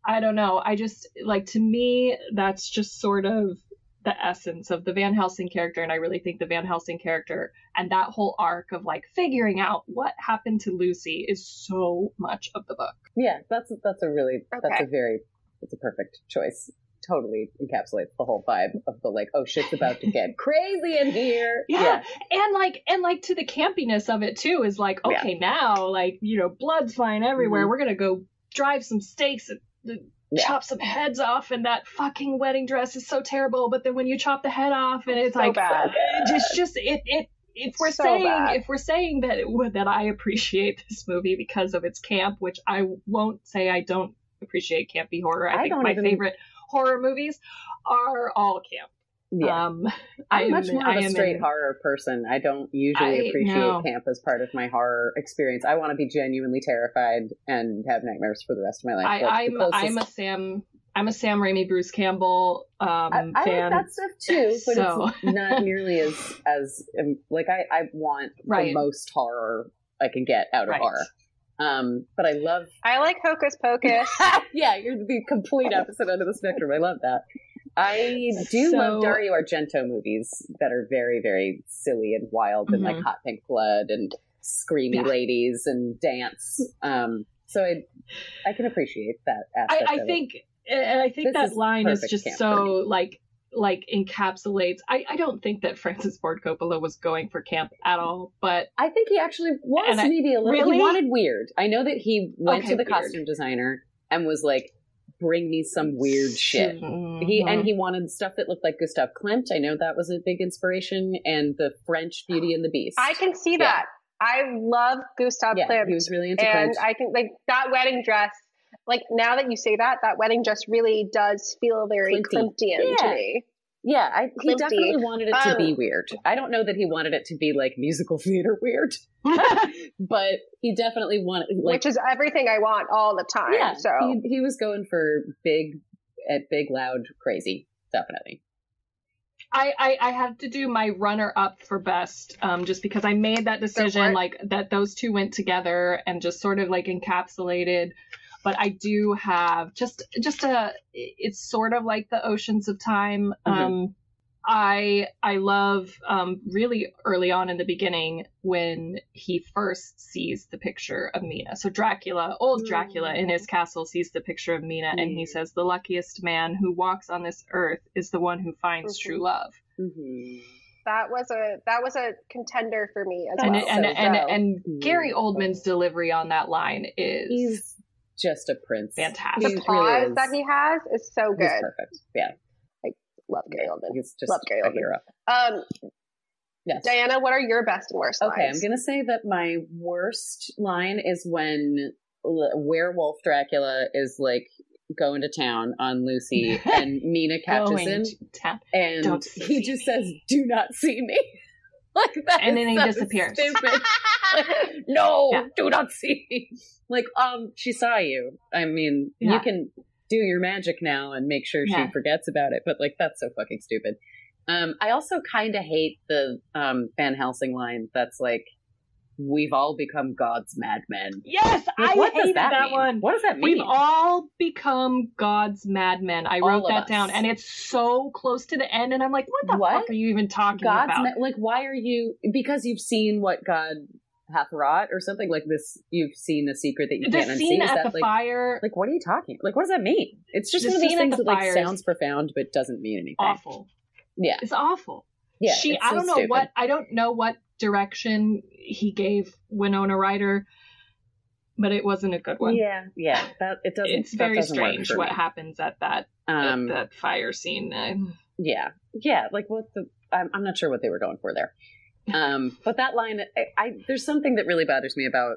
[SPEAKER 1] i don't know i just like to me that's just sort of the essence of the Van Helsing character, and I really think the Van Helsing character and that whole arc of like figuring out what happened to Lucy is so much of the book.
[SPEAKER 3] Yeah, that's that's a really that's a very it's a perfect choice. Totally encapsulates the whole vibe of the like, oh shit's about to get crazy in here.
[SPEAKER 1] Yeah. And like and like to the campiness of it too is like,
[SPEAKER 3] Yeah.
[SPEAKER 1] okay, now like, you know, blood's flying everywhere.
[SPEAKER 3] Mhm.
[SPEAKER 1] We're gonna go drive some stakes and uh,
[SPEAKER 3] Yeah.
[SPEAKER 1] chop some heads off and that fucking wedding dress is so terrible. But then when you chop the head off and it's
[SPEAKER 2] So
[SPEAKER 1] like
[SPEAKER 2] bad.
[SPEAKER 1] it just just it it if we're
[SPEAKER 2] So
[SPEAKER 1] saying
[SPEAKER 2] bad.
[SPEAKER 1] if we're saying that it, would- that I appreciate this movie because of its camp, which I won't say I don't appreciate campy horror. I,
[SPEAKER 3] I
[SPEAKER 1] think my
[SPEAKER 3] even-
[SPEAKER 1] favorite horror movies are all camp.
[SPEAKER 3] Yeah.
[SPEAKER 1] Um, I
[SPEAKER 3] I'm much more
[SPEAKER 1] I
[SPEAKER 3] of a straight
[SPEAKER 1] in-
[SPEAKER 3] horror person. I don't usually
[SPEAKER 1] I
[SPEAKER 3] appreciate
[SPEAKER 1] know.
[SPEAKER 3] camp as part of my horror experience. I want to be genuinely terrified and have nightmares for the rest of my life.
[SPEAKER 1] I, I'm,
[SPEAKER 3] closest-
[SPEAKER 1] I'm a Sam I'm a Sam Raimi Bruce Campbell um,
[SPEAKER 3] I, I
[SPEAKER 1] fan.
[SPEAKER 3] like that stuff too, but
[SPEAKER 1] So-
[SPEAKER 3] it's not nearly as as um, like I I want
[SPEAKER 1] Right.
[SPEAKER 3] the most horror I can get out of
[SPEAKER 1] Right.
[SPEAKER 3] horror. Um, but I love
[SPEAKER 2] I like Hocus Pocus.
[SPEAKER 3] yeah, you're the complete opposite end of the spectrum. I love that. I do
[SPEAKER 1] So-
[SPEAKER 3] love Dario Argento movies that are very, very silly and wild and like
[SPEAKER 1] Mhm.
[SPEAKER 3] hot pink blood and screamy
[SPEAKER 1] Yeah.
[SPEAKER 3] ladies and dance. Um, so I, I can appreciate that
[SPEAKER 1] I,
[SPEAKER 3] aspect.
[SPEAKER 1] I
[SPEAKER 3] it.
[SPEAKER 1] think and I think
[SPEAKER 3] This
[SPEAKER 1] that
[SPEAKER 3] is
[SPEAKER 1] line is just so like like encapsulates I, I don't think that Francis Ford Coppola was going for camp at all, but
[SPEAKER 3] I think he actually was maybe a little.
[SPEAKER 1] Really?
[SPEAKER 3] He wanted weird. I know that he went
[SPEAKER 1] Okay,
[SPEAKER 3] to the
[SPEAKER 1] weird.
[SPEAKER 3] costume designer and was like, "Bring me some weird shit." He
[SPEAKER 1] Mhm.
[SPEAKER 3] and he wanted stuff that looked like Gustav Klimt. I know that was a big inspiration, and the French Beauty and the Beast.
[SPEAKER 2] I can see
[SPEAKER 3] Yeah.
[SPEAKER 2] that. I love Gustav
[SPEAKER 3] yeah,
[SPEAKER 2] Klimt.
[SPEAKER 3] he was really into
[SPEAKER 2] and
[SPEAKER 3] Klimt.
[SPEAKER 2] I think like that wedding dress, like now that you say that, that wedding dress really does feel very
[SPEAKER 3] Klimty.
[SPEAKER 2] Klimtian to me.
[SPEAKER 3] yeah, I, he
[SPEAKER 2] Klimt-y.
[SPEAKER 3] definitely wanted it to be
[SPEAKER 2] Um,
[SPEAKER 3] weird. I don't know that he wanted it to be like musical theater weird, but he definitely wanted like
[SPEAKER 2] which is everything I want all the time.
[SPEAKER 3] yeah.
[SPEAKER 2] so
[SPEAKER 3] he, he was going for big, at big, loud, crazy. Definitely.
[SPEAKER 1] I, I, I had to do my runner up for best um, just because I made that decision like that those two went together and just sort of like encapsulated. But I do have just just a it's sort of like the oceans of time.
[SPEAKER 3] Mhm.
[SPEAKER 1] Um, I I love um, really early on in the beginning when he first sees the picture of Mina. So Dracula, old Dracula in his castle sees the picture of Mina and he
[SPEAKER 3] Mm.
[SPEAKER 1] says the luckiest man who walks on this earth is the one who finds
[SPEAKER 2] Mhm.
[SPEAKER 1] true love.
[SPEAKER 3] Mm-hmm.
[SPEAKER 2] that was a that was a contender for me as
[SPEAKER 1] And
[SPEAKER 2] well.
[SPEAKER 1] and
[SPEAKER 3] so
[SPEAKER 1] and,
[SPEAKER 2] so-
[SPEAKER 1] and Gary Oldman's delivery on that line is
[SPEAKER 3] He's just a prince.
[SPEAKER 1] Fantastic.
[SPEAKER 2] The
[SPEAKER 3] really
[SPEAKER 2] pause
[SPEAKER 3] is.
[SPEAKER 2] that he has is so
[SPEAKER 3] He's
[SPEAKER 2] good.
[SPEAKER 3] perfect. Yeah,
[SPEAKER 2] Love Gary Oldman.
[SPEAKER 3] he's just
[SPEAKER 2] Love Gary
[SPEAKER 3] a
[SPEAKER 2] Oldman.
[SPEAKER 3] hero.
[SPEAKER 2] Um,
[SPEAKER 3] Yes.
[SPEAKER 2] Diana, what are your best and worst
[SPEAKER 3] Okay, I'm gonna say that my worst line is when werewolf Dracula is like going to town on Lucy, and Mina catches him,
[SPEAKER 1] to
[SPEAKER 3] and
[SPEAKER 1] Don't
[SPEAKER 3] he
[SPEAKER 1] see
[SPEAKER 3] just says, "Do not see me." like that,
[SPEAKER 1] And then he
[SPEAKER 3] so
[SPEAKER 1] disappears.
[SPEAKER 3] Stupid. no,
[SPEAKER 1] Yeah.
[SPEAKER 3] do not see me. Like, um, she saw you. I mean, you can do your magic now and make sure
[SPEAKER 1] Yeah.
[SPEAKER 3] she forgets about it, but like, that's so fucking stupid. Um, I also kind of hate the um Van Helsing line that's like, "We've all become God's madmen."
[SPEAKER 1] Yes,
[SPEAKER 3] Like,
[SPEAKER 1] I
[SPEAKER 3] what
[SPEAKER 1] hated
[SPEAKER 3] that,
[SPEAKER 1] that, one.
[SPEAKER 3] What does that mean?
[SPEAKER 1] We've all become God's madmen. I wrote that down, and it's so close to the end, and I'm like, what the
[SPEAKER 3] What?
[SPEAKER 1] fuck are you even talking
[SPEAKER 3] God's
[SPEAKER 1] about?
[SPEAKER 3] ma- like, why are you? Because you've seen what God hath wrought, or something like this. You've seen the secret that you
[SPEAKER 1] the
[SPEAKER 3] can't unsee.
[SPEAKER 1] scene
[SPEAKER 3] Is
[SPEAKER 1] at
[SPEAKER 3] that
[SPEAKER 1] the
[SPEAKER 3] like?
[SPEAKER 1] fire,
[SPEAKER 3] Like, what are you talking? Like, what does that mean? It's just
[SPEAKER 1] The
[SPEAKER 3] one of those things
[SPEAKER 1] the
[SPEAKER 3] that like sounds profound but doesn't mean anything.
[SPEAKER 1] awful.
[SPEAKER 3] Yeah,
[SPEAKER 1] It's awful.
[SPEAKER 3] yeah.
[SPEAKER 1] she, I
[SPEAKER 3] so
[SPEAKER 1] don't know
[SPEAKER 3] stupid.
[SPEAKER 1] what, I don't know what direction he gave Winona Ryder, but it wasn't a good one.
[SPEAKER 3] Yeah, yeah. That it doesn't.
[SPEAKER 1] it's very
[SPEAKER 3] doesn't
[SPEAKER 1] strange what
[SPEAKER 3] me.
[SPEAKER 1] happens at that
[SPEAKER 3] Um,
[SPEAKER 1] at that fire scene.
[SPEAKER 3] Yeah, yeah. Like what the? I'm, I'm not sure what they were going for there. Um, but that line, I, I there's something that really bothers me about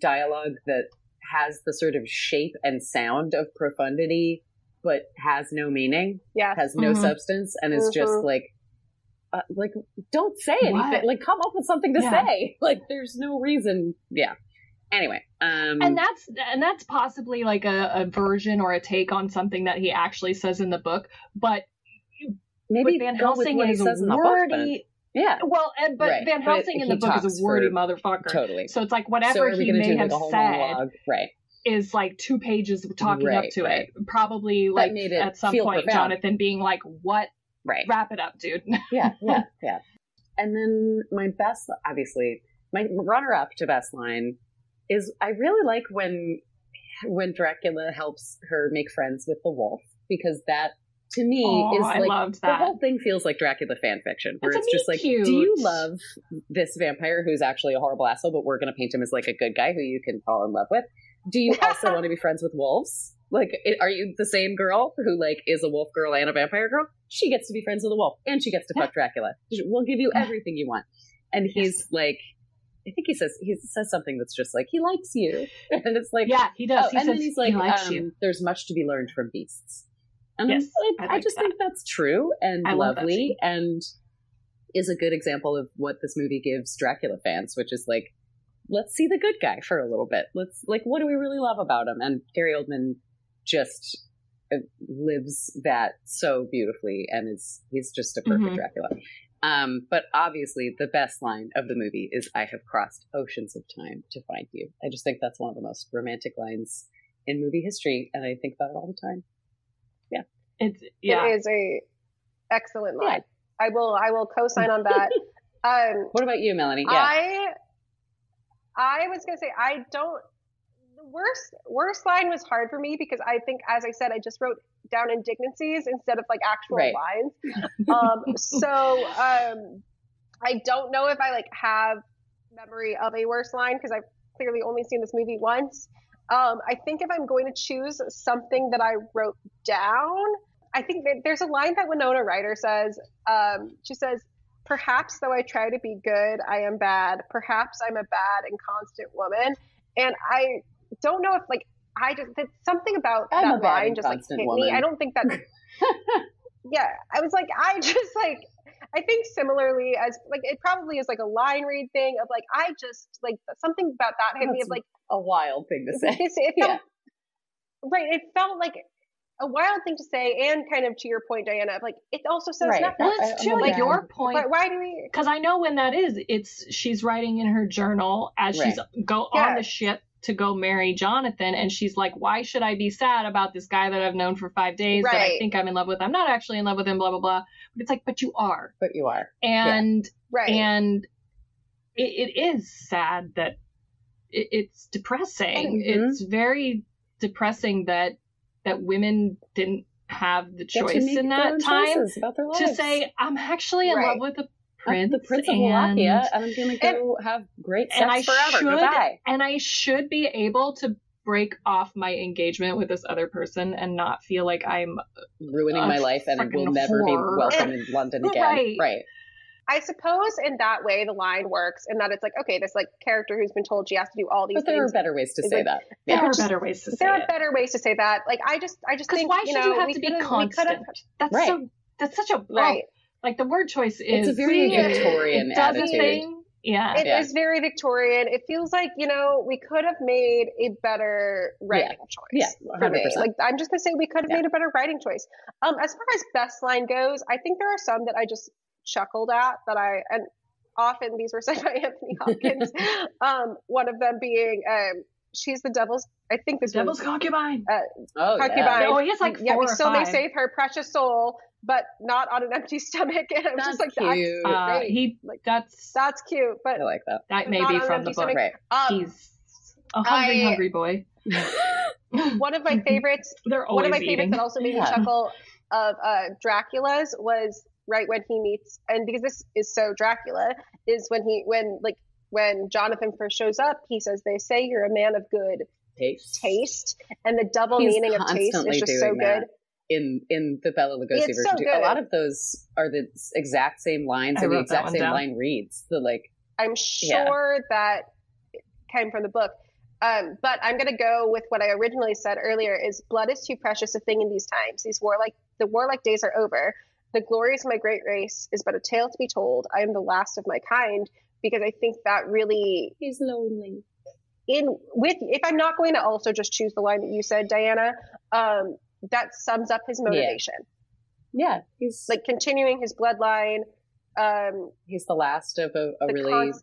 [SPEAKER 3] dialogue that has the sort of shape and sound of profundity, but has no meaning,
[SPEAKER 2] yeah,
[SPEAKER 3] has no
[SPEAKER 1] Mhm.
[SPEAKER 3] substance, and is just
[SPEAKER 2] Mhm.
[SPEAKER 3] like. Uh, like, don't say anything.
[SPEAKER 1] What?
[SPEAKER 3] Like, come up with something to
[SPEAKER 1] Yeah.
[SPEAKER 3] say. Like, there's no reason. Yeah. Anyway, um,
[SPEAKER 1] and that's and that's possibly like a, a version or a take on something that he actually says in the book, but
[SPEAKER 3] maybe
[SPEAKER 1] but Van Helsing is
[SPEAKER 3] says in the book, then.
[SPEAKER 1] wordy.
[SPEAKER 3] Yeah,
[SPEAKER 1] well, and, but
[SPEAKER 3] Right,
[SPEAKER 1] Van
[SPEAKER 3] but
[SPEAKER 1] Helsing in the book is a wordy
[SPEAKER 3] for-
[SPEAKER 1] motherfucker.
[SPEAKER 3] totally.
[SPEAKER 1] So it's like whatever
[SPEAKER 3] we
[SPEAKER 1] he may have
[SPEAKER 3] like
[SPEAKER 1] said?
[SPEAKER 3] Right.
[SPEAKER 1] is like two pages talking up to
[SPEAKER 3] right.
[SPEAKER 1] it. Probably like
[SPEAKER 3] it
[SPEAKER 1] at some point
[SPEAKER 3] profound.
[SPEAKER 1] Jonathan being like, "What
[SPEAKER 3] right.
[SPEAKER 1] Wrap it up, dude.
[SPEAKER 3] yeah, yeah, yeah. And then my best, obviously, my runner up to best line is I really like when when Dracula helps her make friends with the wolf because that to me is like the whole thing feels like Dracula fan fiction where
[SPEAKER 1] That's
[SPEAKER 3] it's just like,
[SPEAKER 1] cute.
[SPEAKER 3] do you love this vampire who's actually a horrible asshole, but we're going to paint him as like a good guy who you can fall in love with? Do you also want to be friends with wolves? Like, it, are you the same girl who like is a wolf girl and a vampire girl? She gets to be friends with a wolf, and she gets to fuck Dracula. We'll give you everything you want. And he's like, I think he says he says something that's just like he likes you, and it's like,
[SPEAKER 1] yeah, he does.
[SPEAKER 3] oh,
[SPEAKER 1] he
[SPEAKER 3] and
[SPEAKER 1] says
[SPEAKER 3] then he's like,
[SPEAKER 1] he
[SPEAKER 3] um, there's much to be learned from beasts. And
[SPEAKER 1] Yes,
[SPEAKER 3] I,
[SPEAKER 1] I
[SPEAKER 3] I
[SPEAKER 1] like
[SPEAKER 3] just
[SPEAKER 1] that.
[SPEAKER 3] think that's true and lovely and is a good example of what this movie gives Dracula fans, which is like, let's see the good guy for a little bit. Let's like, what do we really love about him? And Gary Oldman just uh, lives that so beautifully, and is he's just a perfect
[SPEAKER 1] Mhm.
[SPEAKER 3] Dracula. Um, but obviously, the best line of the movie is "I have crossed oceans of time to find you." I just think that's one of the most romantic lines in movie history, and I think about it all the time.
[SPEAKER 1] It's yeah.
[SPEAKER 2] It is a excellent
[SPEAKER 3] Yeah.
[SPEAKER 2] line. I will I will co-sign on that. um,
[SPEAKER 3] What about you, Melanie? Yeah,
[SPEAKER 2] I I was gonna say I don't. The worst worst line was hard for me because I think, as I said, I just wrote down indignancies instead of like actual
[SPEAKER 3] Right.
[SPEAKER 2] lines. Um, so um, I don't know if I like have memory of a worst line because I've clearly only seen this movie once. Um, I think if I'm going to choose something that I wrote down, I think there's a line that Winona Ryder says. Um, she says, Perhaps though I try to be good, I am bad. Perhaps I'm a bad and constant woman. And I don't know if like I just that something about
[SPEAKER 3] I'm
[SPEAKER 2] that line just like hit
[SPEAKER 3] woman.
[SPEAKER 2] me. I don't think that yeah, I was like, I just like, I think similarly as like, it probably is like a line read thing of like, I just like something about that hit me
[SPEAKER 3] That's
[SPEAKER 2] of like,
[SPEAKER 3] a wild thing to say.
[SPEAKER 2] it felt, right. It felt like a wild thing to say. And kind of to your point, Diana, of like, it also says
[SPEAKER 3] Right.
[SPEAKER 2] nothing.
[SPEAKER 1] well,
[SPEAKER 3] I-
[SPEAKER 1] it's
[SPEAKER 3] I'm
[SPEAKER 1] to
[SPEAKER 3] a
[SPEAKER 1] like your point.
[SPEAKER 2] But why do we,
[SPEAKER 1] because I know when that is. It's she's writing in her journal as she's go on the ship to go marry Jonathan, and she's like, "Why should I be sad about this guy that I've known for five days that I think I'm in love with? I'm not actually in love with him." Blah blah blah. But it's like, but you are,
[SPEAKER 3] But you are.
[SPEAKER 1] and
[SPEAKER 2] right.
[SPEAKER 1] and it, it is sad that it, it's depressing.
[SPEAKER 3] Mhm.
[SPEAKER 1] It's very depressing that that women didn't have the choice in that time
[SPEAKER 3] choices about their
[SPEAKER 1] to say I'm actually in
[SPEAKER 2] Right.
[SPEAKER 1] love with the
[SPEAKER 3] I'm
[SPEAKER 1] prince,
[SPEAKER 3] the Prince of
[SPEAKER 1] and,
[SPEAKER 3] Wallachia, and I'm gonna go have great sex
[SPEAKER 1] and I
[SPEAKER 3] forever.
[SPEAKER 1] should
[SPEAKER 3] Goodbye.
[SPEAKER 1] and I should be able to break off my engagement with this other person and not feel like I'm
[SPEAKER 3] Ruining
[SPEAKER 1] a
[SPEAKER 3] my life, and will never
[SPEAKER 1] whore.
[SPEAKER 3] be welcome in London again.
[SPEAKER 1] Right.
[SPEAKER 3] right.
[SPEAKER 2] I suppose in that way, the line works in that it's like, okay, this like character who's been told she has to do all these things.
[SPEAKER 3] But there are better ways to say
[SPEAKER 2] it-
[SPEAKER 3] that.
[SPEAKER 1] there are
[SPEAKER 2] just-
[SPEAKER 1] better ways to say that.
[SPEAKER 2] there are better ways to say that. Like, I just, I just
[SPEAKER 1] Because
[SPEAKER 2] think,
[SPEAKER 1] why
[SPEAKER 2] you
[SPEAKER 1] should
[SPEAKER 2] know,
[SPEAKER 1] you have
[SPEAKER 2] we
[SPEAKER 1] to be
[SPEAKER 2] we
[SPEAKER 1] constant?
[SPEAKER 2] could've-
[SPEAKER 1] That's
[SPEAKER 3] Right.
[SPEAKER 1] so that's such a oh,
[SPEAKER 2] Right.
[SPEAKER 1] like the word choice
[SPEAKER 3] It's
[SPEAKER 1] is
[SPEAKER 3] a very
[SPEAKER 2] Yeah.
[SPEAKER 3] Victorian
[SPEAKER 1] it does a
[SPEAKER 3] attitude.
[SPEAKER 1] thing. Yeah.
[SPEAKER 2] It is
[SPEAKER 3] Yeah.
[SPEAKER 2] very Victorian. It feels like you know we could have made a better writing choice.
[SPEAKER 3] Yeah, 100%.
[SPEAKER 2] Like I'm just gonna say we could have
[SPEAKER 3] Yeah.
[SPEAKER 2] made a better writing choice. Um, as far as best line goes, I think there are some that I just chuckled at that I and often these were said by Anthony Hopkins. um, one of them being um, she's the devil's. I think this
[SPEAKER 1] Devil's
[SPEAKER 2] was
[SPEAKER 1] concubine.
[SPEAKER 3] Oh,
[SPEAKER 2] concubine.
[SPEAKER 3] yeah.
[SPEAKER 1] Oh, he has like
[SPEAKER 2] yeah,
[SPEAKER 1] four
[SPEAKER 2] we
[SPEAKER 1] or
[SPEAKER 2] still may save her precious soul, but not on an empty stomach. And I'm
[SPEAKER 3] That's
[SPEAKER 2] just like,
[SPEAKER 3] cute.
[SPEAKER 2] that's
[SPEAKER 1] Uh, he
[SPEAKER 2] Like,
[SPEAKER 1] that's
[SPEAKER 2] that's cute, but
[SPEAKER 3] I like that.
[SPEAKER 1] that may be from the book.
[SPEAKER 2] stomach.
[SPEAKER 3] Right.
[SPEAKER 2] um,
[SPEAKER 1] He's a hungry,
[SPEAKER 2] I-
[SPEAKER 1] hungry boy.
[SPEAKER 2] one of my favorites
[SPEAKER 1] They're always one
[SPEAKER 2] of my favorites that also made me chuckle of uh, Dracula's was right when he meets and because this is so Dracula is when he when like when Jonathan first shows up he says they say you're a man of good
[SPEAKER 3] Taste.
[SPEAKER 2] taste and the double
[SPEAKER 3] He's
[SPEAKER 2] meaning of taste is just so
[SPEAKER 3] doing
[SPEAKER 2] good
[SPEAKER 3] that. In in the Bela Lugosi
[SPEAKER 2] It's
[SPEAKER 3] version,
[SPEAKER 2] so
[SPEAKER 3] too.
[SPEAKER 2] good.
[SPEAKER 3] a lot of those are the exact same lines
[SPEAKER 1] I
[SPEAKER 3] and the exact same
[SPEAKER 1] down.
[SPEAKER 3] line reads. The like,
[SPEAKER 2] I'm
[SPEAKER 3] Yeah.
[SPEAKER 2] sure that came from the book um, but I'm going to go with what I originally said earlier is blood is too precious a thing in these times. These warlike, the warlike days are over. The glories of my great race is but a tale to be told. I am the last of my kind because I think that really
[SPEAKER 3] he's lonely.
[SPEAKER 2] in with, if I'm not going to also just choose the line that you said, Diana, um, that sums up his motivation,
[SPEAKER 3] Yeah, he's like
[SPEAKER 2] continuing his bloodline. Um,
[SPEAKER 3] he's the last of a, a really
[SPEAKER 2] cons-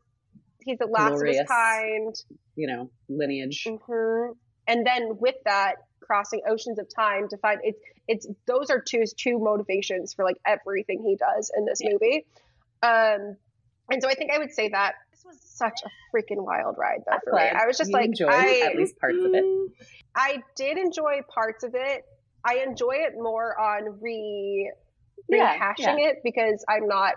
[SPEAKER 2] he's the last
[SPEAKER 3] glorious
[SPEAKER 2] of his kind.
[SPEAKER 3] you know lineage.
[SPEAKER 2] hmm And then with that, crossing oceans of time to find it's it's those are two two motivations for like everything he does in this movie. Um, and so I think I would say that this was such a freaking wild ride though
[SPEAKER 3] I'm
[SPEAKER 2] for me. I was just
[SPEAKER 3] you
[SPEAKER 2] like
[SPEAKER 3] enjoyed
[SPEAKER 2] I
[SPEAKER 3] at least parts of it.
[SPEAKER 2] I did enjoy parts of it. I enjoy it more on re
[SPEAKER 3] Yeah,
[SPEAKER 2] rehashing it because I'm not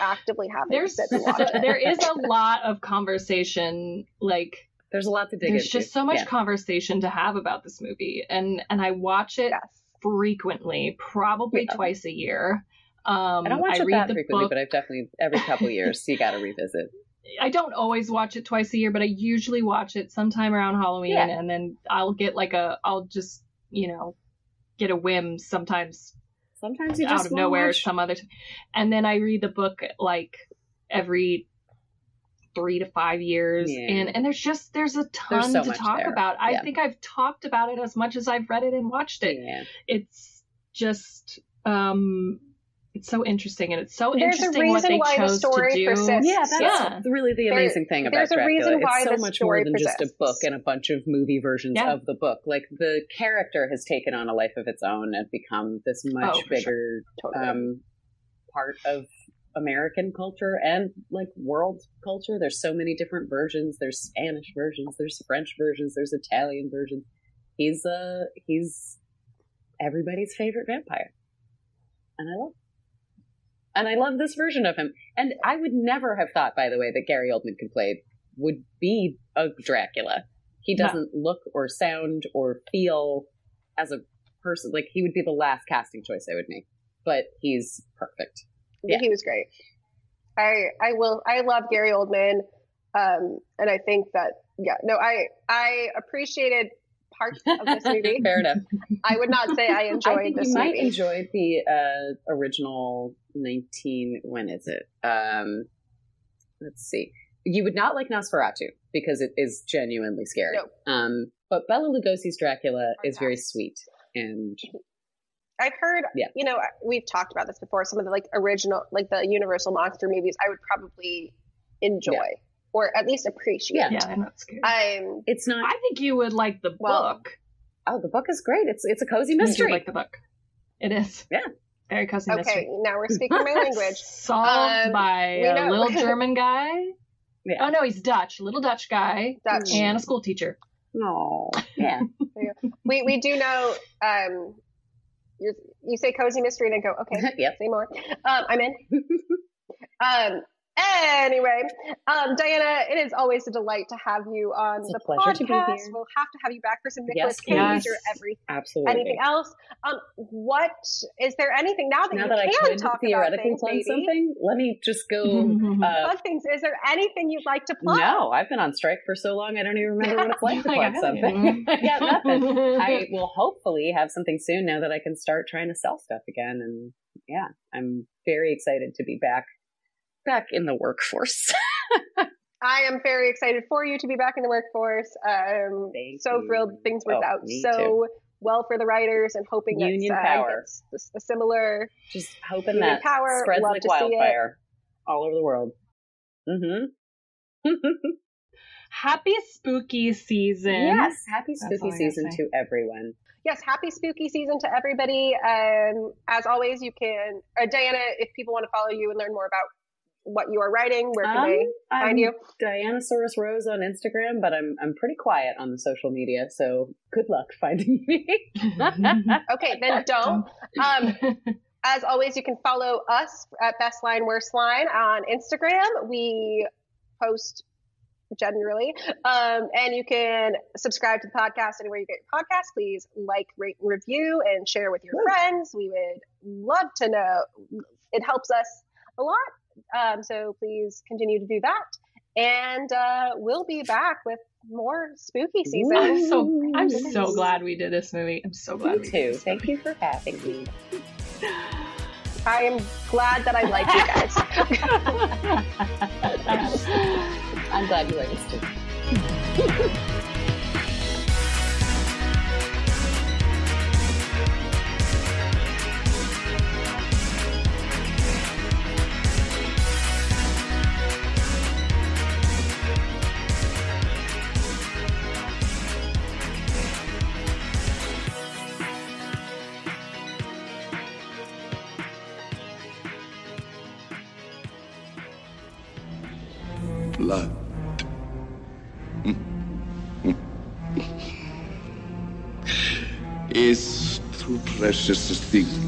[SPEAKER 2] actively having
[SPEAKER 1] There's
[SPEAKER 2] to sit and watch it.
[SPEAKER 1] there is a lot of conversation like
[SPEAKER 3] There's a lot to dig
[SPEAKER 1] there's
[SPEAKER 3] into.
[SPEAKER 1] just so much
[SPEAKER 3] Yeah.
[SPEAKER 1] conversation to have about this movie and and I watch it
[SPEAKER 2] Yes.
[SPEAKER 1] frequently, probably
[SPEAKER 3] Yeah.
[SPEAKER 1] twice a year. Um,
[SPEAKER 3] I don't watch it
[SPEAKER 1] read
[SPEAKER 3] that frequently,
[SPEAKER 1] book.
[SPEAKER 3] but I've definitely every couple years So you got to revisit.
[SPEAKER 1] I don't always watch it twice a year, but I usually watch it sometime around Halloween,
[SPEAKER 3] Yeah.
[SPEAKER 1] and then I'll get like a, I'll just, you know, get a whim sometimes
[SPEAKER 3] Sometimes you
[SPEAKER 1] out of nowhere
[SPEAKER 3] watch-
[SPEAKER 1] some other, t- and then I read the book like every three to five years,
[SPEAKER 3] Yeah.
[SPEAKER 1] and and there's just there's a ton
[SPEAKER 3] so
[SPEAKER 1] to talk
[SPEAKER 3] there.
[SPEAKER 1] about. I
[SPEAKER 3] Yeah.
[SPEAKER 1] think I've talked about it as much as I've read it and watched it.
[SPEAKER 3] Yeah.
[SPEAKER 1] It's just, um, it's so interesting, and it's so
[SPEAKER 2] There's a
[SPEAKER 1] interesting what
[SPEAKER 2] reason
[SPEAKER 1] they
[SPEAKER 2] why the story
[SPEAKER 1] to do.
[SPEAKER 2] persists.
[SPEAKER 3] Yeah, that's
[SPEAKER 1] Yeah.
[SPEAKER 3] really the
[SPEAKER 2] There-
[SPEAKER 3] amazing thing about
[SPEAKER 2] there's a
[SPEAKER 3] Dracula.
[SPEAKER 2] reason why
[SPEAKER 3] it's so
[SPEAKER 2] the
[SPEAKER 3] much
[SPEAKER 2] story
[SPEAKER 3] more than just a book and a bunch of movie versions
[SPEAKER 1] Yeah.
[SPEAKER 3] of the book. Like the character has taken on a life of its own and become this much
[SPEAKER 1] Oh, for
[SPEAKER 3] bigger
[SPEAKER 2] Totally.
[SPEAKER 3] um, part of American culture and like world culture. There's so many different versions. There's Spanish versions. There's French versions. There's Italian versions. He's uh he's everybody's favorite vampire, and I love. And I love this version of him. And I would never have thought, by the way, that Gary Oldman could play would be a Dracula. He doesn't look or sound or feel as a person. Like he would be the last casting choice I would make. But he's perfect. Yeah.
[SPEAKER 2] He was great. I I will I love Gary Oldman, um, and I think that yeah no I I appreciated parts of this movie.
[SPEAKER 3] Fair enough.
[SPEAKER 2] I would not say I enjoyed
[SPEAKER 3] I think
[SPEAKER 2] this
[SPEAKER 3] you might
[SPEAKER 2] movie.
[SPEAKER 3] enjoy the uh, original 19. When is it? Um, let's see. You would not like Nosferatu because it is genuinely scary.
[SPEAKER 2] No.
[SPEAKER 3] Um, but Bela Lugosi's Dracula is very sweet and
[SPEAKER 2] I've heard,
[SPEAKER 3] Yeah.
[SPEAKER 2] you know, we've talked about this before. Some of the like original, like the Universal monster movies, I would probably enjoy
[SPEAKER 3] Yeah.
[SPEAKER 2] or at least appreciate.
[SPEAKER 3] Yeah.
[SPEAKER 1] Yeah, they're not scary.
[SPEAKER 2] I'm
[SPEAKER 3] it's not.
[SPEAKER 1] I think you would like the
[SPEAKER 2] Well,
[SPEAKER 1] book.
[SPEAKER 3] oh, the book is great. It's it's a cozy mystery.
[SPEAKER 1] You like the book. It is.
[SPEAKER 3] Yeah.
[SPEAKER 1] Very cozy
[SPEAKER 2] okay.
[SPEAKER 1] mystery.
[SPEAKER 2] Okay, now we're speaking my language.
[SPEAKER 1] Solved
[SPEAKER 2] Um,
[SPEAKER 1] by a
[SPEAKER 2] know-
[SPEAKER 1] little German guy.
[SPEAKER 3] Yeah.
[SPEAKER 1] Oh no, he's Dutch. Little Dutch guy
[SPEAKER 2] Dutch.
[SPEAKER 1] and a school teacher.
[SPEAKER 3] Oh, yeah.
[SPEAKER 2] We we do know. Um, you you say cozy mystery and I go okay.
[SPEAKER 3] yep.
[SPEAKER 2] Say more. Um, I'm in. um. Anyway, um, Diana, it is always a delight to have you on
[SPEAKER 3] It's
[SPEAKER 2] the
[SPEAKER 3] a pleasure to be
[SPEAKER 2] podcast.
[SPEAKER 3] here.
[SPEAKER 2] We'll have to have you back for some Nicholas
[SPEAKER 3] Yes,
[SPEAKER 2] Cage
[SPEAKER 1] yes.
[SPEAKER 2] or everything,
[SPEAKER 3] Absolutely.
[SPEAKER 2] anything else. Um, what is there anything now that
[SPEAKER 3] now
[SPEAKER 2] you
[SPEAKER 3] that I
[SPEAKER 2] can
[SPEAKER 3] could
[SPEAKER 2] talk about
[SPEAKER 3] theoretically
[SPEAKER 2] things,
[SPEAKER 3] plug
[SPEAKER 2] maybe?
[SPEAKER 3] something, let me just go. Uh,
[SPEAKER 2] Plug things. Is there anything you'd like to plug?
[SPEAKER 3] no, I've been on strike for so long, I don't even remember what it's like to
[SPEAKER 1] I
[SPEAKER 3] plug something. yeah, nothing. I will hopefully have something soon now that I can start trying to sell stuff again. And yeah, I'm very excited to be back, back in the workforce.
[SPEAKER 2] I am very excited for you to be back in the workforce. Um,
[SPEAKER 3] Thank
[SPEAKER 2] so
[SPEAKER 3] you.
[SPEAKER 2] thrilled things worked
[SPEAKER 3] Oh,
[SPEAKER 2] out so
[SPEAKER 3] too.
[SPEAKER 2] well for the writers and hoping
[SPEAKER 3] Union
[SPEAKER 2] that uh,
[SPEAKER 3] power.
[SPEAKER 2] gets this- a similar
[SPEAKER 3] Just hoping
[SPEAKER 2] Union
[SPEAKER 3] that
[SPEAKER 2] power,
[SPEAKER 3] spreads
[SPEAKER 2] love
[SPEAKER 3] like
[SPEAKER 2] to see it.
[SPEAKER 3] wildfire all over the world. Mm-hmm.
[SPEAKER 1] Happy spooky season.
[SPEAKER 3] yes, happy spooky season to everyone.
[SPEAKER 2] yes, happy spooky season to everybody. Um, as always, you can, uh, Diana, if people want to follow you and learn more about what you are writing, where can
[SPEAKER 3] Um,
[SPEAKER 2] they find
[SPEAKER 3] I'm
[SPEAKER 2] you?
[SPEAKER 3] Dianasaurus Rose on Instagram, but I'm I'm pretty quiet on the social media, so good luck finding me.
[SPEAKER 2] Okay, then don't. Um, as always, you can follow us at Best Line Worst Line on Instagram. We post generally, um, and you can subscribe to the podcast anywhere you get your podcast. Please like, rate, and review, and share with your
[SPEAKER 3] Woo.
[SPEAKER 2] friends. We would love to know. It helps us a lot. Um, so please continue to do that, and uh, we'll be back with more spooky season.
[SPEAKER 1] I'm so I'm so glad we did this movie. I'm so glad
[SPEAKER 3] Me
[SPEAKER 1] we did
[SPEAKER 3] too.
[SPEAKER 1] this
[SPEAKER 3] Thank you for having me.
[SPEAKER 2] I am glad that I like you guys.
[SPEAKER 3] I'm glad you like us
[SPEAKER 4] too. Precious a thing in these times.